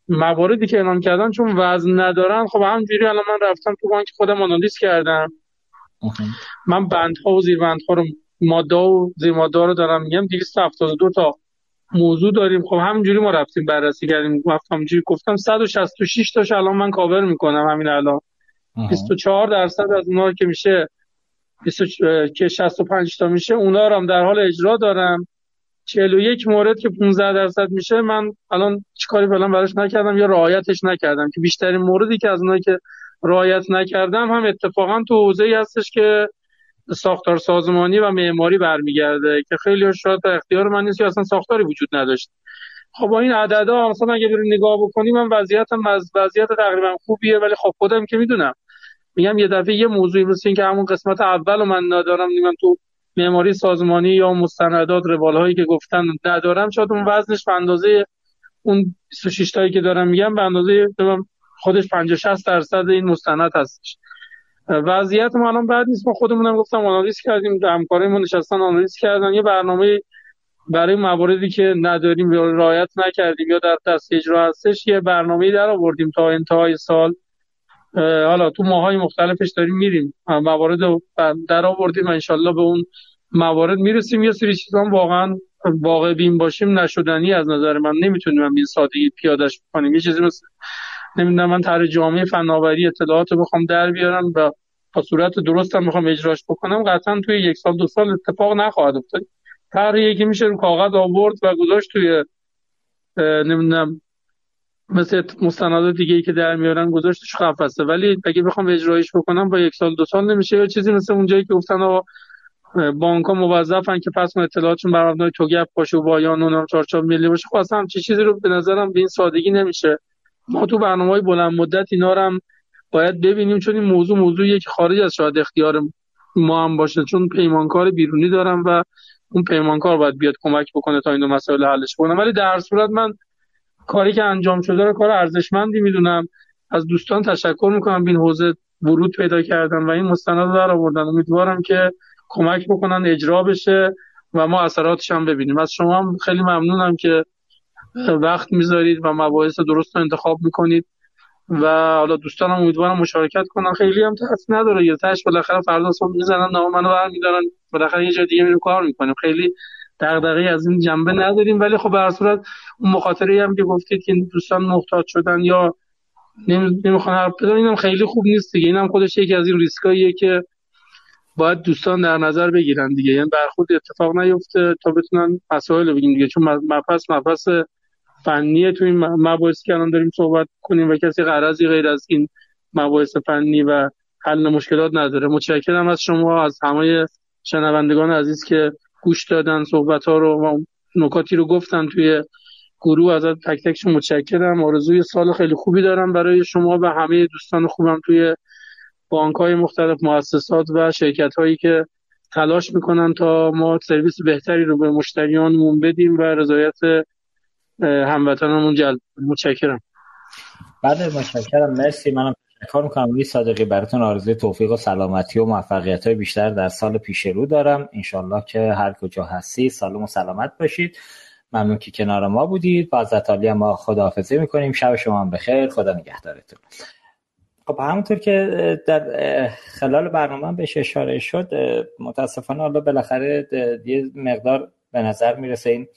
مواردی که اعلام کردن چون وزن ندارن خب همینجوری الان من رفتم تو بانک خودم آنالیز کردم. من بندها و زیر بندها رو ماده و زیر ماده رو دارم میگم 272 تا موضوع داریم. خب همینجوری ما رفتیم بررسی کردیم. همینجوری گفتم 166 تاش الان من کاور می‌کنم همین الان. 24 درصد از اونها که میشه 20 که 65 تا میشه اونا رو هم در حال اجرا دارم. 41 مورد که 15 درصد میشه من الان چیکاری فعلا براش نکردم یا رعایتش نکردم. که بیشترین موردی که از اونایی که رعایت نکردم هم اتفاقا تو حوزه‌ای هستش که ساختار سازمانی و معماری برمیگرده که خیلی شاید در اختیار من نیست که اصلا ساختاری وجود نداشت. خب با این عددا مثلا اگه بریم نگاه بکنیم من وضعیتم از وضعیت تقریبا خوبیه ولی خب خودم که می‌دونم. میگم یه دفعه یه موضوعی مثل که همون قسمت اول من ندارم من تو معماری سازمانی یا مستندات روال هایی که گفتن ندارم شاید اون وزنش به اندازه اون 26 تایی که دارم میگم به اندازه خودش 50 60 درصد این مستند هستش. وضعیت ما الان بعد نیست. ما خودمونم گفتم آنالیز کردیم ما نشستن آنالیز کردن. یه برنامه برای مواردی که نداریم یا رعایت نکردیم یا در دست اجرا هستش یه برنامه در آوردیم تا انتهای سال. حالا تو ماهای مختلفش داریم میریم. موارد در آوردیم انشالله به اون موارد می‌رسیم. یه سری چیزا واقعا واقع بین باشیم نشدنی از نظر من. نمی‌تونیم هم این سادگی پیادش کنیم یه چیزی مثل نمی‌دونم من طرح جامعه فناوری اطلاعات رو بخوام در بیارم و با صورت درست هم بخوام اجراش بکنم قطعا توی یک سال دو سال اتفاق نخواهد افتاد. طرحی که میشه رو کاغذ آورد و گذاشت توی نمی‌دونم مثل مستندات دیگه ای که در میارن گذاشتش خفسته ولی اگه بخوام اجرایش بکنم با یک سال دو سال نمیشه. یا چیزی مثل اونجایی که گفتن بانک ها موظفن که پس اطلاعاتشون بر مبنای توگپ باشه و با یا نونم چارچاب ملی باشه. خب اصلا همچی چیزی رو به نظرم به این سادگی نمیشه. ما تو برنامه های بلند مدت اینا رو هم باید ببینیم چون این موضوع موضوعیه که خارج از شاید اختیار ما هم باشه. چون پیمانکار بیرونی دارم و اون پیمانکار باید بیاد کمک بکنه تا این مسائل حلش کنه. ولی در صورت من کاری که انجام شده رو کار ارزشمندی می‌دونم. از دوستان تشکر می‌کنم. به این حوزه ورود پیدا کردن و این مستند در آوردن. امیدوارم که کمک بکنن اجرا بشه و ما اثراتش هم ببینیم. از شما هم خیلی ممنونم که وقت می‌ذارید و مباحث درست رو انتخاب می‌کنید. و حالا دوستانم امیدوارم مشارکت کنن. خیلی هم تاثیر نداره. یه تاش بالاخره فردا صبح می‌زنن نام منو برمیدارن. بالاخره یه جای دیگه میریم کار می‌کنیم. خیلی دغدغه از این جنبه نداریم. ولی خب به هر صورت اون مخاطره هم که گفتید که دوستان محتاج شدن یا نمی‌خوان حرف بزنن اینم خیلی خوب نیست دیگه. اینم خودش یکی از این ریسکاییه که باید دوستان در نظر بگیرن دیگه. یعنی برخورد اتفاق نیفته تا بتونن مسائل بگیم دیگه. چون مبحث مبحث فنیه تو این مباحث که الان داریم صحبت کنیم و کسی غرضی غیر از این مباحث فنی و حل مشکلات نداره. متشکرم از شما از همه شنوندگان عزیز که گوش دادن صحبت ها رو و نکاتی رو گفتن توی گروه از تک تکشون متشکرم. آرزوی سال خیلی خوبی دارم برای شما و همه دوستان خوبم توی بانک های مختلف مؤسسات و شرکت هایی که تلاش می‌کنن تا ما سرویس بهتری رو به مشتریانمون بدیم و رضایت هموطنمون جلب متشکرم. بعد متشکرم. مرسی. منم تشکر می‌کنم. ولی صادقی براتون آرزوی توفیق و سلامتی و موفقیت های بیشتر در سال پیش رو دارم. انشالله که هر کجا هستی سالم و سلامت باشید. ممنون که کنار ما بودید. با عزت ما خداحافظی می‌کنیم. شب شما هم بخیر. خدا نگهدارتون. خب همونطور که در خلال برنامه بهش اشاره شد متاسفانه حالا بالاخره یه مقدار به نظر می‌رسه این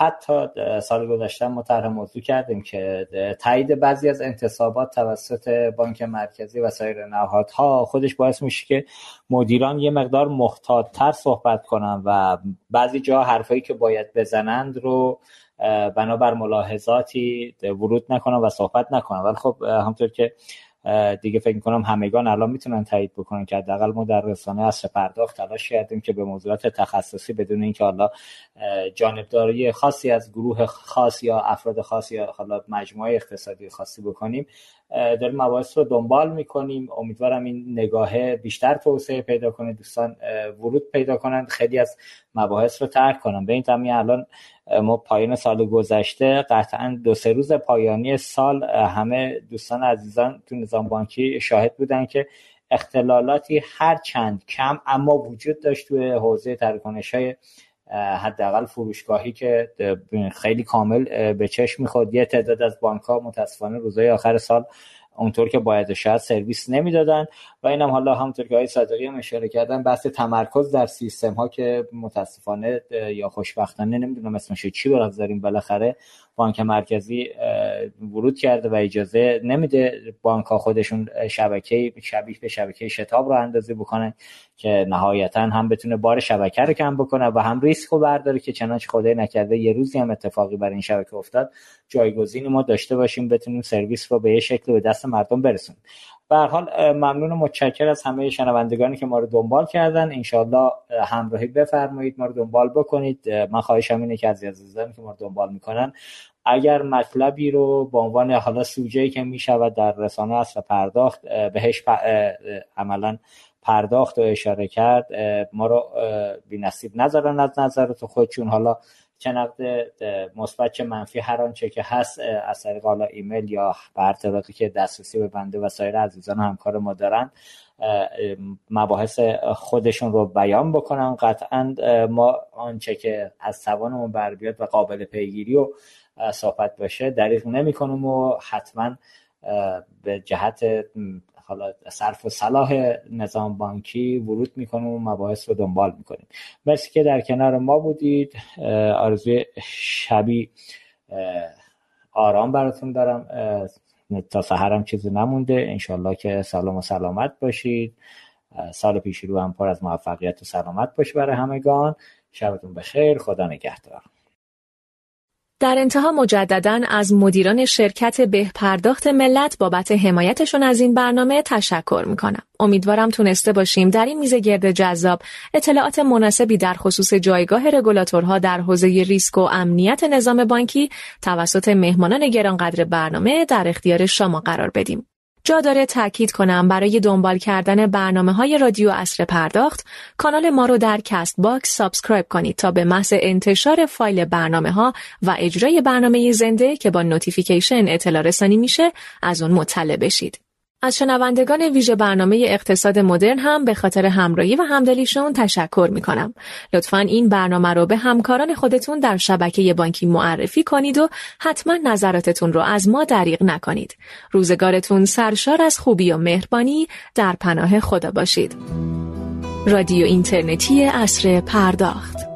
حتی سال گذشته ما طرح موضوع کردیم که تایید بعضی از انتصابات توسط بانک مرکزی و سایر نهادها خودش باعث میشه که مدیران یه مقدار محتاطتر صحبت کنن و بعضی جا حرفایی که باید بزنند رو بنابر ملاحظاتی ورود نکنن و صحبت نکنن. ولی خب همطور که دیگه فکر کنم همگان الان می‌تونن تایید بکنن که حداقل ما در رسانه اصر پرداخت تلاش کردیم که به موضوعات تخصصی بدون اینکه حالا جانبداری خاصی از گروه خاص یا افراد خاص یا حالا مجموعه اقتصادی خاصی بکنیم. داریم مباحث رو دنبال می‌کنیم. امیدوارم این نگاه بیشتر توسعه پیدا کنه. دوستان ورود پیدا کنند. خیلی از مباحث رو ترک کنم. به این تمی الان ما پایان سال گذشته. قطعا دو سه روز پایانی سال همه دوستان عزیزان تو نظام بانکی شاهد بودن که اختلالاتی هر چند کم اما وجود داشت توی حوزه ترکنش های حداقل فروشگاهی که خیلی کامل به چشم می‌خورد. یه تعداد از بانک ها متاسفانه روزهای آخر سال اونطور که باید شاید سرویس نمی‌دادن. و اینم حالا همونطور که های صادقی هم اشاره کردن بحث تمرکز در سیستم ها که متاسفانه یا خوشبختانه نمی‌دونم اسمش چی رو داریم بالاخره بانک مرکزی ورود کرده و اجازه نمیده بانک ها خودشون شبکه شبیه به شبکه شتاب رو اندازی بکنن که نهایتا هم بتونه بار شبکه رو کم بکنه و هم ریسک رو برداره که چنانچه خدای نکرده یه روزی هم اتفاقی برای این شبکه افتاد. جایگزینی ما داشته باشیم بتونیم سرویس رو به یه شکل به دست مردم برسونیم. به حال ممنون و متشکر از همه شنوندگانی که ما رو دنبال کردن. انشالله همراهی بفرمایید ما رو دنبال بکنید. من خواهشم اینه که از عزیزانی که ما رو دنبال می‌کنن اگر مطلبی رو به عنوان حالا سوژه‌ای که می‌شود در رسانه اصل پرداخت بهش عملا پرداخت و اشاره کرد ما رو بی نصیب نذارن از نظرت خودشون. حالا چه نقد مثبت چه منفی هر آنچه که هست از طریق حالا ایمیل یا به که دسترسی به بنده و سایر عزیزان همکار ما دارن مباحث خودشون رو بیان بکنن. قطعا ما آنچه که از توانمون بر بیاد و قابل پیگیری و صحبت باشه دریغ نمی کنم و حتما به جهت حالا صرف و صلاح نظام بانکی ورود می‌کنیم و مباحث رو دنبال می‌کنیم. مرسی که در کنار ما بودید. آرزوی شبی آرام براتون دارم. تا سهرم چیزی نمونده. انشالله که سلام و سلامت باشید. سال پیش رو هم پر از موفقیت و سلامت باشه برای همگان. شبتون بخیر. خدا نگهدار. در انتها مجددا از مدیران شرکت به پرداخت ملت بابت حمایتشون از این برنامه تشکر می‌کنم. امیدوارم تونسته باشیم در این میزگرد جذاب اطلاعات مناسبی در خصوص جایگاه رگولاتورها در حوزه ریسک و امنیت نظام بانکی توسط مهمانان گرانقدر برنامه در اختیار شما قرار بدیم. جا داره تاکید کنم برای دنبال کردن برنامه های رادیو عصر پرداخت کانال ما رو در Castbox subscribe کنید تا به محض انتشار فایل برنامه ها و اجرای برنامه زنده که با notification اطلاع رسانی میشه از اون مطلع بشید. از شنوندگان ویژه برنامه اقتصاد مدرن هم به خاطر همراهی و همدلیشون تشکر می کنم. لطفا این برنامه رو به همکاران خودتون در شبکه بانکی معرفی کنید و حتما نظراتتون رو از ما دریغ نکنید. روزگارتون سرشار از خوبی و مهربانی در پناه خدا باشید. رادیو اینترنتی عصر پرداخت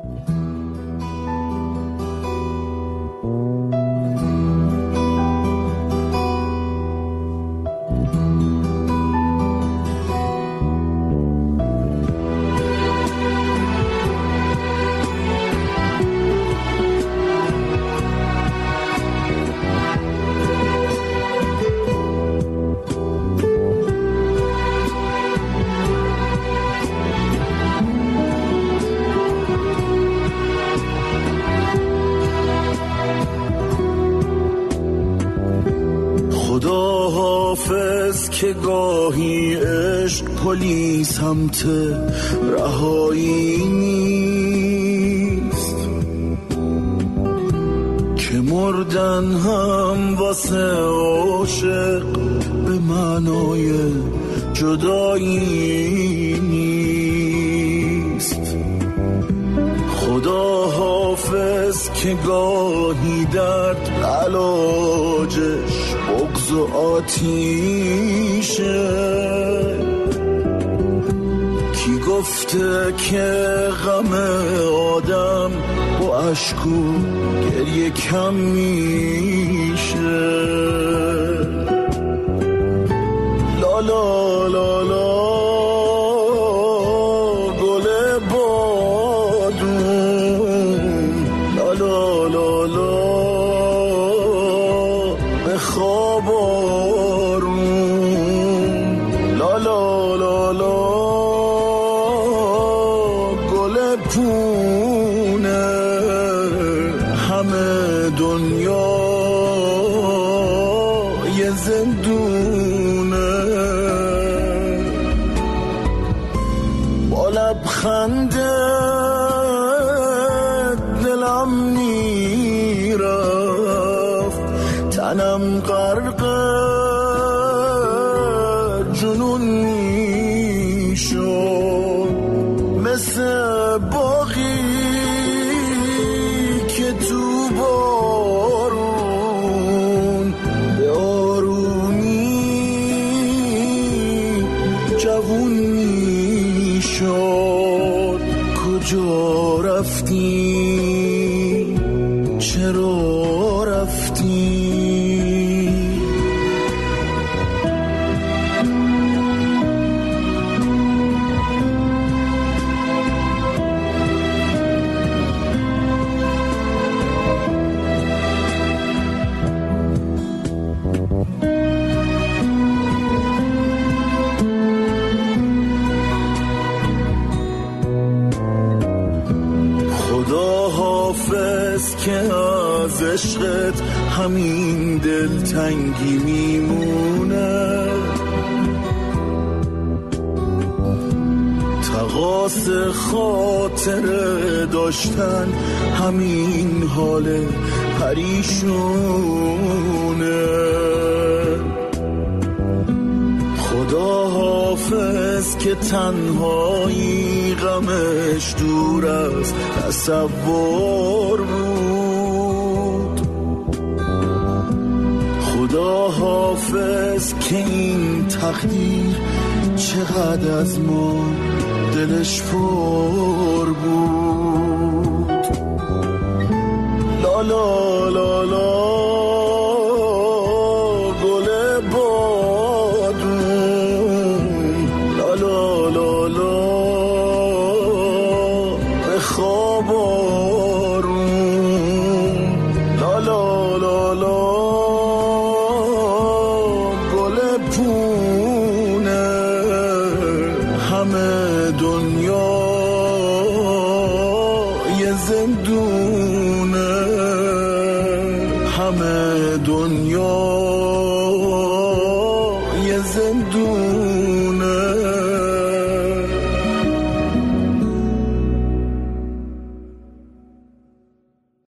سمت رهایی نیست. که مردن هم واسه عاشق به معنای جدایی نیست. خدا حافظ که گاهی درد علاجش بغز و آتیشه. گفته که غم آدم با اشکو گریه کم میشه. دلتنگی میمونه. تقاس خاطر داشتن همین حال پریشونه. خدا حافظ که تنهایی غمش دور از تصور تقدیر چقدر از ما دلش پر بود. لا